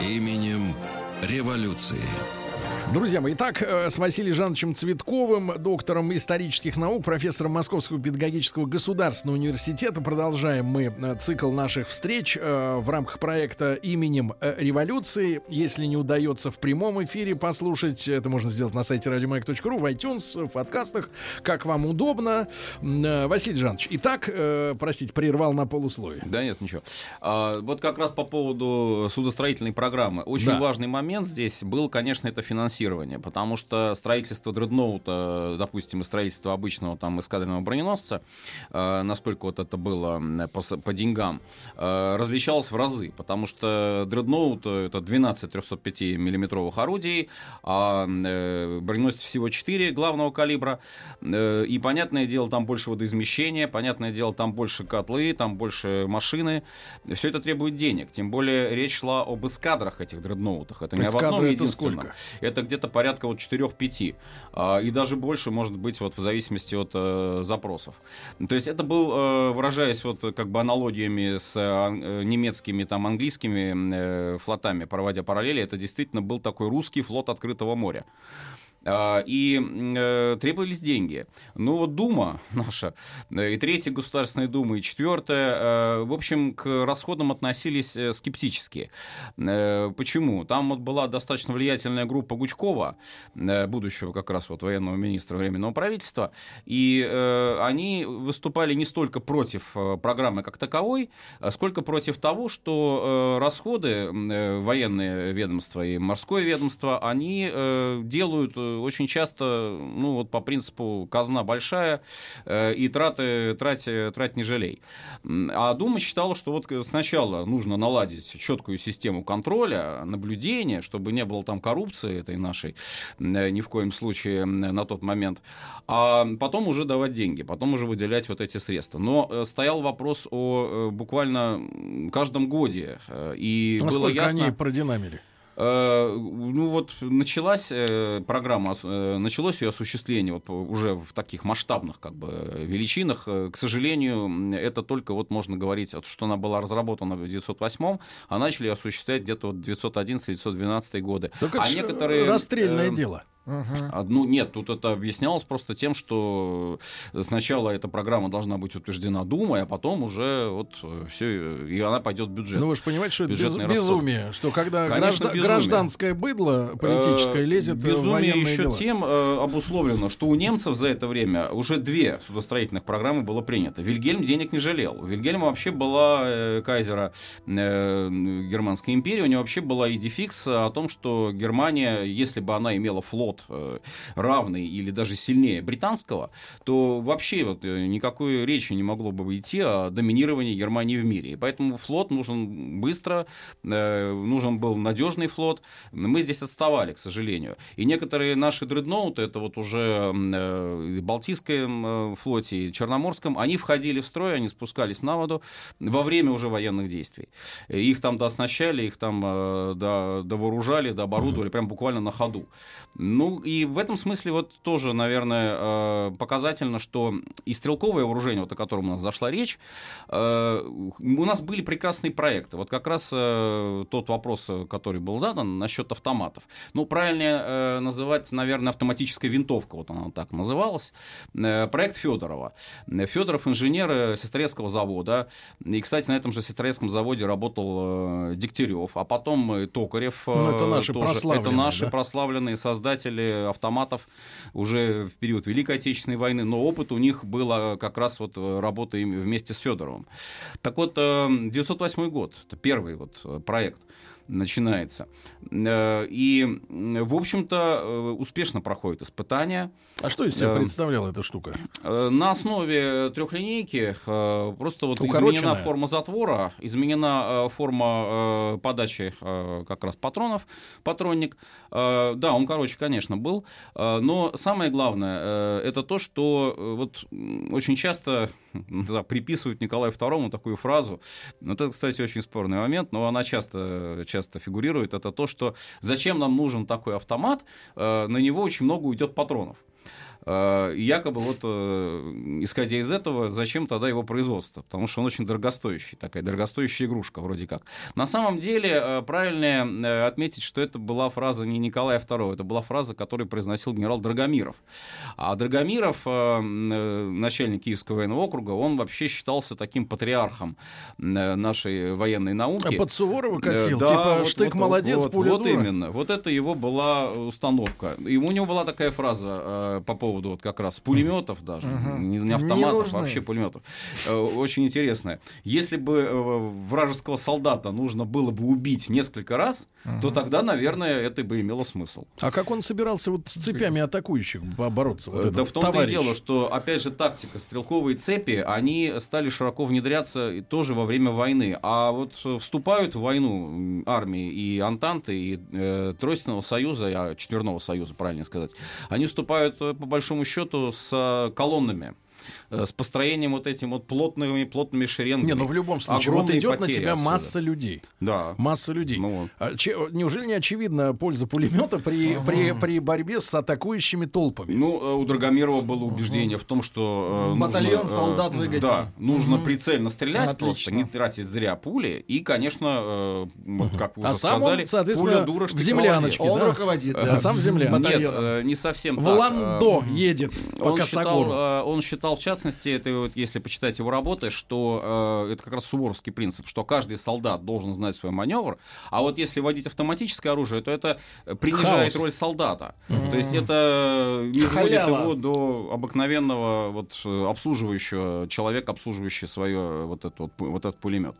Именем революции. Друзья мои, итак, э, с Василием Жановичем Цветковым, доктором исторических наук, профессором Московского педагогического государственного университета, продолжаем мы э, цикл наших встреч э, в рамках проекта «Именем революции». Если не удается в прямом эфире послушать, это можно сделать на сайте радиомаяк.ру, в iTunes, в подкастах, как вам удобно. Василий Жанович, итак, простите, прервал на полусловие. Да нет, ничего. А, вот как раз по поводу судостроительной программы. Очень Да. важный момент здесь был, конечно, это финансирование, потому что строительство дредноута, допустим, и строительство обычного там эскадренного броненосца, э, насколько вот это было по, по деньгам, э, различалось в разы, потому что дредноут это 12 305 миллиметровых орудий, а э, броненосец всего 4 главного калибра, Э, и понятное дело, там больше водоизмещения, понятное дело, там больше котлы, там больше машины. Все это требует денег. Тем более речь шла об эскадрах этих дредноутах. Это не об одном это сколько? Это где-то порядка вот 4-5. А, И даже больше, может быть, вот в зависимости от э, запросов. То есть это был, э, выражаясь вот как бы аналогиями с э, немецкими, там, английскими флотами, проводя параллели, это действительно был такой русский флот открытого моря. А, и э, требовались деньги. Ну вот Дума [LAUGHS] наша, э, и Третья Государственная Дума, и Четвертая, э, в общем, к расходам относились скептически. Почему? Там вот была достаточно влиятельная группа Гучкова, будущего как раз вот военного министра Временного правительства, и они выступали не столько против программы как таковой, сколько против того, что расходы военные ведомства и морское ведомство, они делают очень часто, ну вот по принципу казна большая, э, и траты, трать, трать не жалей. А Дума считала, что вот сначала нужно наладить четкую систему контроля, наблюдения, чтобы не было там коррупции этой нашей э, ни в коем случае на тот момент, а потом уже давать деньги, потом уже выделять вот эти средства. Но э, стоял вопрос о буквально каждом годе, и Насколько было ясно... они продинамили? Э, ну вот началась э, программа, э, началось ее осуществление вот уже в таких масштабных как бы величинах. К сожалению, это только вот можно говорить, что она была разработана в 908 а начали осуществлять где-то вот 911-912 годы. Так а некоторые... расстрельное э, дело. Угу. Ну, нет, тут это объяснялось просто тем, что сначала эта программа должна быть утверждена Думой, а потом уже вот все, и она пойдет в бюджет. Ну, вы же понимаете, что это без, безумие, что когда Конечно, граждан, гражданское быдло политическое э, лезет безумие в еще дела. тем э, обусловлено, что у немцев за это время уже две судостроительных программы было принято. Вильгельм денег не жалел. У Вильгельма вообще была э, кайзера э, Германской империи, у него вообще была идификс о том, что Германия, если бы она имела флот флот э, равный или даже сильнее британского, то вообще вот э, никакой речи не могло бы идти о доминировании Германии в мире. И поэтому флот нужен быстро, э, нужен был надежный флот. Мы здесь отставали, к сожалению. И некоторые наши дредноуты, это вот уже в Балтийском флоте и Черноморском, они входили в строй, они спускались на воду во время уже военных действий. Их там дооснащали, их там довооружали, дооборудовали, прям буквально на ходу. Ну, ну, и в этом смысле вот тоже, наверное, э, показательно, что и стрелковое вооружение, вот о котором у нас зашла речь, э, у нас были прекрасные проекты. Вот как раз э, тот вопрос, который был задан насчет автоматов. Ну, правильнее называть, наверное, автоматическая винтовка, вот она так называлась. Проект Федорова. Федоров инженер Сестрецкого завода. И, кстати, на этом же Сестрецком заводе работал Дегтярев, а потом Токарев. Ну, это наши тоже. прославленные. Это наши да? прославленные создатели производители автоматов уже в период Великой Отечественной войны, но опыт у них был а, как раз вот э, работа вместе с Федоровым. Так вот, 908 э, год, это первый вот э, проект начинается. Э, и, в общем-то, э, успешно проходит испытания. А что из себя э, представляла эта штука? На основе трехлинейки просто вот изменена форма затвора, изменена форма подачи как раз патронов, патронник. Да, он короче, конечно, был. Но самое главное, это то, что вот очень часто [LAUGHS] да, приписывают Николаю II такую фразу. Это, кстати, очень спорный момент, но она часто, часто фигурирует. Это то, что зачем нам нужен такой автомат, э, на него очень много уйдет патронов. Э, якобы вот, э, исходя из этого, зачем тогда его производство? Потому что он очень дорогостоящий, такая дорогостоящая игрушка вроде как. На самом деле, э, правильно отметить, что это была фраза не Николая II, это была фраза, которую произносил генерал Драгомиров. А Драгомиров, начальник Киевского военного округа, он вообще считался таким патриархом нашей военной науки. А под Суворова косил? Да, типа вот, штык вот, молодец, вот, пуля Вот дура. именно. Вот это его была установка. И у него была такая фраза по поводу поводу вот как раз пулеметов даже, угу. не, не автоматов, не вообще пулеметов. Э, очень интересное. Если бы э, вражеского солдата нужно было бы убить несколько раз, угу. то тогда, наверное, это бы имело смысл. А как он собирался вот с цепями атакующих бороться? Вот да в том-то и дело, что, опять же, тактика, стрелковые цепи, они стали широко внедряться тоже во время войны. А вот вступают в войну армии и Антанты, и э, Тройственного союза, а Четверного союза, правильно сказать, они вступают по большому большому счету с колоннами. э, с построением вот этим вот плотными, плотными шеренгами. Не, ну в любом случае, вот идет на тебя отсюда. масса людей. Да. Масса людей. Ну, А че- неужели не очевидна польза пулемета при, при, при борьбе с атакующими толпами? Ну, э, у Драгомирова было убеждение в том, что... э, Батальон нужно, э, солдат выгоднее. Да, нужно Мгм. прицельно стрелять Отлично. просто, не тратить зря пули. И, конечно, э, вот как вы А уже сам он, сказали, соответственно, пуля дура, в земляночке, молодец. да? Он руководит, да. А сам в землянке. Нет, э, не совсем В так. Ландо Э, едет по он считал, э, он считал, в частности, это вот, если почитать его работы, что э, это как раз суворовский принцип, что каждый солдат должен знать свой маневр, а вот если водить автоматическое оружие, то это э, принижает Хаос. роль солдата. Мгм. То есть это не сводит Халява. его до обыкновенного вот, э, обслуживающего человека, обслуживающего свое вот, это вот, вот этот пулемет.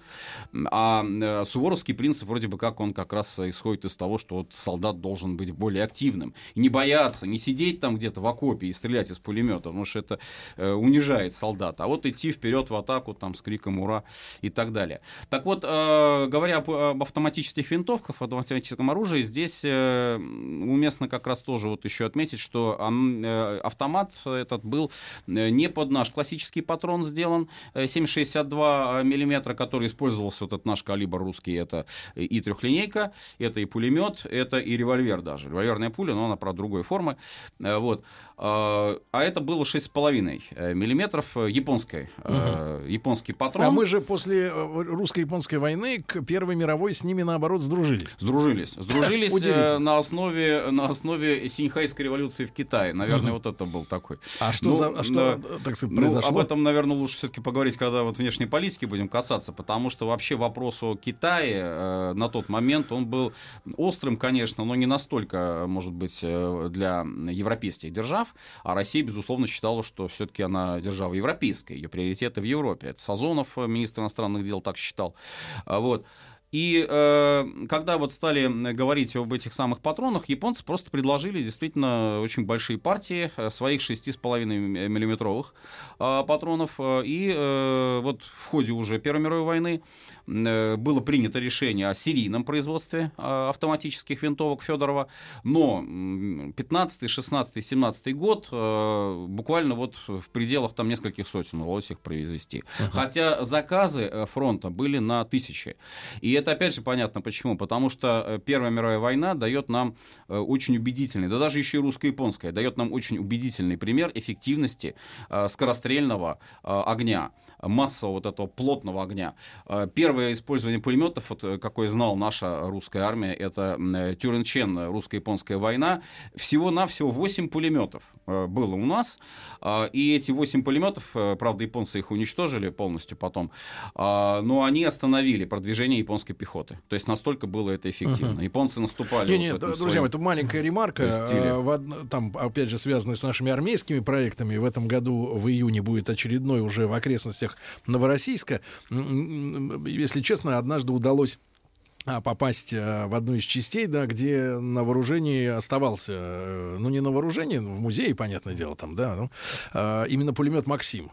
А э, суворовский принцип вроде бы как он как раз исходит из того, что вот солдат должен быть более активным. И не бояться, не сидеть там где-то в окопе и стрелять из пулемета, потому что это э, унижает солдата. А вот идти вперед в атаку там с криком «Ура!» и так далее. Так вот, э, говоря об, автоматических винтовках, об автоматическом оружии, здесь э, уместно как раз тоже вот еще отметить, что э, автомат этот был не под наш классический патрон сделан, э, 7,62 миллиметра, который использовался, вот этот наш калибр русский, это и трехлинейка, это и пулемет, это и револьвер даже. Револьверная пуля, но она, правда, другой формы. Вот. А это было 6,5 э, миллиметров э, японской, э, японский патрон. А мы же после э, русско-японской войны к Первой мировой с ними, наоборот, сдружились. Сдружились. Сдружились э, на основе, на основе Синьхайской революции в Китае. Наверное, Мгм. вот это был такой. А что за- а что, так сказать, ну, произошло? об этом, наверное, лучше все-таки поговорить, когда вот внешней политики будем касаться, потому что вообще вопрос о Китае э, на тот момент, он был острым, конечно, но не настолько, может быть, э, для европейских держав, а Россия, безусловно, считала, что все-таки она держава европейская, ее приоритеты в Европе. Это Сазонов, э, министр иностранных дел, так считал. А, Вот. И э, когда вот стали м, говорить об этих самых патронах, японцы просто предложили действительно очень большие партии э, своих 6,5 миллиметровых э, патронов. Э, И э, вот в ходе уже Первой мировой войны э, было принято решение о серийном производстве э, автоматических винтовок Федорова. Но м, 15, 16, 17 год э, буквально вот в пределах там нескольких сотен удалось их произвести. Хотя заказы э, фронта были на тысячи. И это опять же понятно почему. Потому что э, Первая мировая война дает нам э, очень убедительный, да даже еще и русско-японская, дает нам очень убедительный пример эффективности э, скорострельного огня массового вот этого плотного огня. Первое использование пулеметов, вот, какое знал наша русская армия, это Тюренчен, русско-японская война. Всего-навсего 8 пулеметов было у нас. И эти 8 пулеметов, правда, японцы их уничтожили полностью потом, но они остановили продвижение японской пехоты. То есть настолько было это эффективно. Мгм. Японцы наступали. Не, вот не, друзья своем это маленькая ремарка. э, стиле. э, в одно- там, опять же, связанная с нашими армейскими проектами. В этом году в июне будет очередной уже в окрестностях Новороссийска. Если честно, однажды удалось попасть а, в одну из частей, да, где на вооружении оставался, э, ну не на вооружении, в музее, понятное дело, там, да, ну, а, именно пулемет Максим.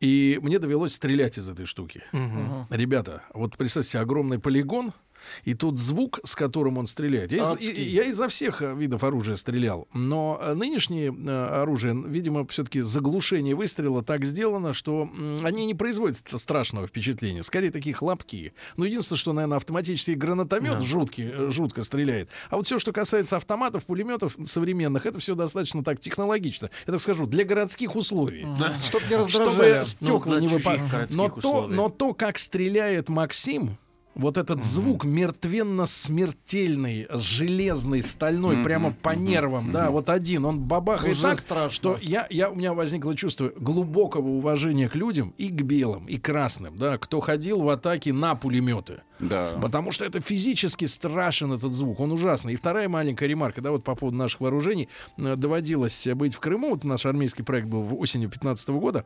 И мне довелось стрелять из этой штуки. Ребята, вот представьте себе огромный полигон, и тут звук, с которым он стреляет. Я, из, я изо всех э, видов оружия стрелял, но э, нынешнее э, оружие, видимо, все-таки заглушение выстрела так сделано, что они не производят страшного впечатления. Скорее, такие хлопки. Ну, единственное, что, наверное, автоматический гранатомет Да. жуткий, жутко стреляет. А вот все, что касается автоматов, пулеметов современных, это все достаточно так технологично. Я так скажу, для городских условий. Не Чтобы раздражали. стекла Ну, не выпадали. Но то, но то, как стреляет Максим, вот этот звук мертвенно-смертельный, железный, стальной, Мгм, прямо по нервам, да, мгм. вот один, он бабахает Уже так, страшно. что я, я, у меня возникло чувство глубокого уважения к людям и к белым, и красным, да, кто ходил в атаке на пулеметы. Да. Потому что это физически страшен этот звук, он ужасный. И вторая маленькая ремарка, да, вот по поводу наших вооружений, э, доводилось быть в Крыму, вот наш армейский проект был в осенью 15 года,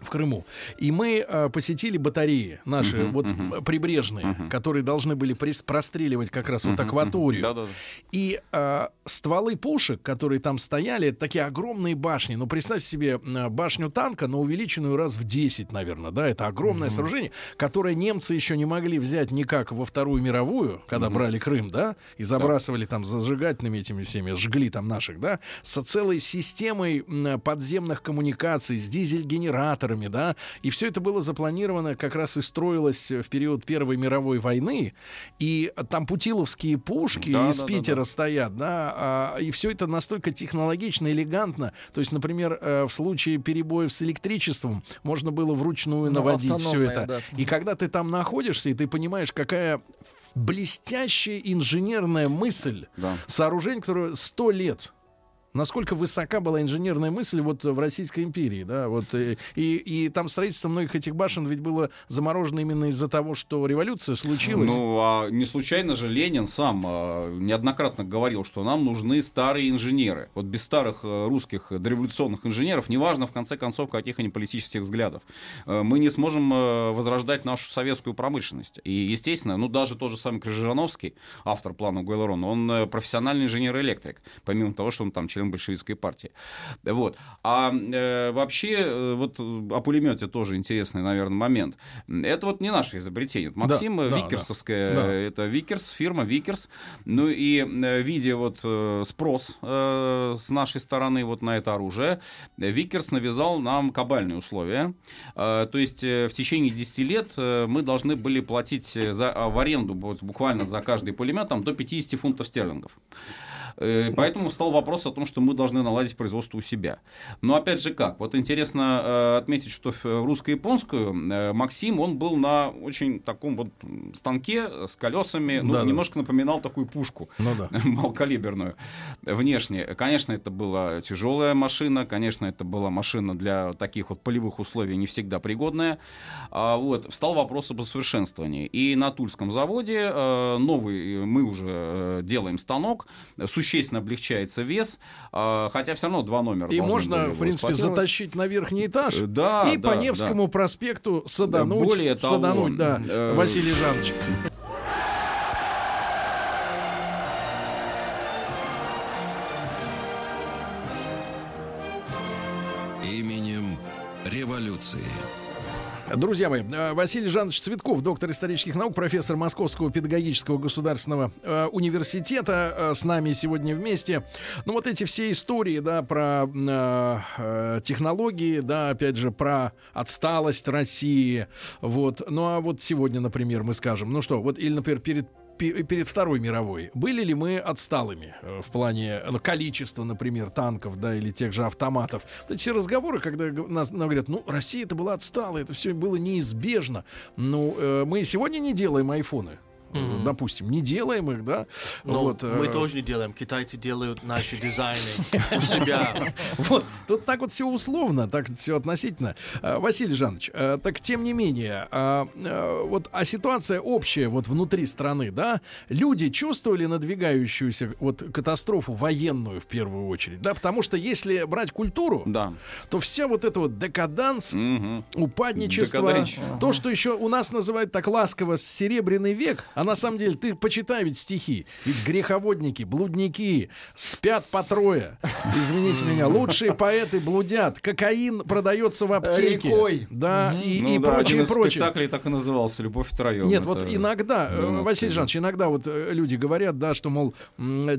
в Крыму. И мы э, посетили батареи наши, Мгм, вот м, прибрежные, Мгм. которые должны были простреливать как раз вот Мгм, акваторию. мгм. Да-да-да. И э, стволы пушек, которые там стояли, это такие огромные башни. Ну, представь себе э, башню танка, но увеличенную раз в 10, наверное, да, это огромное Мгм. сооружение, которое немцы еще не могли взять никак во Вторую мировую, когда Мгм. брали Крым, да, и забрасывали там зажигательными этими всеми, жгли там наших, да, со целой системой м, подземных коммуникаций, с дизель-генераторами, да, и все это было запланировано, как раз и строилось в период Первой мировой войны, и там путиловские пушки Да, из да, да, Питера да. стоят, да, а, и все это настолько технологично, элегантно, то есть, например, э, в случае перебоев с электричеством можно было вручную Ну, наводить все это. да. И когда ты там находишься, и ты понимаешь, какая блестящая инженерная мысль Да. сооружение, которое сто лет. Насколько высока была инженерная мысль вот в Российской империи, да, вот э, и, и там строительство многих этих башен ведь было заморожено именно из-за того, что революция случилась. Ну, а не случайно же Ленин сам а, неоднократно говорил, что нам нужны старые инженеры. Вот без старых э, русских дореволюционных инженеров, неважно, в конце концов, каких они политических взглядов, э, мы не сможем возрождать нашу советскую промышленность. И, естественно, ну, даже тот же самый Крыжановский, автор плана ГОЭЛРО, он профессиональный инженер-электрик, помимо того, что он там член большевистской партии. Вот. А э, вообще, э, вот э, о пулемете тоже интересный, наверное, момент. Это вот не наше изобретение. Это Максим Да, да, Викерсовская, да. э, это Викерс, фирма Викерс. Ну и э, видя вот э, спрос э, с нашей стороны вот на это оружие, Викерс навязал нам кабальные условия. Э, то есть э, в течение 10 лет э, мы должны были платить э, за, а, в аренду вот, буквально за каждый пулемет там, до 50 фунтов стерлингов. Э, Поэтому встал вопрос о том, что мы должны наладить производство у себя. Но опять же как? Вот интересно э, отметить, что русско-японскую э, Максим, он был на очень таком вот станке с колесами, ну, Да-да. немножко напоминал такую пушку Ну да. [LAUGHS] малокалиберную внешне. Конечно, это была тяжелая машина, конечно, это была машина для таких вот полевых условий не всегда пригодная. А, вот, встал вопрос об усовершенствовании. И на Тульском заводе новый, мы уже делаем станок, существенно облегчается вес, а, хотя все равно два номера И можно, в принципе, затащить на верхний этаж Э, Да, и да, по Невскому да. проспекту садануть, Более того, садануть, да, э, Василий Жанович. Именем революции. Друзья мои, э, Василий Жанович Цветков, доктор исторических наук, профессор Московского педагогического государственного э, университета, э, с нами сегодня вместе. Ну вот эти все истории, да, про э, технологии, да, опять же, про отсталость России, вот. Ну а вот сегодня, например, мы скажем, ну что, вот или, например, перед пе- перед Второй мировой были ли мы отсталыми э, в плане ну, количества, например, танков, да, или тех же автоматов? Эти все разговоры, когда нас нам говорят, ну, Россия это была отсталая, это все было неизбежно. Ну, э, мы сегодня не делаем айфоны. Э, Допустим, не делаем их, да? Но Вот, мы э, тоже не делаем. Китайцы делают наши дизайны у себя. [LAUGHS] Вот, тут так вот все условно, так все относительно. А, Василий Жанович, а, так тем не менее, вот, а ситуация общая вот внутри страны, да, люди чувствовали надвигающуюся вот катастрофу военную в первую очередь, да, потому что если брать культуру, да. то вся вот эта вот декаданс, упадничество, то, что еще у нас называют так ласково серебряный век, а на самом деле ты почитай ведь стихи, ведь греховодники, блудники спят по трое, извините меня, лучшие поэты блудят, кокаин продается в аптеке, Рекой. да, и, Ну и да, прочее, один из прочее. спектаклей так и назывался «Любовь втроем». Нет, Это вот иногда, э, 12 Василий. Жанович, иногда вот э, люди говорят, да, что, мол,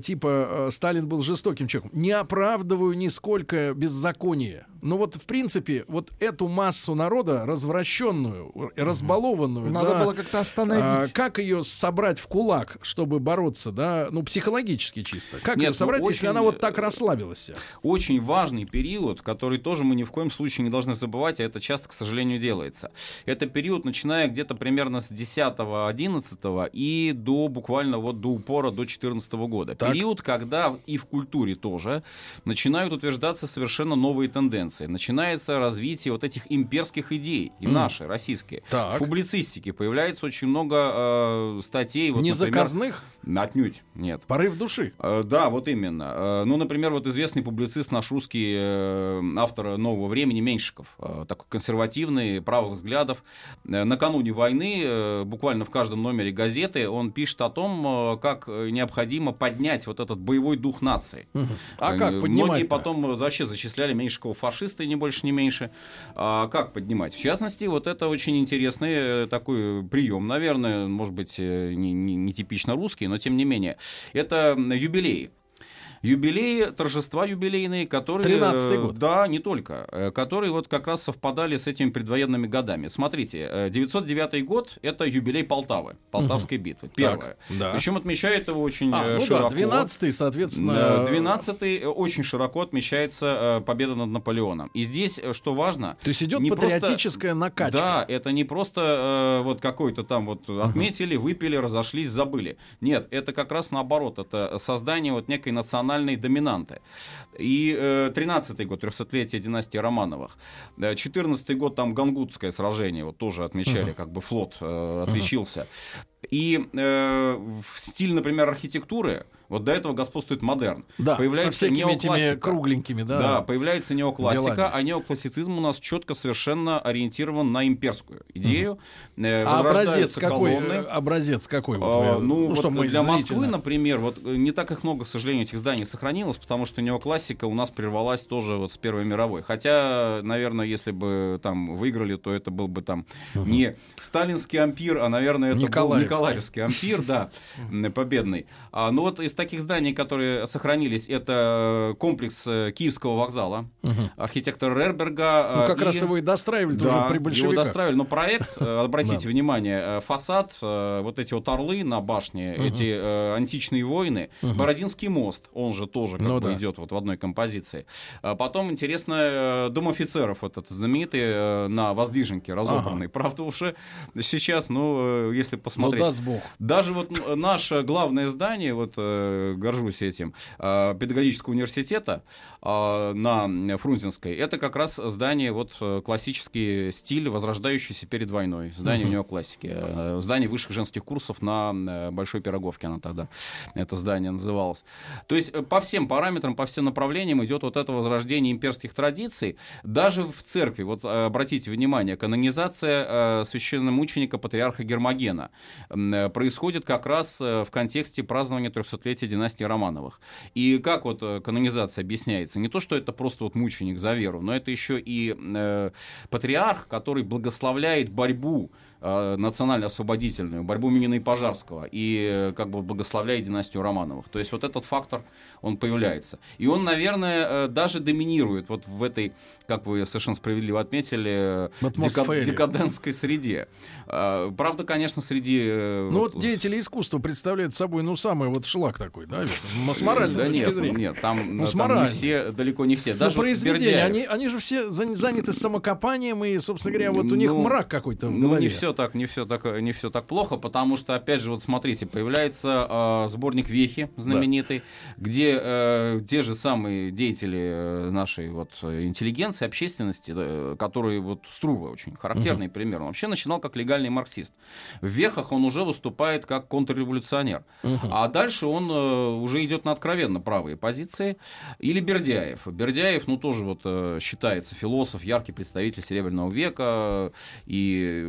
типа, э, Сталин был жестоким человеком. Не оправдываю нисколько беззаконие. Но вот, в принципе, вот эту массу народа, развращенную, разбалованную, Надо да, было как-то остановить. а, как ее собрать в кулак, чтобы бороться, да, ну, психологически чисто? Как Нет, ее ну, собрать, если очень, она вот так расслабилась вся? очень важный период, который тоже мы ни в коем случае не должны забывать, а это часто, к сожалению, делается. Это период, начиная где-то примерно с 10-11 и до буквально вот до упора до 14 года. Так. Период, когда и в культуре тоже начинают утверждаться совершенно новые тенденции. Интеллигенции начинается развитие вот этих имперских идей, и Мгм. наши, российские. Так. В публицистике появляется очень много э, статей. Вот, Не например? Отнюдь, нет. Порыв души. Э, Да, вот именно. Э, Ну, например, вот известный публицист наш русский, э, автор «Нового времени» Меньшиков, э, такой консервативный, правых взглядов. Э, Накануне войны, э, буквально в каждом номере газеты, он пишет о том, э, как э, необходимо поднять вот этот боевой дух нации. А Э, как Многие поднимать-то? потом вообще зачисляли Меньшикова фашисты, не больше, не меньше. А как поднимать? В частности, вот это очень интересный э, такой прием, наверное, может быть, э, не, не- не типично русский, но тем не менее. Это м, юбилеи. Торжества юбилейные, которые... 13-й э, год. Да, не только. э, Которые вот как раз совпадали с этими предвоенными годами. Смотрите, э, 909 год — это юбилей Полтавы, Полтавской битвы. Первое. да. Причем отмечает его очень А, э, ну да, широко. 12-й, соответственно, 12 очень широко отмечается э, победа над Наполеоном. И здесь, э, что важно... То есть идет не просто- патриотическая накачка. Да, это не просто э, вот какой-то там вот отметили, выпили, разошлись, забыли. Нет, это как раз наоборот, это создание вот некой национальной доминанты. И э, 13-й год, 300-летие династии Романовых. Э, 14-й год, там Гангутское сражение, вот тоже отмечали, Мгм. как бы флот э, отличился. И э, в стиль, например, архитектуры, вот до этого господствует модерн. Да, появляется со всякими этими кругленькими, да, Да, появляется неоклассика, делами. а неоклассицизм у нас четко совершенно ориентирован на имперскую идею. Э, А образец какой? колонны. э, Образец какой? Вот А, ну, что вот мы для Москвы, например, вот э, не так их много, к сожалению, этих зданий сохранилось, потому что неоклассика у нас прервалась тоже вот с Первой мировой. Хотя, наверное, если бы там выиграли, то это был бы там не сталинский ампир, а, наверное, это был Николаевский ампир, да, победный. А, ну вот из таких зданий, которые сохранились, это комплекс э, Киевского вокзала, Мгм. архитектор Рерберга. Ну, э, как и- раз его и достраивали да, уже при его большевиках. достраивали, но проект, э, [LAUGHS] обратите внимание, э, фасад, э, вот эти вот орлы на башне, Мгм. эти э, античные войны, Мгм. Бородинский мост, он же тоже как Ну бы да. идет вот в одной композиции. А потом интересно э, Дом офицеров, вот этот знаменитый э, на воздвиженке разобранный. Правда уже сейчас, ну, э, если посмотреть. Даст бог. Даже вот наше главное здание, вот э, горжусь этим, э, педагогического университета э, на Фрунзенской, это как раз здание вот классический стиль, возрождающийся перед войной. Здание Мгм. неоклассики. Э, Здание высших женских курсов на Большой Пироговке оно тогда, это здание называлось. То есть по всем параметрам, по всем направлениям идет вот это возрождение имперских традиций. Даже в церкви, вот обратите внимание, канонизация священномученика патриарха Гермогена происходит как раз э, в контексте празднования 300-летия династии Романовых. И как вот э, канонизация объясняется? Не то, что это просто вот мученик за веру, но это еще и э, патриарх, который благословляет борьбу э, национально-освободительную, борьбу Минина и Пожарского, и э, как бы благословляет династию Романовых. То есть вот этот фактор, он появляется. И он, наверное, э, даже доминирует вот в этой, как вы совершенно справедливо отметили, дека- декадентской среде. Э, Правда, конечно, среди... э, Ну вот- вот деятели искусства представляют собой, ну, самый вот шлак такой, да? [LAUGHS] С моральной да нет, зрения. нет, там, Ну, там не все, далеко не все. Ну, Даже произведения, они, они же все зан- заняты самокопанием, и, собственно говоря, вот у них Ну, мрак какой-то в Ну, не все так, не все так, не все так плохо, потому что, опять же, вот смотрите, появляется э, сборник Вехи знаменитый, где э, те же самые деятели э, нашей вот э, интеллигенции, общественности, э, которые вот Струва очень характерный пример, он вообще начинал как легальный марксист. В Вехах он уже выступает как контрреволюционер, а дальше он э, уже идет на откровенно правые позиции. Или Бердяев. Бердяев, ну, тоже вот э, считается философ, яркий представитель Серебряного века и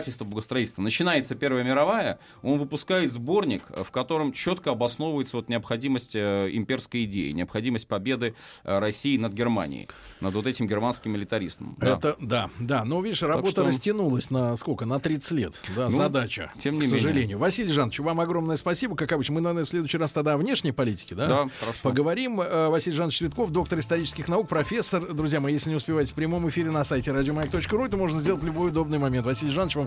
богоискательства, богостроительства. Начинается Первая мировая, он выпускает сборник, э, в котором четко обосновывается вот необходимость э, имперской идеи, необходимость победы э, России над Германией, над вот этим германским милитаристом. Да. Это, да, да. Но, видишь, Так работа что- растянулась на сколько? На 30 лет. Да, Ну, задача. тем не к менее. сожалению. Василий Жанович, вам огромное спасибо. Как обычно, мы, наверное, в следующий раз тогда о внешней политике, да? Да, хорошо. Поговорим. Василий Жанович Цветков, доктор исторических наук, профессор. Друзья мои, если не успеваете в прямом эфире на сайте радиомаяк.ру, это можно сделать в любой удобный момент. Василий Жанович, вам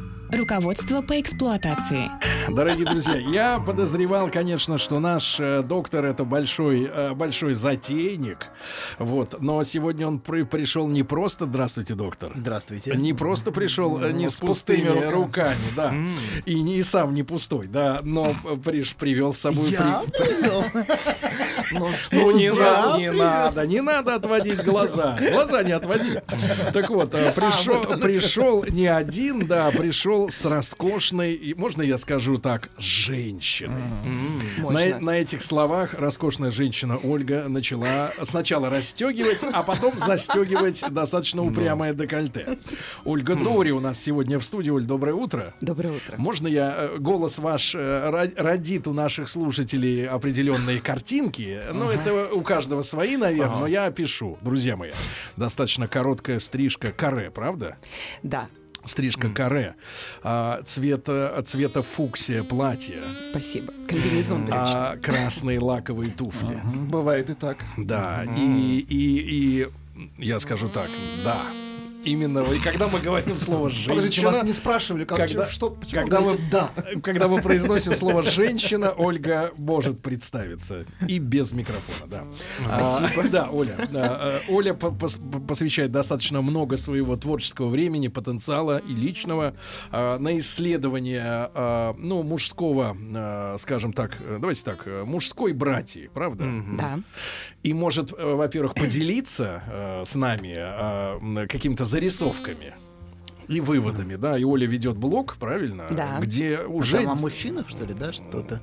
Руководство по эксплуатации. Дорогие друзья, я подозревал, конечно, что наш э, доктор это большой, э, большой затейник. Вот. Но сегодня он при- пришел не просто, здравствуйте, доктор. Здравствуйте. Не просто пришел э, не Ну, с с пустыми пустыми руками. руками, да. И не и сам не пустой, да. Но приш- привел с собой... Я при- привел. Ну не, за- надо, не надо, не надо отводить глаза. Глаза не отводи. Так вот, э, пришел, вот оно пришел не один, да, пришел с роскошной, и можно я скажу так, женщиной. На, на этих словах роскошная женщина Ольга начала сначала расстегивать, а потом застегивать достаточно упрямое декольте. Ольга Дори у нас сегодня в студии. Оль, доброе утро. Доброе утро. Можно я э, голос ваш э, ро- родит у наших слушателей определенные картинки? Ну, это у каждого свои, наверное, но я опишу, друзья мои. Достаточно короткая стрижка каре, правда? Да. Стрижка каре, а, цвета, цвета фуксия платья. Спасибо. Комбинезон а, красные лаковые туфли. Бывает и так. Да, и, и, и я скажу так, да. Именно, и когда мы говорим слово женщина... Подождите, вас не спрашивали, как, когда, что, почему когда, мы, «да». когда мы произносим слово женщина, Ольга может представиться и без микрофона, да. Спасибо. А, да, Оля. да, э, Оля по- пос- посвящает достаточно много своего творческого времени, потенциала и личного э, на исследование, э, ну, мужского, скажем так, давайте так, мужской братьи, правда? Да. И может, во-первых, поделиться с нами м, какими-то зарисовками и выводами, да. И Оля ведет блог, правильно? Да. Где А уже там о мужчинах, что ли, да, что-то?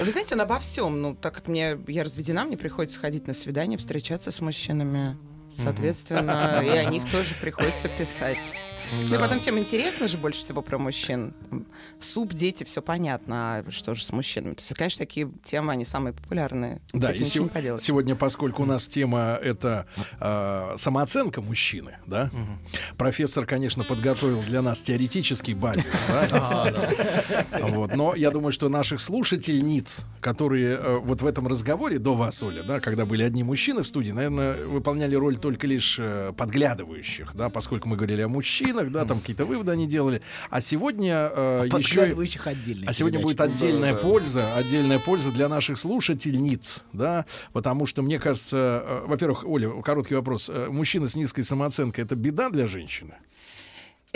Вы знаете, он обо всем. Ну, так как мне я разведена, мне приходится ходить на свидания, встречаться с мужчинами. Соответственно, [LAUGHS] и о них тоже приходится писать. Ну и Да. потом всем интересно же больше всего про мужчин. Суп, дети, все понятно. А что же с мужчинами? То есть, конечно, такие темы, они самые популярные. Да, и сего- не сегодня, поскольку у нас тема это э, самооценка мужчины, да, профессор, конечно, подготовил для нас теоретический базис, [LAUGHS] да? вот, но я думаю, что наших слушательниц, которые э, вот в этом разговоре до вас, Оля, да, когда были одни мужчины в студии, наверное, выполняли роль только лишь э, подглядывающих, да, поскольку мы говорили о мужчинах, да, там какие-то выводы они делали, а сегодня э, еще и- Подглядывающих отдельных а сегодня будет отдельная Да, да. польза, отдельная польза для наших слушательниц, да, потому что мне кажется, э, во-первых, Оля, короткий вопрос: Э, мужчина с низкой самооценкой это беда для женщины?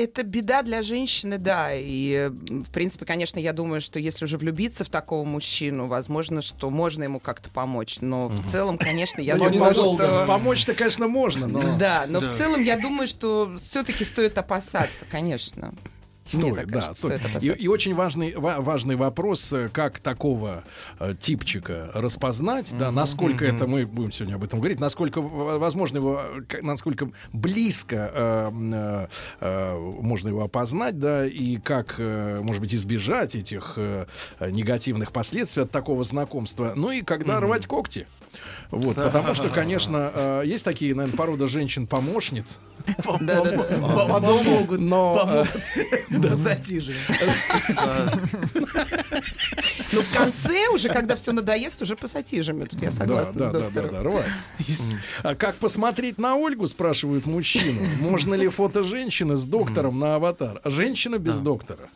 Это беда для женщины, да. И, в принципе, конечно, я думаю, что если уже влюбиться в такого мужчину, возможно, что можно ему как-то помочь. Но в целом, конечно, я Ну, думаю, что... Помочь-то, конечно, можно, но Да, но в целом я думаю, что все-таки стоит опасаться, конечно. Стоит, так да, кажется, стоит. стоит И, и очень важный, ва- важный вопрос, э, как такого э, типчика распознать, да, насколько это, мы будем сегодня об этом говорить, насколько возможно его, насколько близко э, э, э, можно его опознать, да, и как, э, может быть, избежать этих э, негативных последствий от такого знакомства. Ну и когда рвать когти. Вот, потому что, конечно, э, есть такие, наверное, порода женщин-помощниц. Помогут, Но, э, Пассатижи. Ну, в конце уже, когда все надоест, уже пассатижами. Тут я согласна да, с да, да, доктором. да, да, рвать. А как посмотреть на Ольгу, спрашивают мужчину. Можно ли фото женщины с доктором на аватар? А женщина без доктора.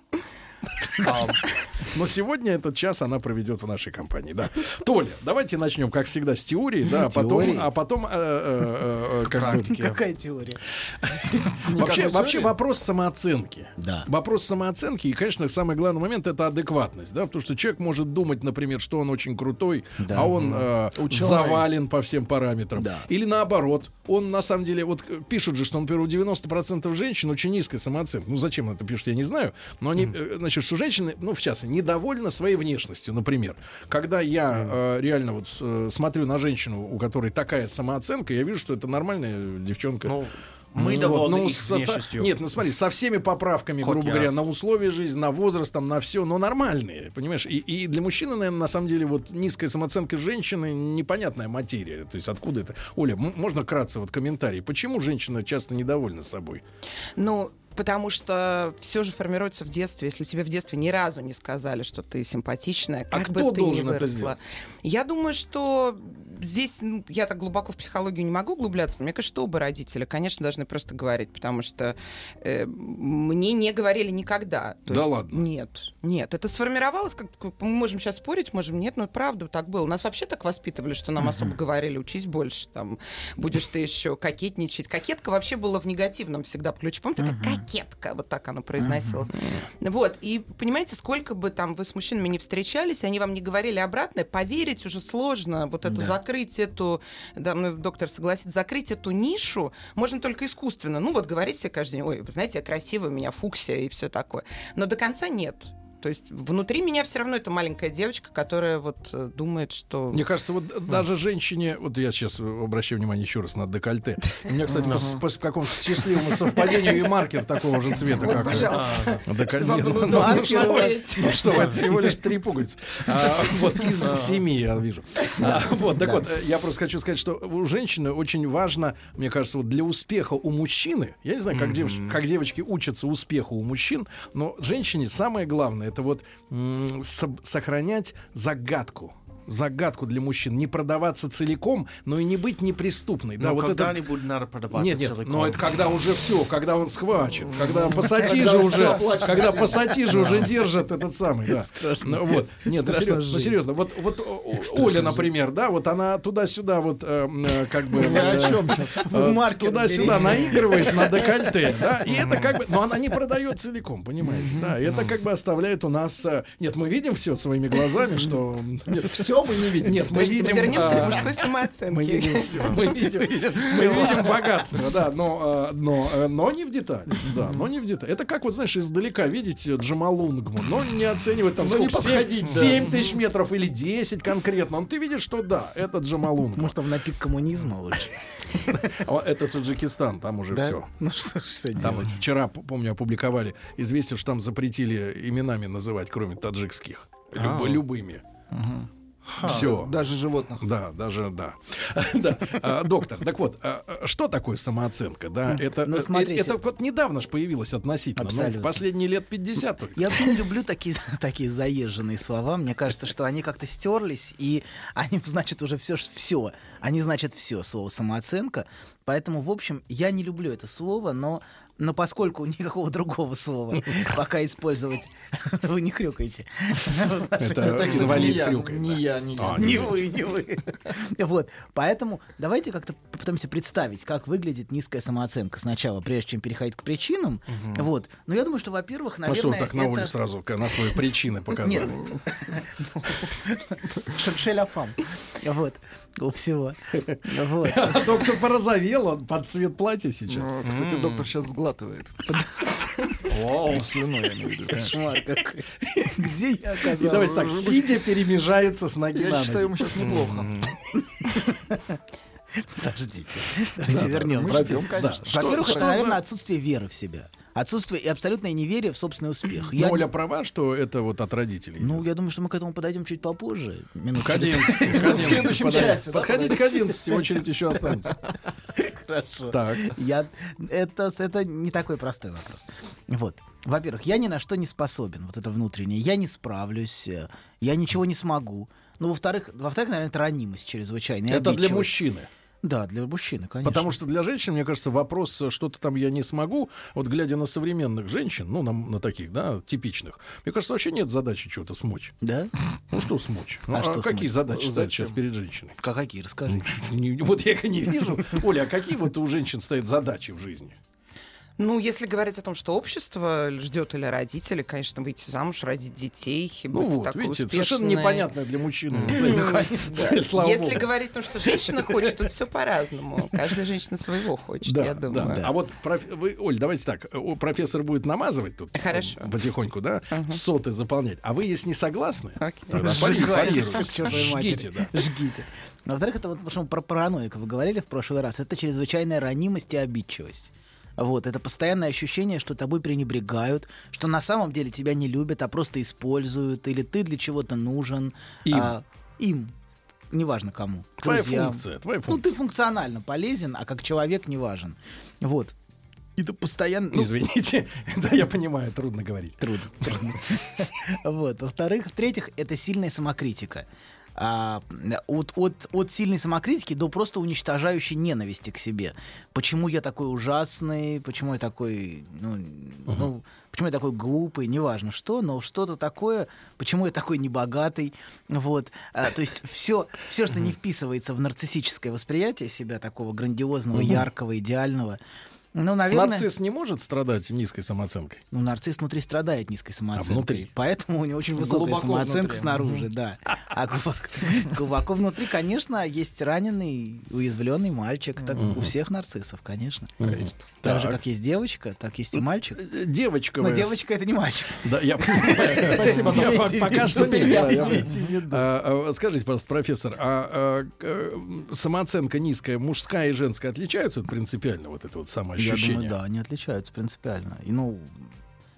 Но сегодня этот час она проведет в нашей компании, да. Толя, давайте начнем, как всегда, с теории, да, а потом, а потом, э, э, э, Какая теория? [LAUGHS] Вообще, вообще вопрос самооценки. Да. Вопрос самооценки, и, конечно, самый главный момент это адекватность, да, потому что человек может думать, например, что он очень крутой, а он завален по всем параметрам. Да. Или наоборот, он на самом деле, вот пишут же, что, например, у 90% женщин очень низкая самооценка. Ну, зачем это пишут, я не знаю. Но они, э, значит, что женщины, ну, в частности, недовольны своей внешностью, например. Когда я э, реально вот э, смотрю на женщину, у которой такая самооценка, я вижу, что это нормальная девчонка. Ну, мы Вот, довольны ну, их со- внешностью. Нет, ну смотри, со всеми поправками, Хоть грубо я. говоря, на условия жизни, на возраст, там, на все, но нормальные, понимаешь? И, и для мужчины, наверное, на самом деле, вот низкая самооценка женщины непонятная материя. То есть откуда это? Оля, можно кратко вот комментарий. Почему женщина часто недовольна собой? Ну, Потому что все же формируется в детстве. Если тебе в детстве ни разу не сказали, что ты симпатичная, А как кто бы ты ни выросла. сделать? Я думаю, что здесь ну, я так глубоко в психологию не могу углубляться, но мне кажется, что оба родителя, конечно, должны просто говорить, потому что э, мне не говорили никогда. То Да есть ладно? Нет, нет. Это сформировалось, как мы можем сейчас спорить, можем нет, но правда так было. Нас вообще так воспитывали, что нам особо говорили, учись больше, там, будешь ты еще кокетничать. Кокетка вообще была в негативном всегда ключе. Помните, такая кокетка, вот так она произносилась. Вот, и понимаете, сколько бы там вы с мужчинами не встречались, они вам не говорили обратное, поверить уже сложно. Вот это Да. закрыть эту, да, ну, доктор согласится, закрыть эту нишу можно только искусственно. Ну вот говорить себе каждый день, ой, вы знаете, я красивая, у меня фуксия и все такое. Но до конца нет. То есть внутри меня все равно это маленькая девочка, которая вот э, думает, что... Мне кажется, вот даже женщине, вот я сейчас обращаю внимание еще раз на декольте. У меня, кстати, по, с- по с- какому-то счастливому совпадению и маркер такого же цвета, как пожалуйста. А, декольте. Ну, ну, что ну, это всего лишь три пуговицы. А, Вот из семи я вижу. А, Вот, так вот, я просто хочу сказать, что у женщины очень важно, мне кажется, вот для успеха у мужчины, я не знаю, как девочки учатся успеху у мужчин, но женщине самое главное это вот сохранять загадку. Загадку для мужчин. Не продаваться целиком, но и не быть неприступной. Да, Но вот это когда-нибудь надо продаваться нет, нет, целиком. но это когда уже все, когда он схвачен, когда пассатижи уже, когда пассатижи уже держат этот самый, да. Страшно. Ну, вот, нет, ну серьезно, ну, вот, вот Страшно Оля, например, да, вот она туда-сюда вот э, э, как бы о э, чем э, маркер туда-сюда наигрывает на декольте, да, и это как бы, но она не продает целиком, понимаете, да, и это как бы оставляет у нас, э, нет, мы видим все своими глазами, что нет, Все мы не видим. нет, мы Подождите, видим, вернемся а, к мужской самооценке. мы видим все, [LAUGHS] мы видим, мы видим богатство, да, но, э, но, э, но не в деталях, да, но не в деталях. Это как вот знаешь издалека видеть Джамалунгму, но не оценивать там Но не сколько подходить, да. 7 тысяч метров или 10 конкретно. Но ты видишь, что да, это Джамалунгма. Может, там на пик коммунизма лучше. [LAUGHS] А Это Таджикистан, там уже Да? все. Ну что, что Там вчера, помню, опубликовали известие, что там запретили именами называть, кроме таджикских. Люб- А. любыми. Ха, Все. Даже животных. Да, даже да. [LAUGHS] да. А, доктор, так вот, а, что такое самооценка? Да, это, Ну, смотрите. это вот недавно ж появилось относительно, ну, в Абсолютно. последние лет 50 только. Я вообще не люблю такие, [LAUGHS] такие заезженные слова. Мне кажется, что они как-то стерлись, и они [LAUGHS] значат уже все, все. Они значат все, слово самооценка. Поэтому, в общем, я не люблю это слово, но, но поскольку [LAUGHS] никакого другого слова [LAUGHS] пока использовать [LAUGHS] вы не хрюкаете. Это инвалид я, хрюкает, не я, не я. А, Не вы, не вы. Вот. Поэтому давайте как-то попытаемся представить, как выглядит низкая самооценка сначала, прежде чем переходить к причинам. Вот. Но я думаю, что, во-первых, А наверное, что вы так на Олю сразу на свои причины показали? Шершеляфам. Вот. У всего. Вот. А доктор порозовел, он под цвет платья сейчас. Ну, Кстати, доктор сейчас сглатывает. Вау. [LAUGHS] Слюной, я имею в виду. Кошмар какой. [LAUGHS] Где я оказался? давайте так, сидя перемежается с ноги Я считаю, ему сейчас неплохо. Подождите. Давайте вернемся. Во-первых, это, наверное, отсутствие веры в себя. Отсутствие и абсолютное неверие в собственный успех. Я Оля права, что это вот от родителей. Ну, я думаю, что мы к этому подойдем чуть попозже. Минут К 11. через- к 11 следующем подойдем. часе, Подходите к 11, очередь еще останется. Хорошо. Так. Я, это, это не такой простой вопрос. Вот. Во-первых, я ни на что не способен, вот это внутреннее. Я не справлюсь, э, я ничего не смогу. Ну, во-вторых, во-вторых, наверное, это ранимость чрезвычайная. Это для мужчины. Да, для мужчины, конечно. Потому что для женщин, мне кажется, вопрос э, что-то там я не смогу. Вот глядя на современных женщин, ну, на, на таких, да, типичных, мне кажется, вообще нет задачи чего-то смочь. Да? Ну что смочь? Ну, А а что какие смочь? задачи стоят сейчас перед женщиной? Как какие, расскажи. [LAUGHS] Вот я их и не вижу. Оля, а какие вот у женщин стоят задачи в жизни? Ну, если говорить о том, что общество ждет или родители, конечно, выйти замуж, родить детей, и Ну быть вот, такой видите, успешной. совершенно непонятная для мужчины цель. слава Если богу. говорить о том, что женщина хочет, тут все по-разному. Каждая женщина своего хочет, Да, я думаю. да. А вот, вы, Оль, давайте так. о, Профессор будет намазывать тут Хорошо. э, потихоньку, да, соты заполнять. А вы, если не согласны, Окей. тогда Жгите, да. Жгите. Во-вторых, это вот потому что про параноика вы говорили в прошлый раз. Это чрезвычайная ранимость и обидчивость. Вот, это постоянное ощущение, что тобой пренебрегают, что на самом деле тебя не любят, а просто используют, или ты для чего-то нужен. Им. а, им. Неважно кому. Твоя Друзьям. функция, твоя Ну, функция. ты функционально полезен, а как человек не важен. Вот. И ты постоянно... ну, Извините, [LAUGHS] да, я понимаю, трудно говорить. Трудно, трудно. [LAUGHS] Вот. Во-вторых, в-третьих, это сильная самокритика. А, от, от, от сильной самокритики до просто уничтожающей ненависти к себе. Почему я такой ужасный, почему я такой, ну, ну, почему я такой глупый, неважно что, но что-то такое, почему я такой небогатый, вот. А, то есть все, все, что не вписывается в нарциссическое восприятие себя такого грандиозного, яркого, идеального. Ну, наверное... Нарцисс не может страдать низкой самооценкой. Ну, нарцисс внутри страдает низкой самооценкой. А внутри? Поэтому у него очень высокая Глубоко самооценка внутри. снаружи, да. А глубоко, внутри, конечно, есть раненый, уязвленный мальчик. Так у всех нарциссов, конечно. Есть. Так же, как есть девочка, так есть и мальчик. Девочка Но девочка это не мальчик. Да, я Спасибо, Пока что. А, а, Скажите, пожалуйста, профессор, а а, э, самооценка низкая, мужская и женская отличаются принципиально, вот это вот Я самоощущение? думаю, да, они отличаются принципиально. И, ну,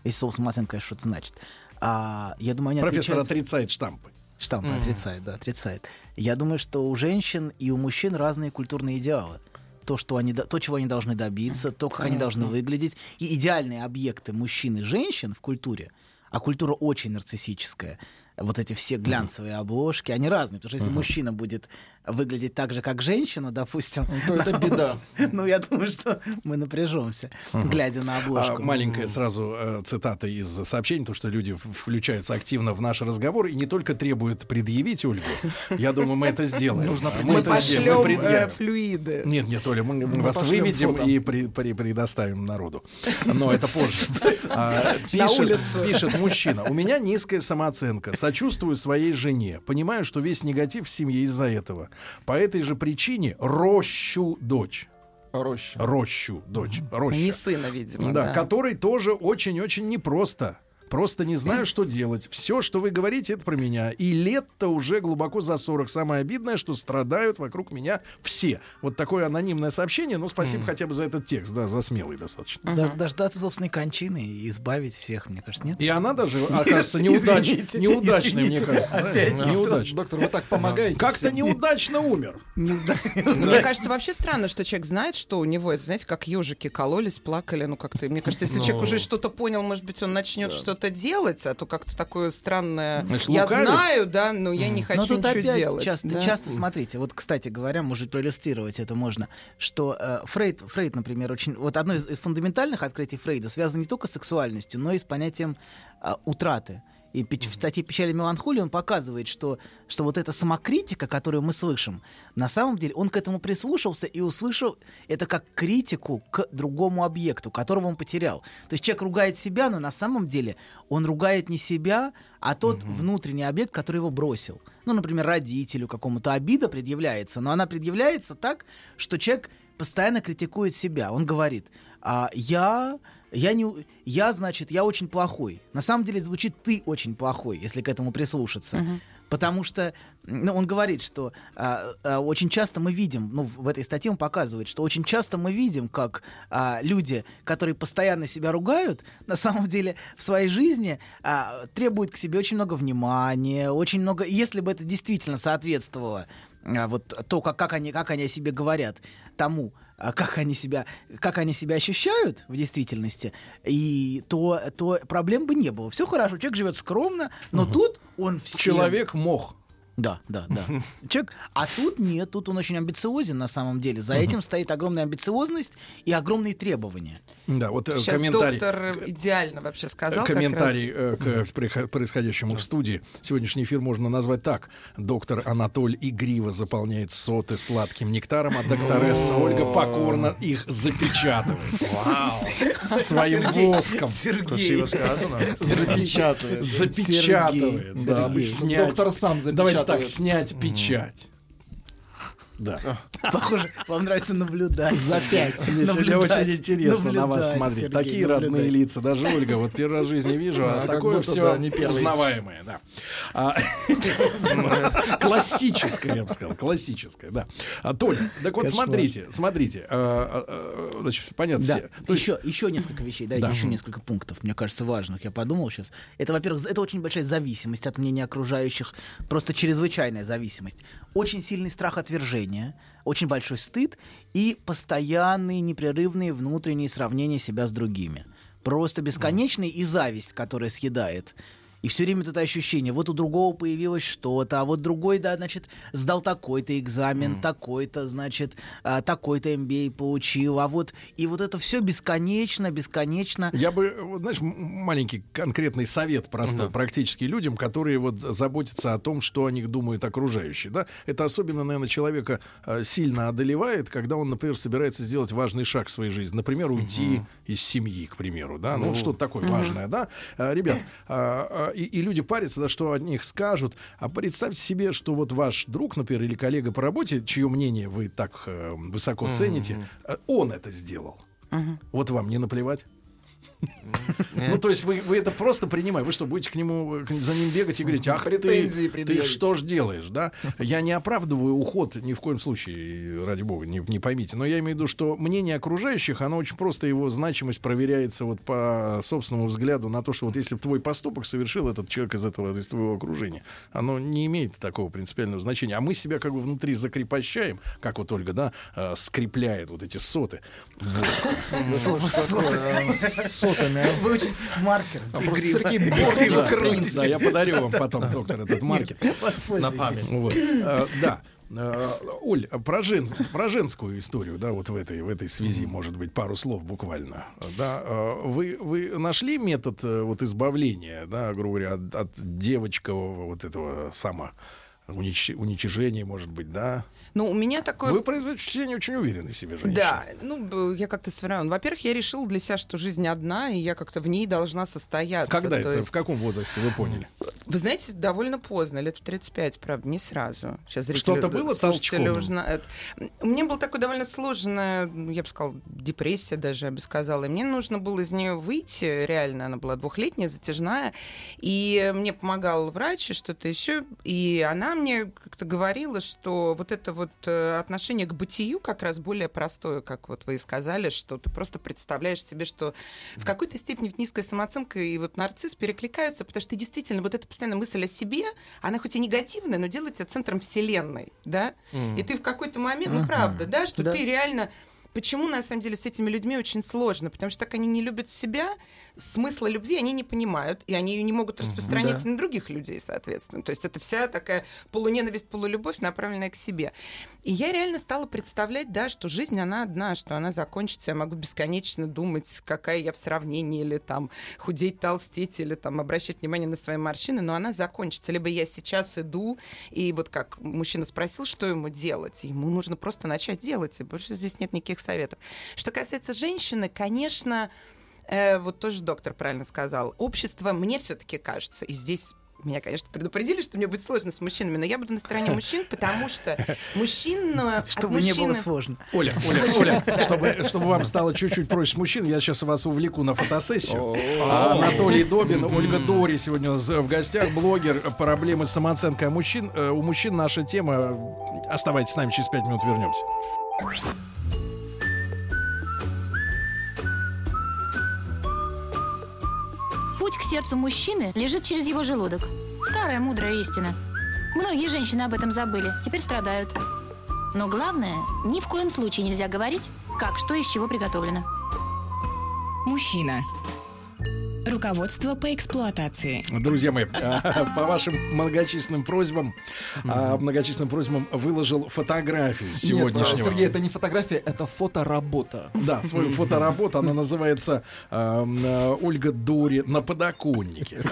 если слово самооценка, конечно, что-то значит. А, я думаю, они Профессор отличаются... отрицает штампы. Штамп Мгм. отрицает, да, отрицает. Я думаю, что у женщин и у мужчин разные культурные идеалы. То, что они, до- то, чего они должны добиться, то, как они должны выглядеть. И идеальные объекты мужчин и женщин в культуре, а культура очень нарциссическая, вот эти все глянцевые обложки, они разные. Потому что если Мгм. мужчина будет выглядеть так же, как женщина, допустим... то это беда. [LAUGHS] Ну, я думаю, что мы напряжемся, глядя на обложку. А, маленькая сразу э, цитата из сообщений, то что люди включаются активно в наш разговор и не только требуют предъявить Ольгу. Я думаю, мы это сделаем. Нужно А Мы пошлем э, флюиды. Нет, нет, Оля, мы, вас выведем и предоставим народу. Но это позже. [LAUGHS] А, На Пишет, улицу. пишет мужчина. У меня низкая самооценка. Сочувствую своей жене. Понимаю, что весь негатив в семье из-за этого. По этой же причине рощу дочь. Роща. Рощу дочь. Роща. Не сына, видимо. Да, да. который тоже очень-очень непросто. Просто не знаю, что делать. Все, что вы говорите, это про меня. И лет-то уже глубоко за 40. Самое обидное, что страдают вокруг меня все. Вот такое анонимное сообщение. Ну, спасибо хотя бы за этот текст, да, за смелый достаточно. Д- Дождаться собственной кончины и избавить всех, мне кажется, нет? И она даже, [LAUGHS] окажется, неудач... Извините, неудачной, мне кажется. да? опять Неудачной. Доктор, вы так помогаете. Как-то неудачно умер. [LAUGHS] Мне кажется, вообще странно, что человек знает, что у него, это, знаете, как ежики кололись, плакали, ну как-то, мне кажется, если Ну. человек уже что-то понял, может быть, он начнет что-то делать, а то как-то такое странное. Значит, я лукавит? знаю, да, но я не хочу Но тут ничего опять делать. часто, да. часто смотрите, вот, кстати говоря, может проиллюстрировать это можно, что э, Фрейд, Фрейд, например, очень, вот одно из, из фундаментальных открытий Фрейда связано не только с сексуальностью, но и с понятием а, утраты. И в статье «Печаль и меланхолия» он показывает, что, что вот эта самокритика, которую мы слышим, на самом деле он к этому прислушался и услышал это как критику к другому объекту, которого он потерял. То есть человек ругает себя, но на самом деле он ругает не себя, а тот внутренний объект, который его бросил. Ну, например, родителю какому-то обида предъявляется, но она предъявляется так, что человек постоянно критикует себя. Он говорит, а, я, я, не, я, значит, я очень плохой. На самом деле звучит ты очень плохой, если к этому прислушаться. Потому что ну, он говорит, что а, а, очень часто мы видим, ну, в этой статье он показывает, что очень часто мы видим, как а, люди, которые постоянно себя ругают, на самом деле в своей жизни а, требуют к себе очень много внимания, очень много. Если бы это действительно соответствовало вот то, как, как, они, как они о себе говорят, тому, а, как они себя, как они себя ощущают в действительности, и то, то проблем бы не было. Все хорошо, человек живет скромно, но тут он всем... Человек мох. Да, да, да. [LAUGHS] Человек, а тут нет, тут он очень амбициозен на самом деле. За этим стоит огромная амбициозность и огромные требования. Да, вот э, Сейчас комментарий. доктор идеально вообще сказал. как комментарий раз. э, к происходящему в студии. Сегодняшний эфир можно назвать так. Доктор Анатоль игриво заполняет соты сладким нектаром, а докторесса Ольга покорно их запечатывает. Вау! Своим воском. Сергей. Красиво сказано. Запечатывает. Запечатывает. Да, доктор сам Давайте так, снять печать. Да. [LAUGHS] Похоже, вам нравится наблюдать. За пять. Мне сегодня очень интересно на вас смотреть. Такие родные лица. Даже Ольга, вот первый раз в жизни вижу, а Да, как такое все узнаваемое. А, [LAUGHS] Классическое, я бы сказал, классическое, да. А, Толя, так вот смотрите, смотрите. а, а, а, Значит, понятно, Да, все. Еще, несколько вещей, дайте Да. еще несколько пунктов, мне кажется, важных. Я подумал сейчас. Это, во-первых, это очень большая зависимость от мнения окружающих, просто чрезвычайная зависимость. Очень сильный страх отвержения. Унижение, очень большой стыд и постоянные непрерывные внутренние сравнения себя с другими. Просто бесконечный и зависть, которая съедает. И все время вот это ощущение, вот у другого появилось что-то, а вот другой, да, значит, сдал такой-то экзамен, такой-то, значит, а, такой-то MBA получил, а вот, и вот это все бесконечно, бесконечно. Я бы, знаешь, маленький конкретный совет просто Да. практически людям, которые вот заботятся о том, что о них думают окружающие. Да? Это особенно, наверное, человека э, сильно одолевает, когда он, например, собирается сделать важный шаг в своей жизни. Например, уйти из семьи, к примеру. Да? Ну, вот что-то такое Мгм. важное. Да? А, Ребят, а, а, и, и люди парятся, да, что о них скажут. А представьте себе, что вот ваш друг, например, или коллега по работе, чье мнение вы так э, высоко Мгм. цените, э, он это сделал. Вот вам не наплевать? Ну, то есть вы, вы это просто принимаете. Вы что, будете к нему, к- за ним бегать и говорить, ах Претензии ты, ты что ж делаешь, да? Я не оправдываю уход ни в коем случае, ради бога, не, не поймите. Но я имею в виду, что мнение окружающих, оно очень просто, его значимость проверяется вот по собственному взгляду на то, что вот если бы твой поступок совершил этот человек из этого, из твоего окружения, оно не имеет такого принципиального значения. А мы себя как бы внутри закрепощаем, как вот Ольга, да, э, скрепляет вот эти соты. Вот. Сотами. Вы очень маркер. А просто. Сергей Боркин, да, я подарю вам потом, доктор, этот маркер. На память. Вот. Э, Да. Э, Оль, а про, жен- про женскую историю, да, вот в этой, в этой связи, может быть, пару слов буквально. Да, э, вы, вы нашли метод вот избавления, да, грубо говоря, от, от девочкового вот этого само уничижения, может быть, да? Ну, у меня такое... Вы производите впечатление очень уверенной в себе женщины. Да, ну, я как-то сформировала. Во-первых, я решила для себя, что жизнь одна, и я как-то в ней должна состояться. Когда То это, есть- в каком возрасте вы поняли? Вы знаете, довольно поздно, лет в 35, правда, не сразу. Сейчас зрители, Что-то было слушатели узнают. У меня была такая довольно сложная, ну, я бы сказала, депрессия даже, я бы сказала. И мне нужно было из нее выйти, реально, она была двухлетняя, затяжная. И мне помогал врач и что-то еще. И она мне как-то говорила, что вот это вот э, отношение к бытию как раз более простое, как вот вы и сказали, что ты просто представляешь себе, что в какой-то степени вот низкая самооценка и вот нарцисс перекликаются, потому что ты действительно, вот эта постоянная мысль о себе, она хоть и негативная, но делает тебя центром вселенной, да? Мгм. И ты в какой-то момент, ну правда, да, что Да. ты реально... Почему, на самом деле, с этими людьми очень сложно? Потому что так они не любят себя, смысла любви они не понимают, и они ее не могут распространять Да. на других людей, соответственно. То есть это вся такая полуненависть, полулюбовь, направленная к себе. И я реально стала представлять, да, что жизнь, она одна, что она закончится, я могу бесконечно думать, какая я в сравнении, или там худеть, толстеть, или там обращать внимание на свои морщины, но она закончится. Либо я сейчас иду, и вот как мужчина спросил, что ему делать, ему нужно просто начать делать, и больше здесь нет никаких советов. Что касается женщины, конечно, э, вот тоже доктор правильно сказал, общество, мне все-таки кажется, и здесь меня, конечно, предупредили, что мне будет сложно с мужчинами, но я буду на стороне мужчин, потому что мужчина... от [LAUGHS] Чтобы не было сложно. Оля, Оля, Оля, чтобы, чтобы вам стало чуть-чуть проще с мужчин, я сейчас вас увлеку на фотосессию. А, Анатолий Добин, Ольга Дори сегодня у нас в гостях, блогер, проблемы с самооценкой мужчин. Э, У мужчин наша тема. Оставайтесь с нами, через пять минут вернемся. Сердцу мужчины лежит через его желудок. Старая мудрая истина. Многие женщины об этом забыли, теперь страдают. Но главное, ни в коем случае нельзя говорить, как что из чего приготовлено. Мужчина. Руководство по эксплуатации. Друзья мои, [LAUGHS] по вашим многочисленным просьбам, а, многочисленным просьбам выложил фотографию Нет, сегодняшнего. Сергей, это не фотография, это фоторабота. Да, свою фотоработу. Она называется а, Ольга Дори на подоконнике. [LAUGHS]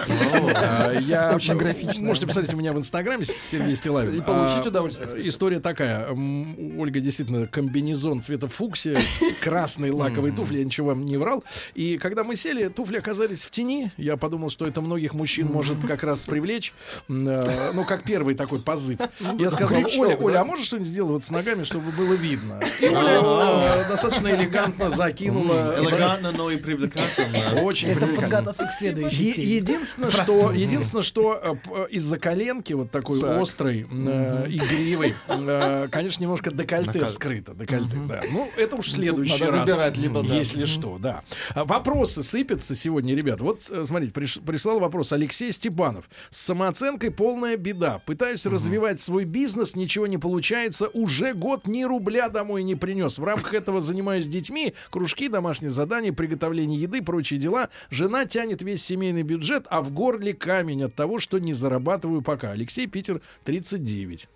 А, [LAUGHS] Очень графично. Можете посмотреть у меня в Инстаграме Сергей Стилавин. И получить А, удовольствие. История такая. Ольга действительно комбинезон цвета фуксия, красные лаковые туфли, я ничего вам не врал. И когда мы сели, туфли оказались в тени. Я подумал, что это многих мужчин может как раз привлечь. Э, Ну, как первый такой позыв. Я сказал, Оля, Оля, а можешь что-нибудь сделать вот с ногами, чтобы было видно? И Оля э, достаточно элегантно закинула. Элегантно, но и привлекательно. Очень Это подготовка к следующей. Единственное, что, единственное, что э, из-за коленки вот такой Так. острой, э, игривой, э, конечно, немножко декольте скрыто. Декольте, да. Ну, это уж следующий надо раз. выбирать либо, да. Если что, да. А Вопросы сыпятся сегодня, ребят. Вот, э, смотрите, приш- прислал вопрос Алексей Степанов. С самооценкой полная беда. Пытаюсь развивать свой бизнес, ничего не получается. Уже год ни рубля домой не принес. В рамках этого занимаюсь детьми, кружки, домашние задания, приготовление еды, прочие дела. Жена тянет весь семейный бюджет, а в горле камень от того, что не зарабатываю пока. Алексей Питер, 39.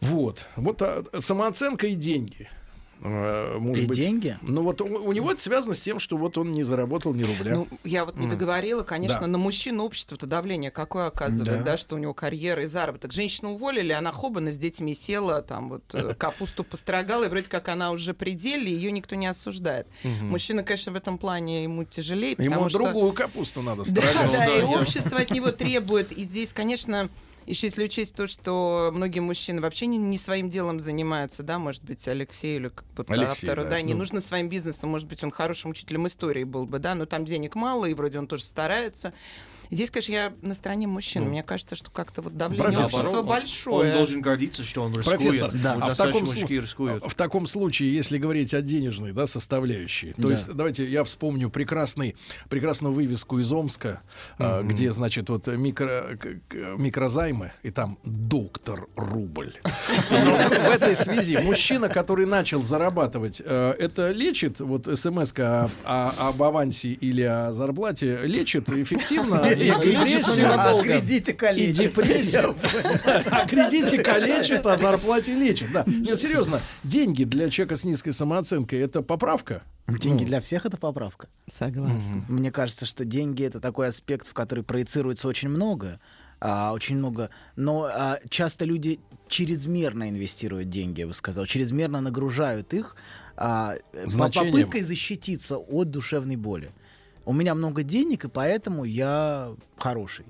Вот. Вот а, самооценка и деньги. Э, Может И быть, деньги? Ну вот у, у него это связано с тем, что вот он не заработал ни рубля. Ну, я вот не договорила, конечно, Да. на мужчину общество-то давление какое оказывает, Да. да. что у него карьера и заработок. Женщину уволили, она хобана с детьми села, там вот э, [LAUGHS] капусту построгала, и вроде как она уже при деле, ее никто не осуждает. Мгм. Мужчина, конечно, в этом плане ему тяжелее, Ему потому что... другую капусту надо Да, строгать. да, и общество от него требует. И здесь, конечно, еще если учесть то, что многие мужчины вообще не, не своим делом занимаются, да, может быть, Алексею или как бы Алексей, автору, да, да, не ну. нужно своим бизнесом, может быть, он хорошим учителем истории был бы, да, но там денег мало, и вроде он тоже старается. Здесь, конечно, я на стороне мужчин. Ну. Мне кажется, что как-то вот давление Наоборот, общества он- большое. Он должен гордиться, что он рискует. Профессор, Вот а в таком, рискуют. в таком случае, если говорить о денежной да, составляющей, то Да. есть давайте я вспомню прекрасный, прекрасную вывеску из Омска, Мгм. где, значит, вот микро, микрозаймы, и там доктор рубль. В этой связи мужчина, который начал зарабатывать, э, это лечит, вот смс об авансе или о зарплате, лечит эффективно [LAUGHS] А кредите и калечит. депрессию. А кредите калечит, а зарплате лечит. Да. Серьезно, деньги для человека с низкой самооценкой это поправка? Деньги Ну. для всех это поправка. Согласна. Мне кажется, что деньги это такой аспект, в который проецируется очень много. а, очень много. Но а, часто люди чрезмерно инвестируют деньги, я бы сказал, чрезмерно нагружают их а, по- Значением. попыткой защититься от душевной боли. У меня много денег, и поэтому я хороший.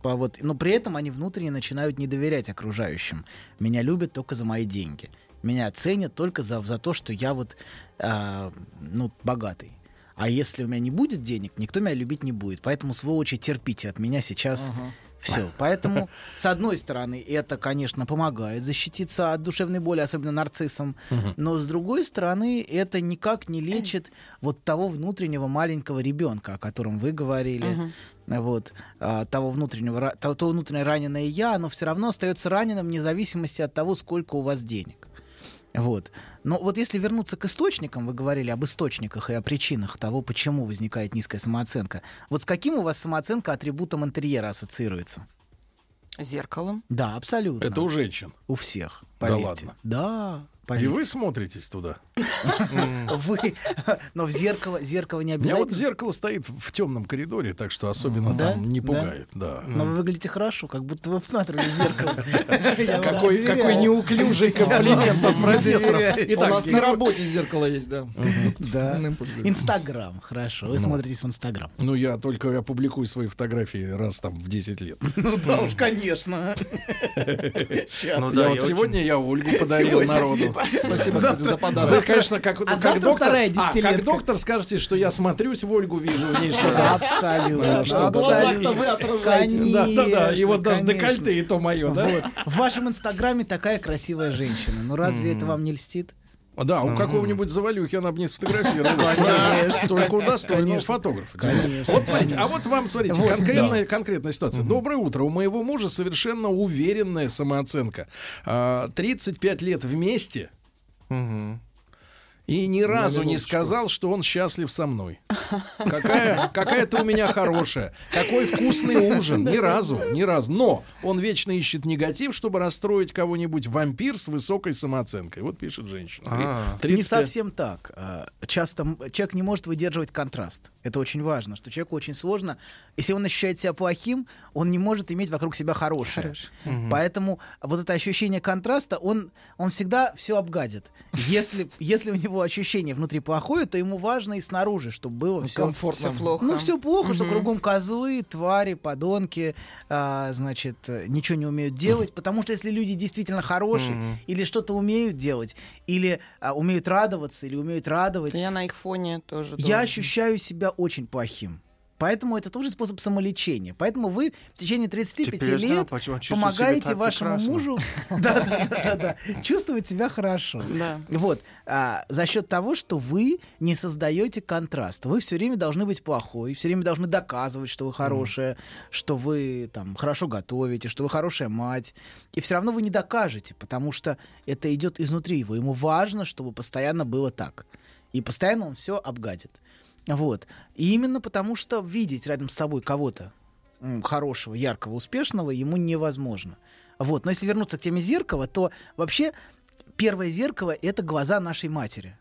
По вот, но при этом они внутренне начинают не доверять окружающим. Меня любят только за мои деньги. Меня ценят только за, за то, что я вот а, ну, богатый. А если у меня не будет денег, никто меня любить не будет. Поэтому, сволочи, терпите от меня сейчас все. [LAUGHS] Поэтому, с одной стороны, это, конечно, помогает защититься от душевной боли, особенно нарциссам. Но с другой стороны, это никак не лечит вот того внутреннего маленького ребенка, о котором вы говорили. Вот, а, того внутреннего, ра- то, то внутреннее раненое я, оно все равно остается раненым вне зависимости от того, сколько у вас денег. Вот. Но вот если вернуться к источникам, вы говорили об источниках и о причинах того, почему возникает низкая самооценка. Вот с каким у вас самооценка атрибутом интерьера ассоциируется? Зеркалом. Да, абсолютно. Это у женщин. У всех. Да Поверьте. ладно. Да. И поверьте. вы смотритесь туда. [LAUGHS] Вы, но в зеркало, зеркало не У меня обязательно. вот зеркало стоит в темном коридоре, так что особенно там не пугает. Да. Но вы выглядите хорошо, как будто вы всматривались в зеркало. [LAUGHS] Какой, неуклюжий комплимент от профессоров. У нас на работе зеркало есть, да. Да. Инстаграм, хорошо. Вы Ну. смотритесь в Инстаграм. Ну, я только я публикую свои фотографии раз там в 10 лет. [LAUGHS] Ну да уж, конечно. Сейчас. Ну сегодня я Ольгу подарил народу. Спасибо, кстати, за Вы, подарок. конечно, как, А как доктор, вторая а, как доктор скажете, что я смотрюсь в Ольгу, вижу в ней что-то. Абсолютно. Что, абсолютно. вы отражаетесь. Да, да, да. И вот даже конечно. декольте и то мое, да? Вот. В вашем инстаграме такая красивая женщина. Ну разве это вам не льстит? Да, у какого-нибудь завалюхи она бы не сфотографировала. Только у достойного фотографа. Вот смотрите, а вот вам, смотрите, конкретная, ситуация. Доброе утро. У моего мужа совершенно уверенная самооценка. А, 35 лет вместе и ни разу не сказал, что он счастлив со мной. Какая, какая ты у меня хорошая. Какой вкусный ужин. Ни разу, ни разу. Но он вечно ищет негатив, чтобы расстроить кого-нибудь. Вампир с высокой самооценкой. Вот пишет женщина. А. И Не 35 совсем так. А, Часто человек не может выдерживать контраст. Это очень важно, что человеку очень сложно. Если он ощущает себя плохим, он не может иметь вокруг себя хорошее. Хорошее. Поэтому вот это ощущение контраста, он, он всегда все обгадит. Если, если у него ощущение внутри плохое, то ему важно и снаружи, чтобы было все комфортно. Все плохо. Ну, все плохо, что Мгм. кругом козлы, твари, подонки, а, значит, ничего не умеют делать. Потому что если люди действительно хорошие, Мгм. или что-то умеют делать, или а, умеют радоваться, или умеют радовать, Я на их фоне тоже. я думаю. ощущаю себя очень плохим. Поэтому это тоже способ самолечения. Поэтому вы в течение 35 Теперь знаю, лет почему себя помогаете вашему прекрасно. мужу [LAUGHS] чувствовать себя хорошо. Да. Вот. А, за счет того, что вы не создаете контраст. Вы все время должны быть плохой, все время должны доказывать, что вы хорошая, что вы там хорошо готовите, что вы хорошая мать. И все равно вы не докажете, потому что это идет изнутри его. Ему важно, чтобы постоянно было так. И постоянно он все обгадит. Вот. И именно потому, что видеть рядом с собой кого-то хорошего, яркого, успешного ему невозможно. Вот. Но если вернуться к теме зеркала, то вообще первое зеркало — это глаза нашей матери.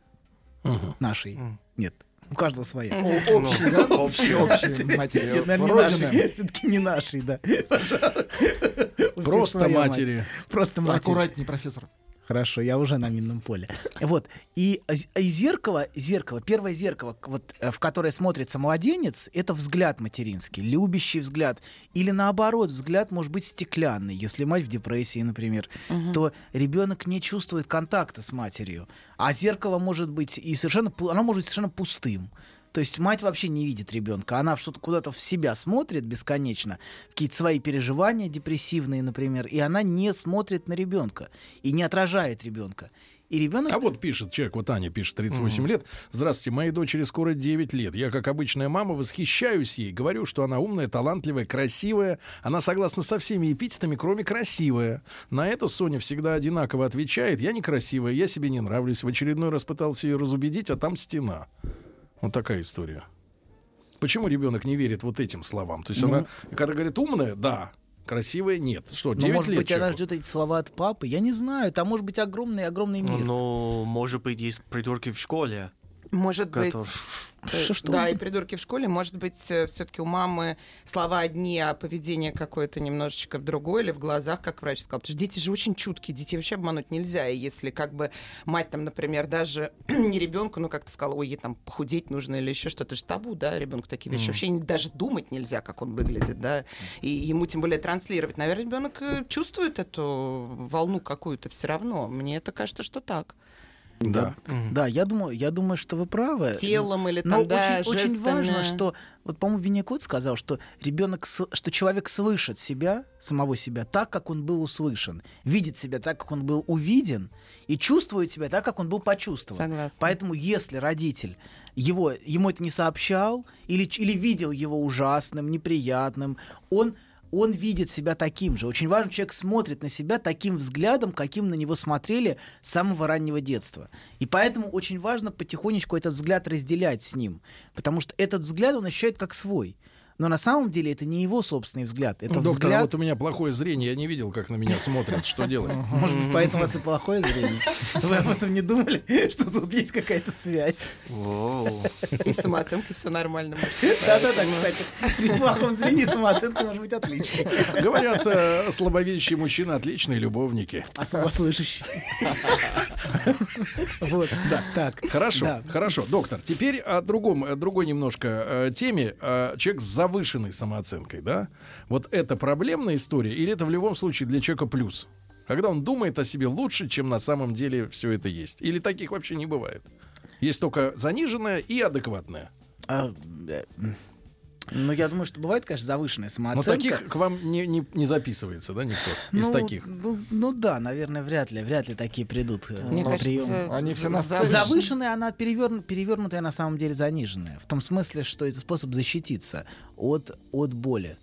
Нашей. Нет. У каждого своя. О, общий, да? Общий, общий [LAUGHS] матери. Нет, наверное, не Родина. нашей. Все-таки не нашей, да. [LAUGHS] Пожалуй. Просто матери. Просто матери. Аккуратней, профессор. Хорошо, я уже на минном поле. [LAUGHS] Вот. И, и зеркало, зеркало, первое зеркало, вот, э, в которое смотрится младенец, это взгляд материнский, любящий взгляд. Или наоборот, взгляд может быть стеклянный. Если мать в депрессии, например, Мгм. то ребенок не чувствует контакта с матерью. А зеркало может быть и совершенно, оно может быть совершенно пустым. То есть мать вообще не видит ребенка, она что-то куда-то в себя смотрит бесконечно, какие-то свои переживания депрессивные, например, и она не смотрит на ребенка и не отражает ребенка. И ребенок. А вот пишет человек, вот Аня пишет, 38 лет. Здравствуйте, моей дочери скоро 9 лет. Я, как обычная мама, восхищаюсь ей. Говорю, что она умная, талантливая, красивая. Она согласна со всеми эпитетами, кроме красивая. На это Соня всегда одинаково отвечает. Я некрасивая, я себе не нравлюсь. В очередной раз пытался ее разубедить, а там стена. Вот такая история. Почему ребенок не верит вот этим словам? То есть Ну, она, когда говорит умная, да, красивая, нет. Что, Но, 9 Ну, может лет быть, она человеку? ждет эти слова от папы. Я не знаю. Там может быть огромный, огромный мир. Ну, может быть, есть придурки в школе. Может быть, Э, Что-что? да, и придурки в школе, может быть, все-таки у мамы слова одни, а поведение какое-то немножечко в другой или в глазах, как врач сказал. Потому что дети же очень чуткие, детей вообще обмануть нельзя. И если как бы мать там, например, даже [CLEARS THROAT] не ребенку, ну как ты сказала, ой, ей там похудеть нужно или еще что-то, же табу, да, ребенку такие вещи. Мгм. Вообще даже думать нельзя, как он выглядит, да, и ему тем более транслировать. Наверное, ребенок э, чувствует эту волну какую-то все равно. Мне это кажется, что так. Да. Да, я думаю, я думаю, что вы правы. Телом или Но там, да, очень, очень важно, что вот, по-моему, Винникот сказал, что ребенок, что человек слышит себя, самого себя, так, как он был услышан, видит себя так, как он был увиден, и чувствует себя так, как он был почувствован. Согласна. Поэтому, если родитель его, ему это не сообщал или, или видел его ужасным, неприятным, он он видит себя таким же. Очень важно, человек смотрит на себя таким взглядом, каким на него смотрели с самого раннего детства. И поэтому очень важно потихонечку этот взгляд разделять с ним. Потому что этот взгляд он ощущает как свой. Но на самом деле это не его собственный взгляд. Это Ну, доктор, а взгляд... вот у меня плохое зрение, я не видел, как на меня смотрят. Что делать? [LAUGHS] Может быть, поэтому у вас и плохое зрение. Вы об этом не думали, [LAUGHS] что тут есть какая-то связь? И с самооценкой все нормально. может быть, Да-да-да, кстати, при плохом зрении самооценка может быть отличной. Говорят, э, слабовидящие мужчины отличные любовники. А слабослышащий? Вот, да, так. Хорошо, хорошо. Доктор, теперь о другом, другой немножко э, теме. Э, человек с завышенной самооценкой, да? Вот это проблемная история или это в любом случае для человека плюс? Когда он думает о себе лучше, чем на самом деле все это есть. Или таких вообще не бывает? Есть только заниженная и адекватная. А, э, Ну, я думаю, что бывает, конечно, завышенная Но самооценка. таких к вам не, не, не записывается, да, никто? Из ну, таких. Ну, ну да, наверное, вряд ли, вряд ли такие придут э, Мне на кажется, прием. Они все на. Завышенная, она переверну- перевернутая на самом деле заниженная. В том смысле, что это способ защититься от, от боли.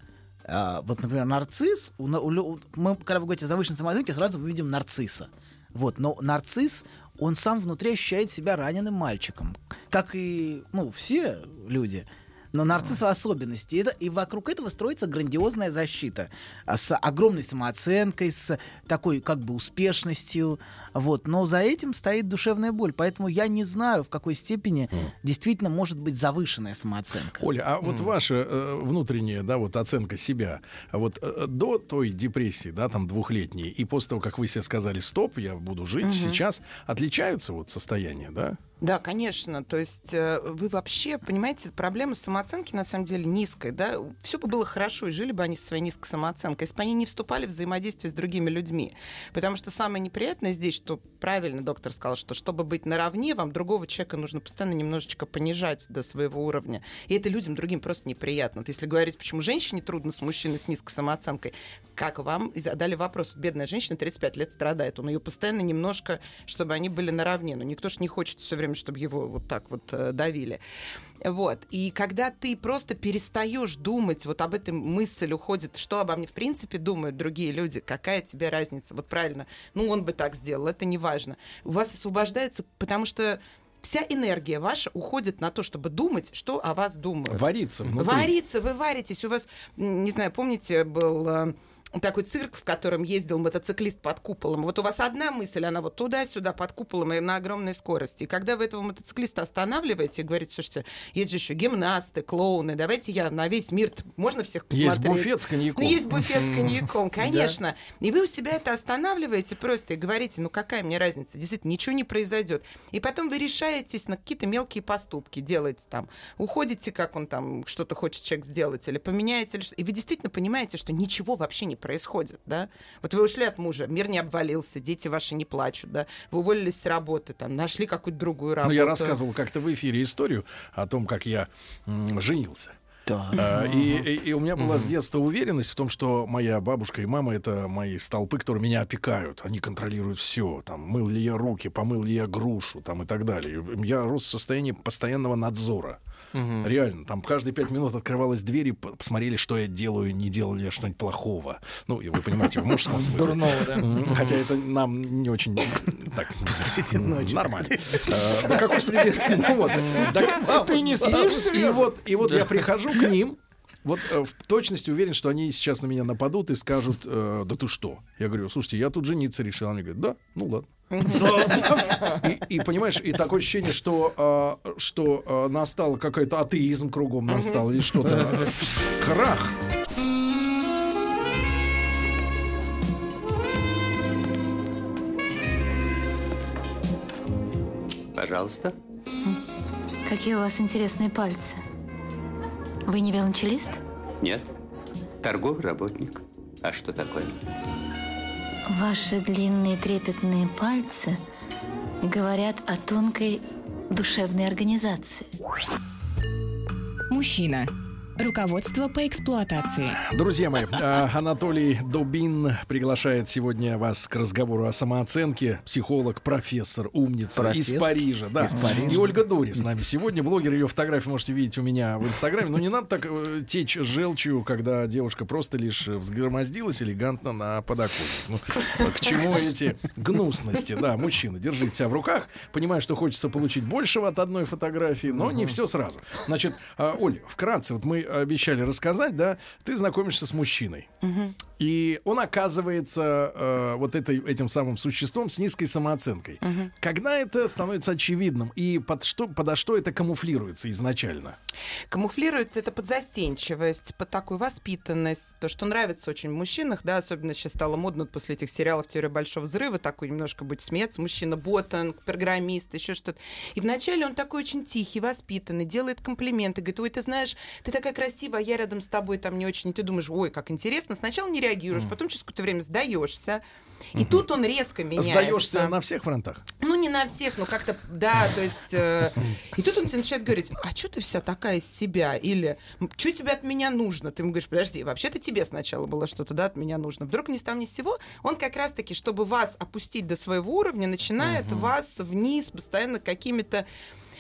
А, вот, например, нарцисс, у у мы, когда вы говорите о завышенной самооценке, сразу мы видим нарцисса. Вот, но нарцисс, он сам внутри ощущает себя раненым мальчиком. Как и, ну, все люди. Но нарцисс в особенности. И, и вокруг этого строится грандиозная защита. а, С огромной самооценкой, с такой как бы успешностью. Вот. Но за этим стоит душевная боль. Поэтому я не знаю, в какой степени действительно может быть завышенная самооценка. Оля, а вот ваша э, внутренняя, да, вот оценка себя, а вот э, до той депрессии, да, там двухлетней, и после того, как вы себе сказали, стоп, я буду жить Мгм. сейчас, отличаются вот состояния, да? Да, конечно. То есть э, вы вообще, понимаете, проблема самооценки на самом деле низкая, да? Все бы было хорошо, и жили бы они со своей низкой самооценкой, если бы они не вступали в взаимодействие с другими людьми. Потому что самое неприятное здесь, что правильно доктор сказал, что чтобы быть наравне, вам другого человека нужно постоянно немножечко понижать до своего уровня. И это людям другим просто неприятно. Вот если говорить, почему женщине трудно с мужчиной с низкой самооценкой, как вам задали вопрос, бедная женщина 35 лет страдает, он ее постоянно немножко, чтобы они были наравне. Но никто же не хочет все время, чтобы его вот так вот э, давили. Вот. И когда ты просто перестаешь думать, вот об этой мысль уходит, что обо мне в принципе думают другие люди, какая тебе разница, вот правильно, ну он бы так сделал, это не важно. У вас освобождается, потому что вся энергия ваша уходит на то, чтобы думать, что о вас думают. Вариться внутри. Вариться, вы варитесь. У вас, не знаю, помните, был э, такой цирк, в котором ездил мотоциклист под куполом. Вот у вас одна мысль, она вот туда-сюда под куполом и на огромной скорости. И когда вы этого мотоциклиста останавливаете и говорите, слушайте, есть же еще гимнасты, клоуны, давайте я на весь мир, можно всех посмотреть? Есть буфет с коньяком. Ну, есть буфет с [LAUGHS] коньяком, конечно. И вы у себя это останавливаете просто и говорите, ну какая мне разница, действительно, ничего не произойдет. И потом вы решаетесь на какие-то мелкие поступки, делаете там, уходите, как он там, что-то хочет человек сделать, или поменяете, или что. И вы действительно понимаете, что ничего вообще не происходит, да? Вот вы ушли от мужа, мир не обвалился, дети ваши не плачут, да? Вы уволились с работы, там, нашли какую-то другую работу. Ну, я рассказывал как-то в эфире историю о том, как я м, женился. А, И, и- и у меня была с детства уверенность в том, что моя бабушка и мама это мои столпы, которые меня опекают. Они контролируют все. Там, мыл ли я руки, помыл ли я грушу, там, и так далее. Я рос в состоянии постоянного надзора. Мгм. Реально, там каждые пять минут открывалась дверь и посмотрели, что я делаю, не делал ли я что-нибудь плохого. Ну, и вы понимаете, в мужском [LAUGHS] смысле. Дурного, да. Хотя это нам не очень так [LAUGHS] Действительно, очень. нормально. А, Да какой среди... [LAUGHS] Ну вот. Так, Ты не спишь, И вот, и вот я прихожу к ним, вот э, в точности уверен, что они сейчас на меня нападут и скажут, э, да ты что? Я говорю, слушайте, я тут жениться решил. Они говорят, да, ну ладно. И, и, понимаешь, и такое ощущение, что, а, что а, настал какой-то атеизм кругом настал или что-то. Крах. Пожалуйста. Какие у вас интересные пальцы. Вы не велончелист? Нет. Торговый работник. А что такое? Ваши длинные трепетные пальцы говорят о тонкой душевной организации. Мужчина. Руководство по эксплуатации. Друзья мои, а, Анатолий Дубин приглашает сегодня вас к разговору о самооценке. Психолог, профессор, умница Профессор? из Парижа. Да. Из Парижа. И Ольга Дори с нами сегодня. Блогер, ее фотографии можете видеть у меня в Инстаграме. Но не надо так э, течь желчью, когда девушка просто лишь э, взгромоздилась элегантно на подоконник. Ну, к чему эти гнусности? Да, мужчина, держите себя в руках. Понимаю, что хочется получить большего от одной фотографии, но не все сразу. Значит, а, Оль, вкратце, вот мы обещали рассказать, да, ты знакомишься с мужчиной. И он оказывается э, вот этой, этим самым существом с низкой самооценкой. Когда это становится очевидным и под что, подо что это камуфлируется изначально? Камуфлируется это под застенчивость, под такую воспитанность, то, что нравится очень в мужчинах, да, особенно сейчас стало модно после этих сериалов «Теория большого взрыва», такой немножко быть смеяться, мужчина ботан, программист, еще что-то. И вначале он такой очень тихий, воспитанный, делает комплименты, говорит, ой, ты знаешь, ты такая красивая, а я рядом с тобой там не очень, и ты думаешь, ой, как интересно, сначала не реагируешь, потом через какое-то время сдаешься, и тут он резко меняется. Сдаешься на всех фронтах? Ну, не на всех, но как-то, да, то есть... э, и тут он тебе начинает говорить, а что ты вся такая из себя? Или, что тебе от меня нужно? Ты ему говоришь, подожди, вообще-то тебе сначала было что-то, да, от меня нужно. Вдруг ни с того ни с сего, он как раз-таки, чтобы вас опустить до своего уровня, начинает вас вниз постоянно какими-то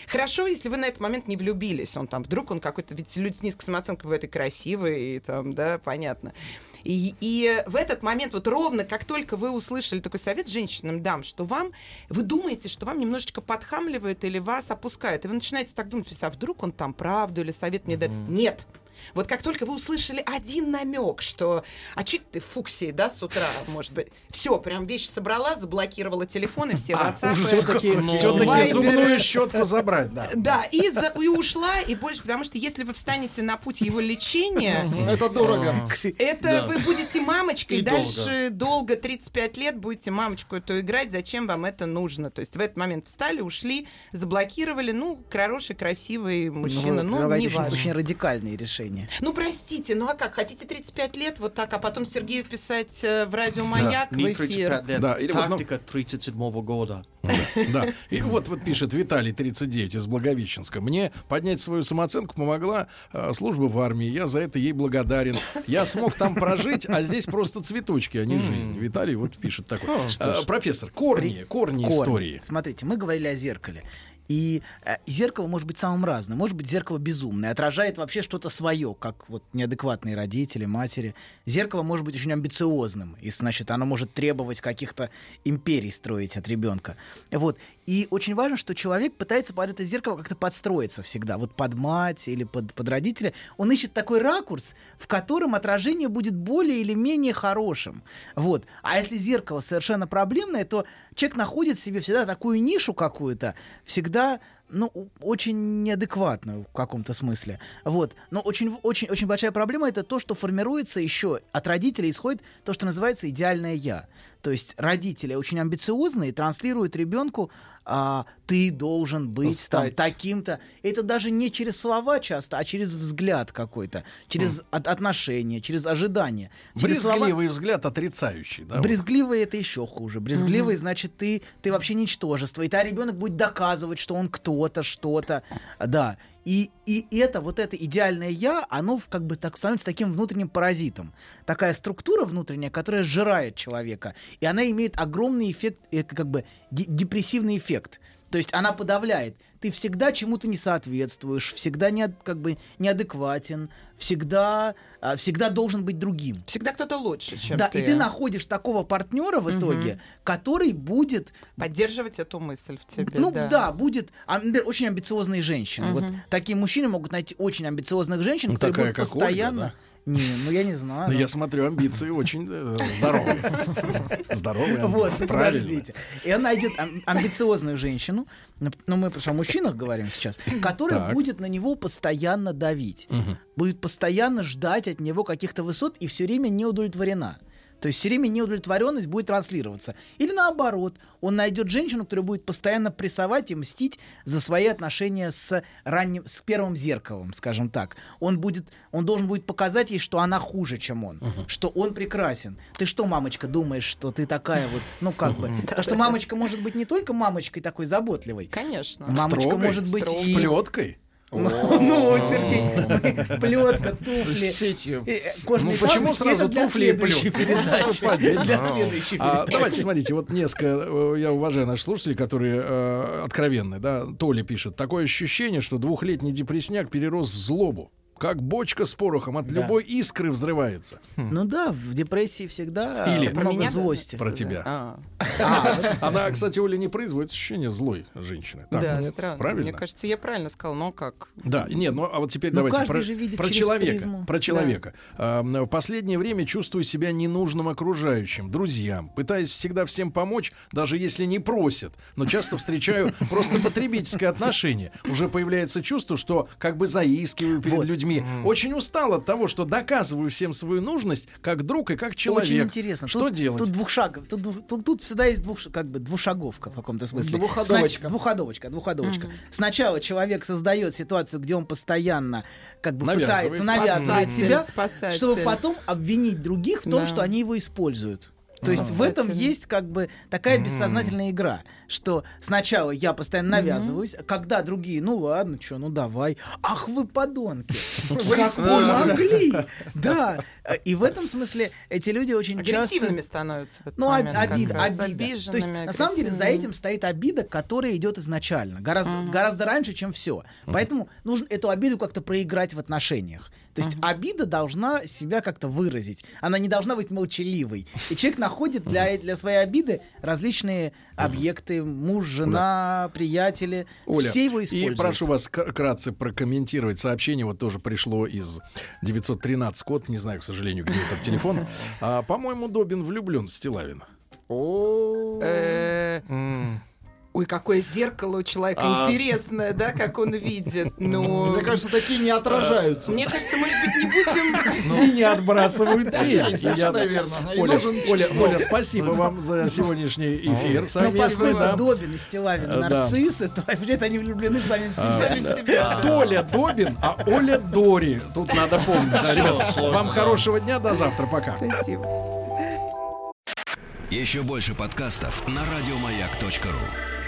Хорошо, если вы на этот момент не влюбились. Он там вдруг он какой-то, ведь люди с низкой самооценкой бывают и красивые, и там, да, понятно. И, и в этот момент, вот ровно как только вы услышали такой совет женщинам дам, что вам, вы думаете, что вам немножечко подхамливают или вас опускают, и вы начинаете так думать, а вдруг он там правду или совет мне дает. Нет. Вот как только вы услышали один намек, что а чё ты в фуксии, да, с утра, может быть, все, прям вещи собрала, заблокировала телефон и все А, WhatsApp. все-таки все-таки зубную щетку забрать, да. Да, и, за- и ушла, и больше, потому что если вы встанете на путь его лечения, Это дорого. это вы будете мамочкой, И дальше долго, 35 лет, будете мамочку эту играть, зачем вам это нужно? То есть в этот момент встали, ушли, заблокировали, ну, хороший, красивый мужчина, ну, предлагаете не важно. очень радикальные решения. Ну, простите, ну а как, хотите 35 лет, вот так, а потом Сергею писать э, в радио «Маяк» Не в эфир? 35 лет. Да, или вот, ну- Тактика 37 года. Да. И вот вот пишет Виталий 39 из Благовещенска. Мне поднять свою самооценку помогла э, служба в армии. Я за это ей благодарен. Я смог там прожить, а здесь просто цветочки, а не жизнь. Виталий вот пишет ж. Э, Профессор, корни, корни Корни. истории. Смотрите, мы говорили о зеркале. И э, зеркало может быть самым разным. Может быть, зеркало безумное, отражает вообще что-то свое, как вот неадекватные родители, матери. Зеркало может быть очень амбициозным, и значит, оно может требовать каких-то империй строить от ребенка. Вот. И очень важно, что человек пытается под это зеркало как-то подстроиться всегда. Вот под мать или под, под родителя. Он ищет такой ракурс, в котором отражение будет более или менее хорошим. Вот. А если зеркало совершенно проблемное, то человек находит в себе всегда такую нишу какую-то, всегда ну, очень неадекватную в каком-то смысле. Вот. Но очень, очень, очень большая проблема это то, что формируется еще от родителей исходит то, что называется идеальное я. То есть родители очень амбициозные, транслируют ребенку, а, ты должен быть там, таким-то. Это даже не через слова часто, а через взгляд какой-то, через от- отношения, через ожидания. Через слова- Брезгливый взгляд отрицающий. Да, вот. Брезгливый это еще хуже. Брезгливый, значит, ты, ты вообще ничтожество. И та ребенок будет доказывать, что он кто-то, что-то. Да. И, и это, вот это идеальное я, оно как бы так становится таким внутренним паразитом. Такая структура внутренняя, которая сжирает человека. И она имеет огромный эффект, э, как бы де- депрессивный эффект. То есть она подавляет. Ты всегда чему-то не соответствуешь, всегда не, как бы неадекватен, всегда, а, всегда должен быть другим. Всегда кто-то лучше, чем да, ты. и ты находишь такого партнера в итоге, который будет Поддерживать эту мысль в тебе, ну да. да, будет а, например, очень амбициозные женщины. Вот Мгм. такие мужчины могут найти очень амбициозных женщин, Ну, которые такая, будут как Ольга, постоянно. да? Не, ну я не знаю. Ну, ну. я смотрю, амбиции очень э, здоровые. [LAUGHS] Здоровые Вот, амбиции, подождите. И он найдет ам- амбициозную женщину, ну мы о мужчинах говорим сейчас, [CLEARS THROAT] которая будет на него постоянно давить, будет постоянно ждать от него каких-то высот и все время не удовлетворена. То есть все время неудовлетворенность будет транслироваться. Или наоборот, он найдет женщину, которая будет постоянно прессовать и мстить за свои отношения с ранним, с первым зеркалом, скажем так. Он будет, он должен будет показать ей, что она хуже, чем он, что он прекрасен. Ты что, мамочка, думаешь, что ты такая вот, ну как бы, потому что мамочка может быть не только мамочкой такой заботливой. Конечно. Мамочка Строгой, может быть с и плеткой. [LAUGHS] ну, ну, Сергей, плетка, туфли. Э, Ну почему сразу туфли и плетка? следующей А, давайте смотрите, вот несколько, э, я уважаю наших слушателей, которые э, откровенны, да, Толя пишет, такое ощущение, что двухлетний депресняк перерос в злобу, как бочка с порохом от Да. любой искры взрывается. Ну да, в депрессии всегда Или много Про меня? злости. Про тебя. А, [LAUGHS] Она, кстати, Оля не производит ощущение злой женщины. Так, да, нет? странно. Правильно? Мне кажется, я правильно сказал, но как? Да, нет, ну а вот теперь Ну, давайте про, же видит про через человека. призму. Про человека. А, м, в последнее время чувствую себя ненужным окружающим, друзьям. Пытаюсь всегда всем помочь, даже если не просят. Но часто встречаю просто потребительское отношение. Уже появляется чувство, что как бы заискиваю перед Вот. Людьми. Очень устал от того, что доказываю всем свою нужность как друг и как человек. Очень интересно. Что тут, делать? Тут двухшагов. Тут, двух- тут, тут всегда есть двух, как бы двухшаговка в каком-то смысле. Двуходовочка. Снач- двуходовочка, двуходовочка. Сначала человек создает ситуацию, где он постоянно как бы Навязывает. пытается навязывать себя, спасатель. чтобы потом обвинить других в том, Да. что они его используют. То есть в этом есть как бы такая бессознательная игра, что сначала я постоянно навязываюсь, а когда другие, ну ладно, что, ну давай, ах вы подонки, вы Как смогли, да. И в этом смысле эти люди очень Агрессивными часто становятся ну, как обида, обида. То есть, на самом деле, за этим стоит обида, которая идет изначально, гораздо, гораздо раньше, чем все. Поэтому нужно эту обиду как-то проиграть в отношениях. То есть обида должна себя как-то выразить. Она не должна быть молчаливой. И человек находит для, для своей обиды различные объекты. Муж, жена, приятели. Оля, все его и используют. прошу вас к- кратце прокомментировать сообщение. Вот тоже пришло из 913 код. Не знаю, к сожалению, где этот телефон. [LAUGHS] А, по-моему, Добин влюблен в Стилавина. Э, Ой, какое зеркало у человека А. интересное, да, как он видит. [LAUGHS] Ну, Мне кажется, такие не отражаются. Мне кажется, может быть, не будем... И не отбрасывают [LAUGHS] Да, тень. совершенно верно. И Оля, спасибо вам за сегодняшний эфир Ну, совместный. Добин и Стилавин Да. нарциссы, то они влюблены сами в А, себя. Толя Добин, а Оля Дори. Тут надо помнить. Вам хорошего дня, до завтра, пока. Спасибо. Еще больше подкастов на радиомаяк.ру.